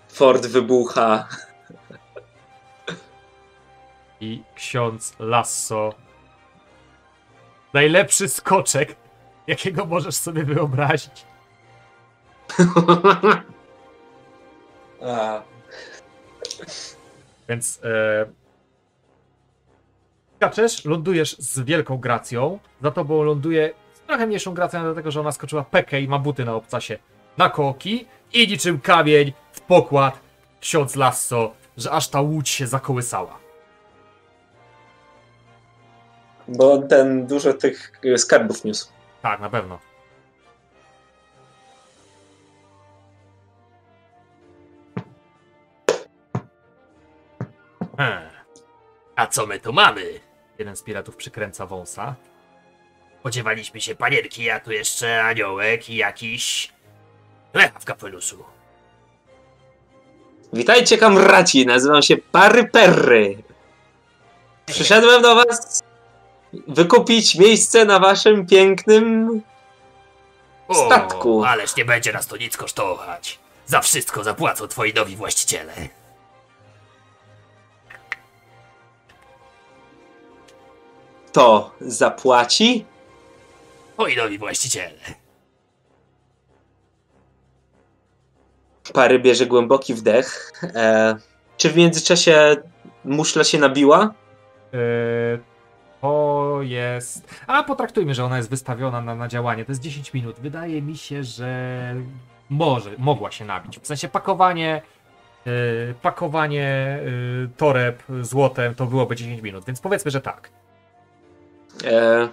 Ford wybucha.
I ksiądz Lasso. Najlepszy skoczek, jakiego możesz sobie wyobrazić. Więc e... skaczesz, lądujesz z wielką gracją. Za tobą ląduje z trochę mniejszą gracją, dlatego że ona skoczyła pekę i ma buty na obcasie na koki. I niczym kamień w pokład ksiądz Lasso, że aż ta łódź się zakołysała.
bo ten dużo tych e, skarbów niósł.
Tak, na pewno. Hmm.
A co my tu mamy?
Jeden z piratów przykręca wąsa.
Spodziewaliśmy się panierki, a tu jeszcze aniołek i jakiś... Lecha w kapeluszu.
Witajcie kamraci, nazywam się Pary Perry. Przyszedłem do was wykupić miejsce na waszym pięknym
O,
statku.
ależ nie będzie nas to nic kosztować. Za wszystko zapłacą twoi nowi właściciele.
To zapłaci?
Twoi nowi właściciele.
Pary bierze głęboki wdech. E, czy w międzyczasie muszla się nabiła?
Yy, to jest. A potraktujmy, że ona jest wystawiona na, na działanie. To jest 10 minut. Wydaje mi się, że może, mogła się nabić. W sensie pakowanie. Yy, pakowanie yy, toreb złotem to byłoby 10 minut, więc powiedzmy, że tak.
E,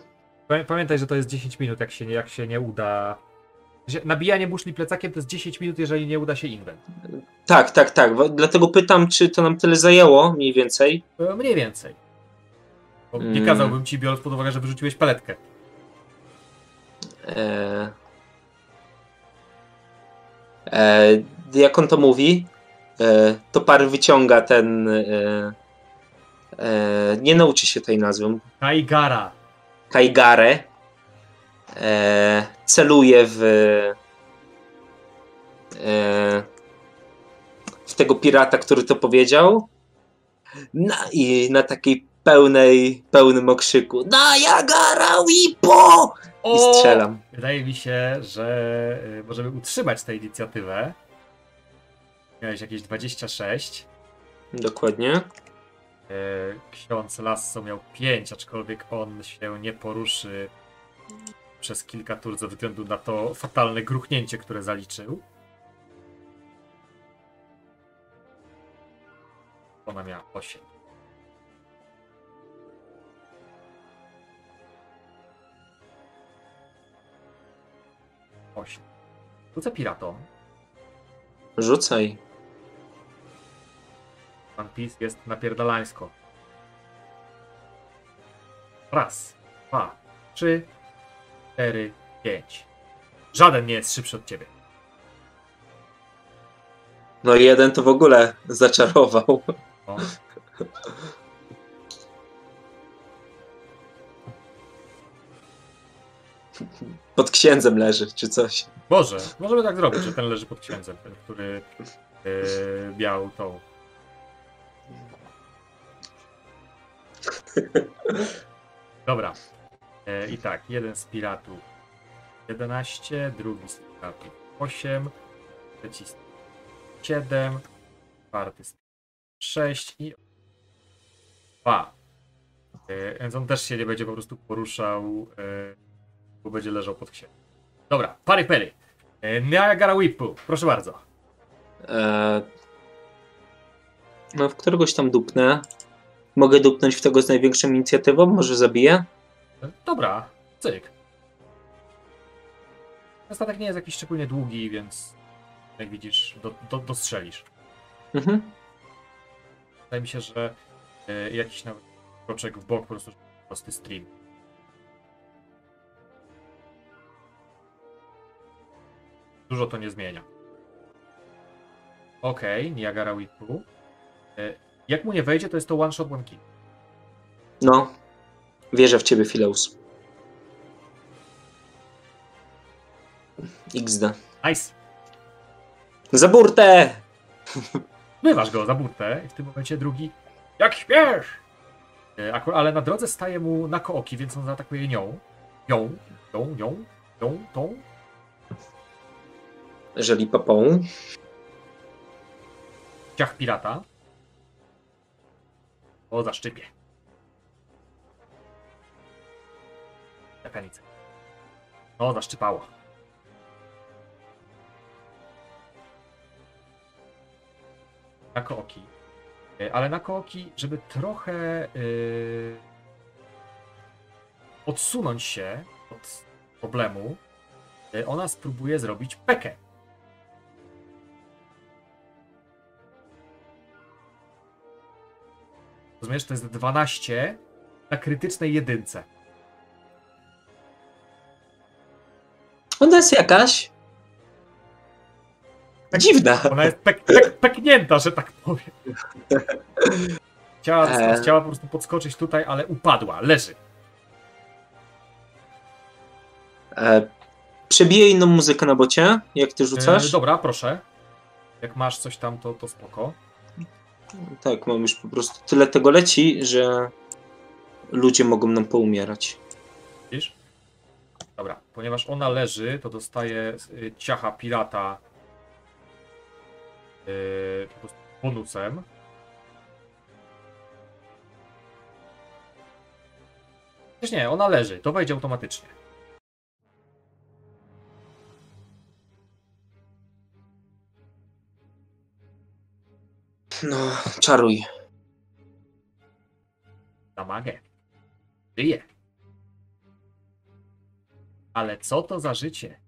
Pamię- Pamiętaj, że to jest 10 minut, jak się jak się nie uda. Nabijanie muszli plecakiem to jest 10 minut, jeżeli nie uda się inwent.
tak, tak, tak. Dlatego pytam, czy to nam tyle zajęło mniej więcej.
E, Mniej więcej. Bo Nie
Mm.
kazałbym ci, biorąc pod uwagę, że wyrzuciłeś paletkę.
E, e, jak on to mówi, to Pary wyciąga ten. Nie nauczy się tej nazwy.
Kaigara.
Kaigarę. E, celuje w. E, w tego pirata, który to powiedział. Na, I na takiej pełnej, pełnym okrzyku. Na Jagara Wipo! I strzelam.
Wydaje mi się, że y, możemy utrzymać tę inicjatywę. Miałeś jakieś 26.
Dokładnie.
Y, Ksiądz Lasso miał 5, aczkolwiek on się nie poruszy przez kilka tur ze względu na to fatalne gruchnięcie, które zaliczył. Ona miała 8. Osiem. Rzucę piratom.
Rzucaj.
One Piece jest napierdalańsko. Raz, dwa, trzy, cztery, pięć. Żaden nie jest szybszy od ciebie.
No jeden to w ogóle zaczarował.
O.
Pod księdzem leży, czy coś.
Może, możemy tak zrobić, że ten leży pod księdzem, ten, który yy, miał tą. Dobra. E, I tak, jeden z piratów 11, drugi z piratów 8, trzeci z 7, czwarty z 6 i 2. E, Więc on też się nie będzie po prostu poruszał, e, bo będzie leżał pod księdzem. Dobra, pary pery. Niagara Whipu, proszę bardzo.
E... No, w któregoś tam dupnę. Mogę dupnąć w tego z największą inicjatywą? Może zabiję?
Dobra, Cyk. Ten statek nie jest jakiś szczególnie długi, więc jak widzisz, do, do, dostrzelisz.
Mhm.
Wydaje mi się, że e, jakiś nawet kroczek w bok, po prostu prosty stream. Dużo to nie zmienia. Okej, Niagara Whirlpool. E, Jak mu nie wejdzie, to jest to one shot, one kill.
No. Wierzę w ciebie, Fileus. XD.
Nice!
Za burtę!
Bywasz go za burtę i w tym momencie drugi jak śpiesz! E, ale na drodze staje mu na kooki, więc on zaatakuje nią. Ją, ją, ją, ją, tą.
Jeżeli papą.
Ciach pirata. O, zaszczypie. Jakanica. O, zaszczypało. Na kooki. E, Ale na kooki, żeby trochę yy, odsunąć się od problemu, yy, ona spróbuje zrobić pekę. Rozumiesz, to jest 12 na krytycznej jedynce.
Ona jest jakaś. Dziwna.
Ona jest pek, pek, peknięta, że tak powiem. Chciała,
Eee.
chciała po prostu podskoczyć tutaj, ale upadła, leży.
E, przebiję inną muzykę na bocie, jak ty
E,
rzucasz.
dobra, proszę. Jak masz coś tam, to, to spoko.
Tak, mam już po prostu tyle tego leci, że ludzie mogą nam poumierać.
Dobra, ponieważ ona leży, to dostaje y, ciacha pirata y, prostu bonusem. Przecież nie, ona leży, to wejdzie automatycznie.
No, czaruj.
Na magę. Żyje. Ale co to za życie?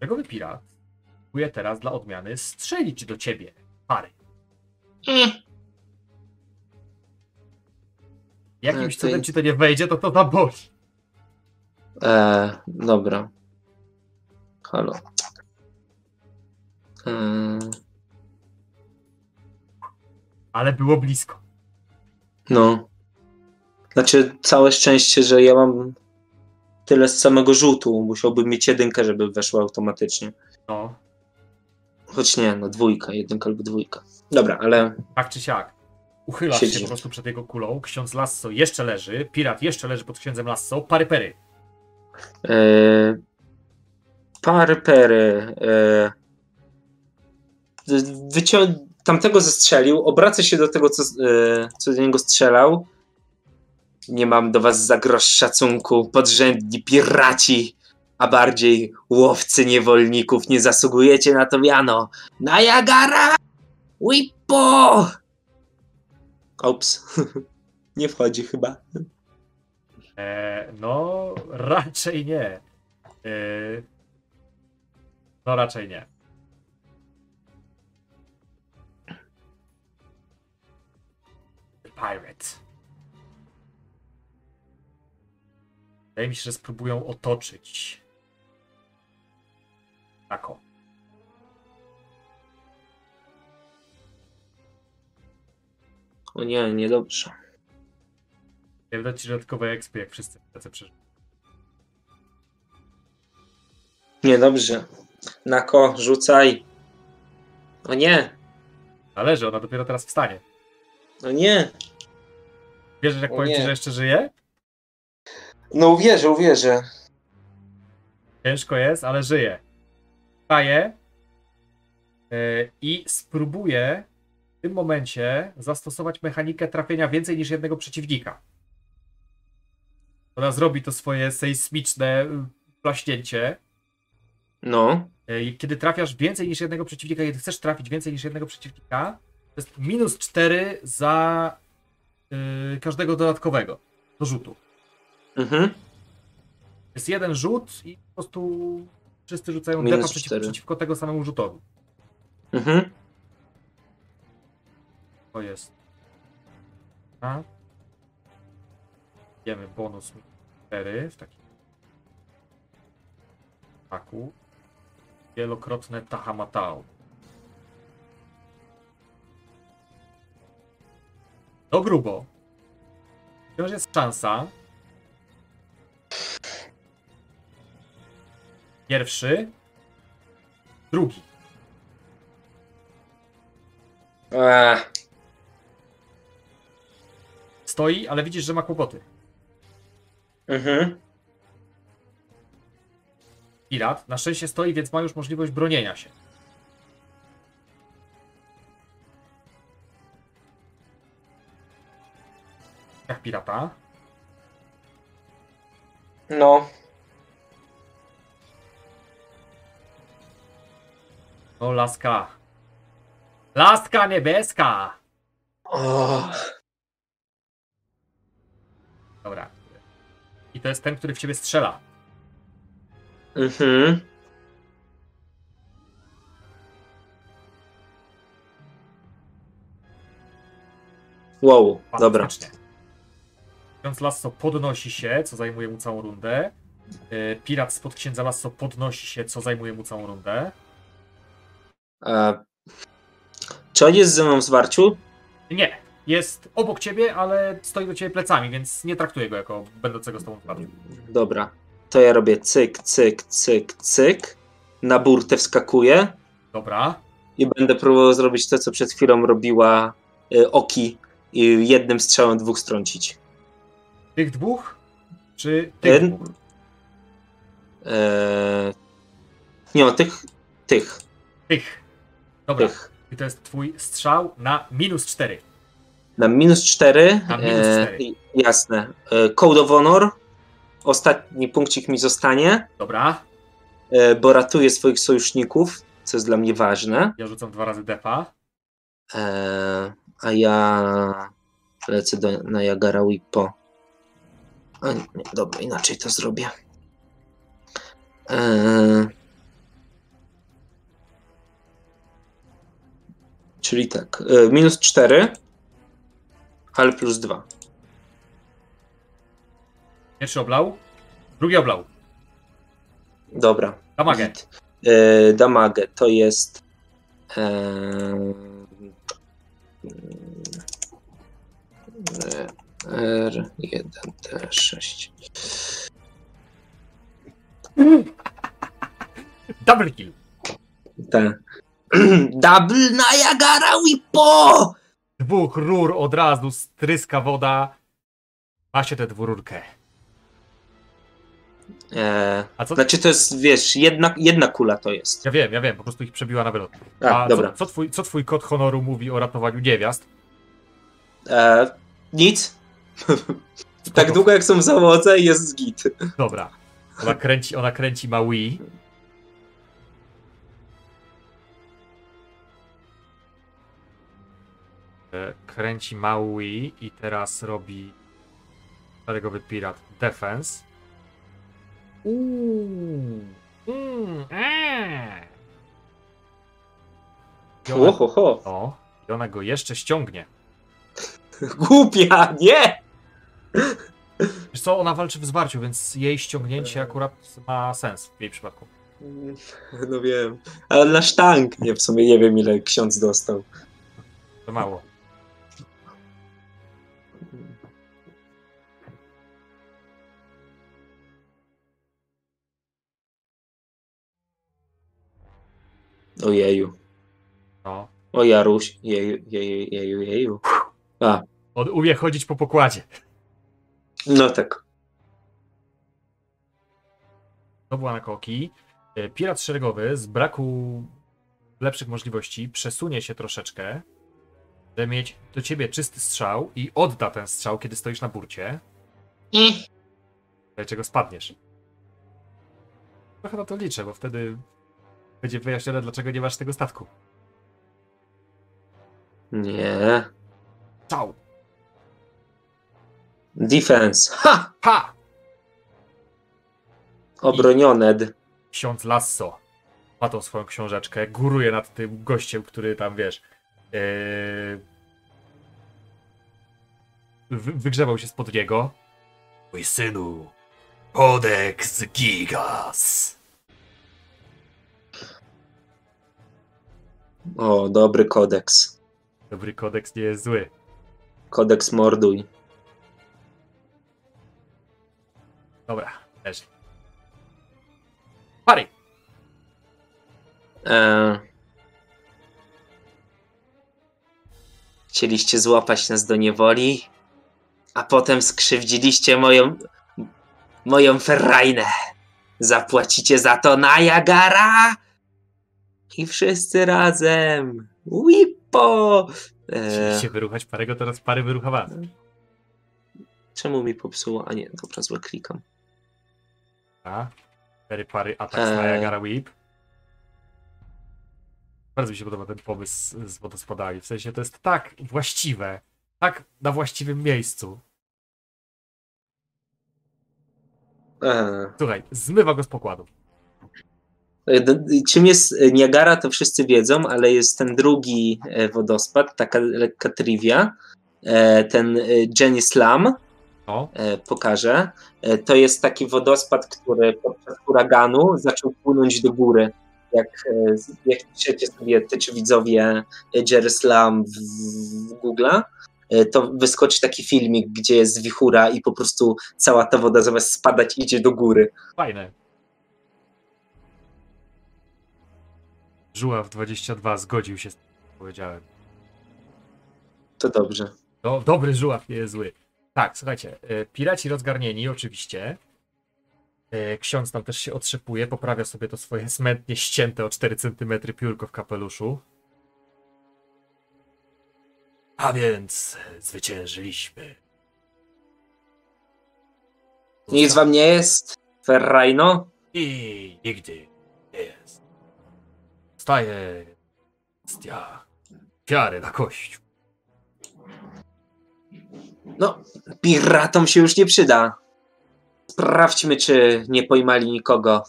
Czego pirat próbuje teraz dla odmiany strzelić do ciebie, pary. Jakimś
E,
cudem ci to nie wejdzie, to to zaboli.
E, dobra. Halo. E,
Ale było blisko.
no. Znaczy, całe szczęście, że ja mam tyle z samego rzutu. Musiałbym mieć jedynkę, żeby weszła automatycznie.
No,
Choć nie, no dwójka, jedynka albo dwójka. Dobra, ale
tak czy siak. Uchylasz
Siedzi.
się po prostu przed jego kulą. Ksiądz Lasso jeszcze leży. Pirat jeszcze leży pod księdzem Lasso. Pary pery.
e, pary pery. E, wycią- tamtego zestrzelił, obraca się do tego, co, e, co do niego strzelał. Nie mam do was za grosz szacunku, podrzędni piraci, a bardziej łowcy niewolników. Nie zasługujecie na to miano. Niagara! Whippo! Ops. Nie wchodzi chyba.
E, no, raczej nie. E, no, raczej nie. Pirate. Wydaje mi się, że spróbują otoczyć. Tako.
O nie, niedobrze.
Ja dać ci dodatkowe XP, jak wszyscy tacy przeżyli.
Niedobrze. Nako, rzucaj. O nie,
Należy, ona dopiero teraz wstanie.
o nie.
Wierzysz, jak
O
powiem ci,
nie.
że jeszcze żyje?
No uwierzę, uwierzę.
Ciężko jest, ale żyje. Wstaje yy, i spróbuje w tym momencie zastosować mechanikę trafienia więcej niż jednego przeciwnika. Ona zrobi to swoje sejsmiczne y, plaśnięcie.
No.
Yy, Kiedy trafiasz więcej niż jednego przeciwnika, kiedy chcesz trafić więcej niż jednego przeciwnika, to jest minus 4 za yy, każdego dodatkowego do rzutu.
Mhm.
Jest jeden rzut i po prostu wszyscy rzucają
Minus
defa przeciw, przeciwko tego samemu rzutowi.
Mhm.
To jest. A. Wiemy bonus 4 w takim ataku. Wielokrotne Tahamatao. To grubo. Wciąż jest szansa. Pierwszy. Drugi.
Ech,
Stoi, ale widzisz, że ma kłopoty.
Mhm.
Pirat na szczęście stoi, więc ma już możliwość bronienia się. Jak pirata.
No.
No, laska. Laska niebieska!
O,
Dobra. I to jest ten, który w ciebie strzela.
Mhm. Wow, dobra.
Ksiądz Lasso podnosi się, co zajmuje mu całą rundę. E, Pirat spod księdza Lasso podnosi się, co zajmuje mu całą rundę.
E, czy on jest ze mną w zwarciu?
Nie, jest obok ciebie, ale stoi do ciebie plecami, więc nie traktuję go jako będącego z tobą w partii.
Dobra. To ja robię cyk, cyk, cyk, cyk. Na burtę wskakuję
Dobra.
i będę próbował zrobić to, co przed chwilą robiła y, Oki i jednym strzałem dwóch strącić.
Tych dwóch? Czy tych
Ten?
dwóch?
E, nie, o tych, tych,
Tych. Dobra.
tych.
I to jest twój strzał na minus 4.
Na minus 4.
Na minus cztery.
jasne. E, Code of Honor. Ostatni punkcik mi zostanie,
Dobra.
e, bo ratuję swoich sojuszników, co jest dla mnie ważne.
Ja rzucam dwa razy defa.
E, a ja lecę do, na Jagara Wippo. A nie, dobra, inaczej to zrobię. E, czyli tak, e, minus 4, ale plus 2.
Pierwszy oblał. Drugi oblał.
Dobra.
Damagę.
Damagę to jest. E, e, R1D6.
Double kill.
Ten. Double Niagara Whippo!
Dwóch rur od razu stryska woda. Ma się tę dwururkę.
E,
A co?
znaczy to jest, wiesz, jedna, jedna kula to jest.
Ja wiem, ja wiem, po prostu ich przebiła na wylot.
A,
A
dobra.
Co, co, twój, co twój kod honoru mówi o ratowaniu niewiast?
E, nic. Tak długo jak są w załodze jest git.
Dobra. Ona kręci, ona kręci Maui. E, Kręci Maui i teraz robi szeregowy pirat defense. Uuu. Mm, eee. I ona,
Ho, ho, ho.
o, I ona go jeszcze ściągnie.
Głupia, nie!
Wiesz co, ona walczy w zwarciu, więc jej ściągnięcie akurat ma sens w jej przypadku.
No wiem. Ale na sztank, nie, w sumie nie wiem ile ksiądz dostał.
To mało.
Ojeju.
No.
O Jaruś. Jeju, jeju, jeju, jeju. A,
On umie chodzić po pokładzie.
no tak.
To była na koki. E, Pirat szeregowy z braku lepszych możliwości przesunie się troszeczkę, żeby mieć do ciebie czysty strzał i odda ten strzał, kiedy stoisz na burcie. Dlaczego spadniesz? Trochę na to liczę, bo wtedy będzie wyjaśnione, dlaczego nie masz tego statku.
Nie.
Strzał!
Defense. Ha!
Ha!
Obronione.
ksiądz Lasso ma tą swoją książeczkę, góruje nad tym gościem, który tam, wiesz, yy, wy- wygrzewał się spod niego.
Mój synu, Codex Gigas.
O, dobry kodeks.
Dobry kodeks nie jest zły.
Kodeks morduj.
Dobra, leży. Pary!
E... Chcieliście złapać nas do niewoli, a potem skrzywdziliście moją moją ferrajnę. Zapłacicie za to na Jagara i wszyscy razem. Wipo! E...
Chcieliście wyruchać parego, teraz pary wyrucha was.
Czemu mi popsuło? A nie, dobra, złe klikam.
A? Cztery pary atak
Eee.
Niagara Whip. Bardzo mi się podoba ten pomysł z wodospadami. W sensie to jest tak właściwe, tak na właściwym miejscu.
E...
Słuchaj, zmywa go z pokładu.
E, Czym jest Niagara, to wszyscy wiedzą, ale jest ten drugi e, wodospad, taka lekka trivia. E, Ten e, Jenny Slam, e, pokażę. E, To jest taki wodospad, który podczas huraganu zaczął płynąć do góry. Jak, e, jak piszecie sobie ty czy widzowie e, Jerry Slam w, w Google, e, to wyskoczy taki filmik, gdzie jest wichura i po prostu cała ta woda zamiast spadać idzie do góry.
fajne. Żuław 22 zgodził się z tym, co powiedziałem.
To dobrze.
No, dobry żuław, nie jest zły. Tak, słuchajcie, e, piraci rozgarnieni oczywiście. E, Ksiądz tam też się otrzepuje, poprawia sobie to swoje smętnie ścięte o 4 cm piórko w kapeluszu.
A więc zwyciężyliśmy.
Nic wam nie jest? Ferrajno?
I nigdy nie jest. Staje kwestia wiary na kościół.
No, piratom się już nie przyda. Sprawdźmy, czy nie pojmali nikogo.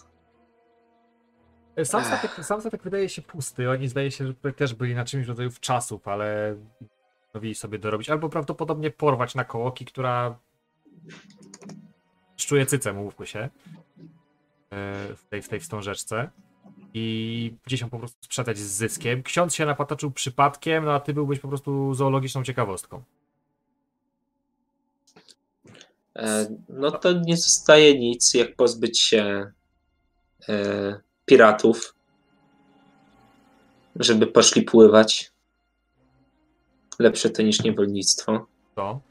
Sam statek, sam statek wydaje się pusty. Oni zdaje się, że też byli na czymś w rodzaju czasów, ale postanowili sobie dorobić. Albo prawdopodobnie porwać na kołoki, która szczuje cycem, mówmy się, e, w tej, w tej wstążeczce. I gdzieś ją po prostu sprzedać z zyskiem. Ksiądz się napataczył przypadkiem, no a ty byłbyś po prostu zoologiczną ciekawostką.
E, no to nie zostaje nic, jak pozbyć się e, piratów, żeby poszli pływać. Lepsze to niż niewolnictwo.
To.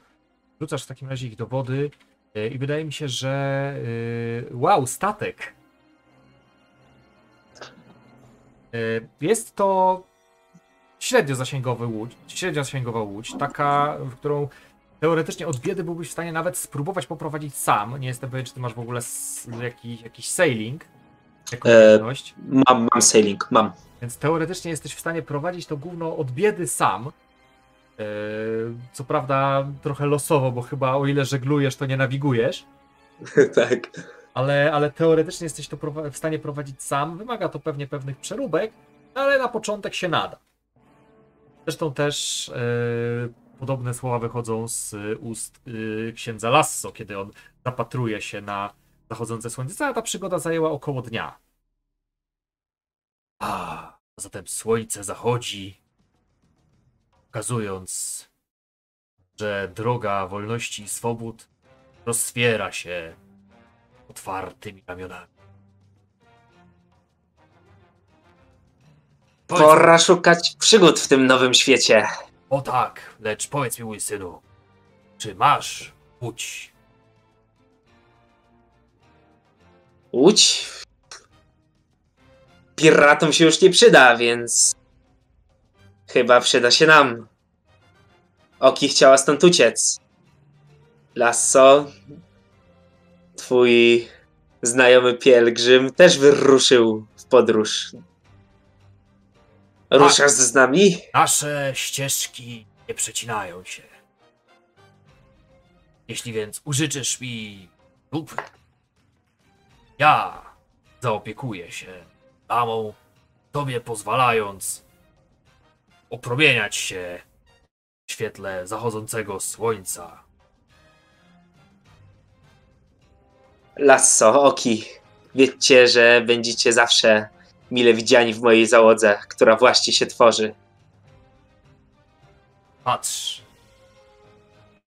Rzucasz w takim razie ich do wody e, i wydaje mi się, że e, wow, statek. Jest to średnio zasięgowy łódź, średnio zasięgowa łódź, taka, w którą teoretycznie od biedy byłbyś w stanie nawet spróbować poprowadzić sam. Nie jestem pewien, czy ty masz w ogóle jakiś, jakiś sailing
E. Mam, mam sailing, mam.
Więc teoretycznie jesteś w stanie prowadzić to gówno od biedy sam. Yy, Co prawda trochę losowo, bo chyba o ile żeglujesz, to nie nawigujesz.
tak.
Ale, ale teoretycznie jesteś to w stanie prowadzić sam. Wymaga to pewnie pewnych przeróbek, ale na początek się nada. Zresztą też yy, podobne słowa wychodzą z ust yy, księdza Lasso, kiedy on zapatruje się na zachodzące słońce. Cała ta przygoda zajęła około dnia.
A, zatem słońce zachodzi, pokazując, że droga wolności i swobód roztwiera się otwartymi ramionami. Powiedz,
Pora szukać przygód w tym nowym świecie.
o tak, lecz powiedz mi, mój synu, czy masz łódź?
Łódź? Piratom się już nie przyda, więc chyba przyda się nam. Oki chciała stąd uciec. Lasso, twój znajomy pielgrzym też wyruszył w podróż. Ruszasz z nami?
Nasze ścieżki nie przecinają się. Jeśli więc użyczysz mi lub Ja zaopiekuję się damą, tobie pozwalając opromieniać się w świetle zachodzącego słońca.
Lasso, Oki, wiedzcie, że będziecie zawsze mile widziani w mojej załodze, która właśnie się tworzy.
Patrz,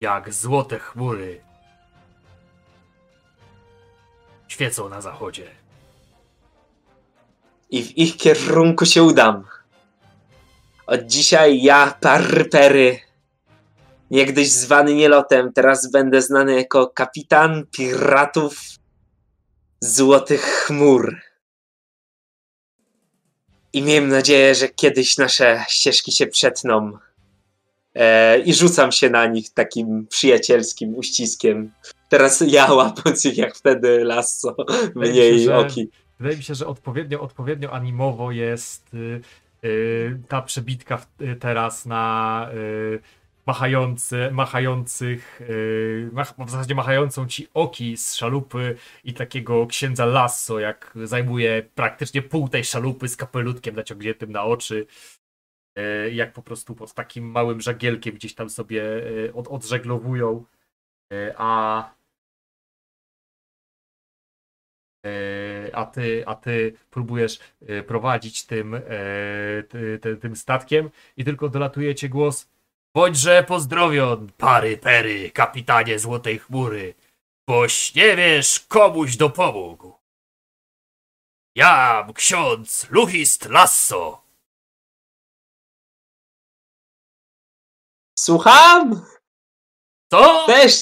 jak złote chmury świecą na zachodzie.
I w ich kierunku się udam. Od dzisiaj ja, Parpery, niegdyś zwany Nielotem, teraz będę znany jako kapitan piratów Złotych Chmur. I miejmy nadzieję, że kiedyś nasze ścieżki się przetną. E, I rzucam się na nich takim przyjacielskim uściskiem. Teraz ja łapiąc ich jak wtedy lasso, mniej
że-
oki.
Wydaje mi się, że odpowiednio, odpowiednio animowo jest y, y, ta przebitka w, teraz na y, machający, machających, mach, w zasadzie machającą ci oki z szalupy i takiego księdza Lasso, jak zajmuje praktycznie pół tej szalupy z kapelutkiem naciągniętym na oczy. Y, jak po prostu pod takim małym żagielkiem gdzieś tam sobie y, od, odżeglowują. A E, a ty, a ty próbujesz e, prowadzić tym, e, ty, ty, tym statkiem i tylko dolatuje cię głos
Bądźże pozdrowion, pary pery, kapitanie Złotej Chmury, boś nie wiesz, komuś dopomógł. Jam ksiądz Luchist Lasso.
Słucham?
Co?
Też,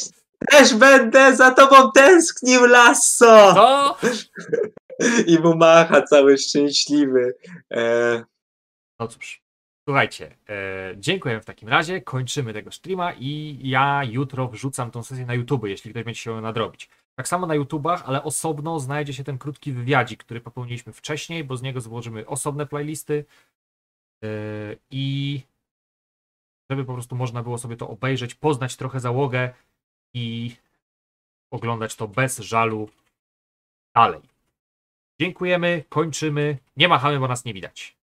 też będę za tobą tęsknił, lasso!
Co?
I mu macha cały szczęśliwy. E,
No cóż, słuchajcie, e, dziękuję w takim razie, kończymy tego streama i ja jutro wrzucam tą sesję na YouTube, jeśli ktoś będzie ją nadrobić. Tak samo na YouTubach, ale osobno znajdzie się ten krótki wywiadzik, który popełniliśmy wcześniej, bo z niego złożymy osobne playlisty e, i żeby po prostu można było sobie to obejrzeć, poznać trochę załogę i oglądać to bez żalu dalej. Dziękujemy, kończymy. Nie machamy, bo nas nie widać.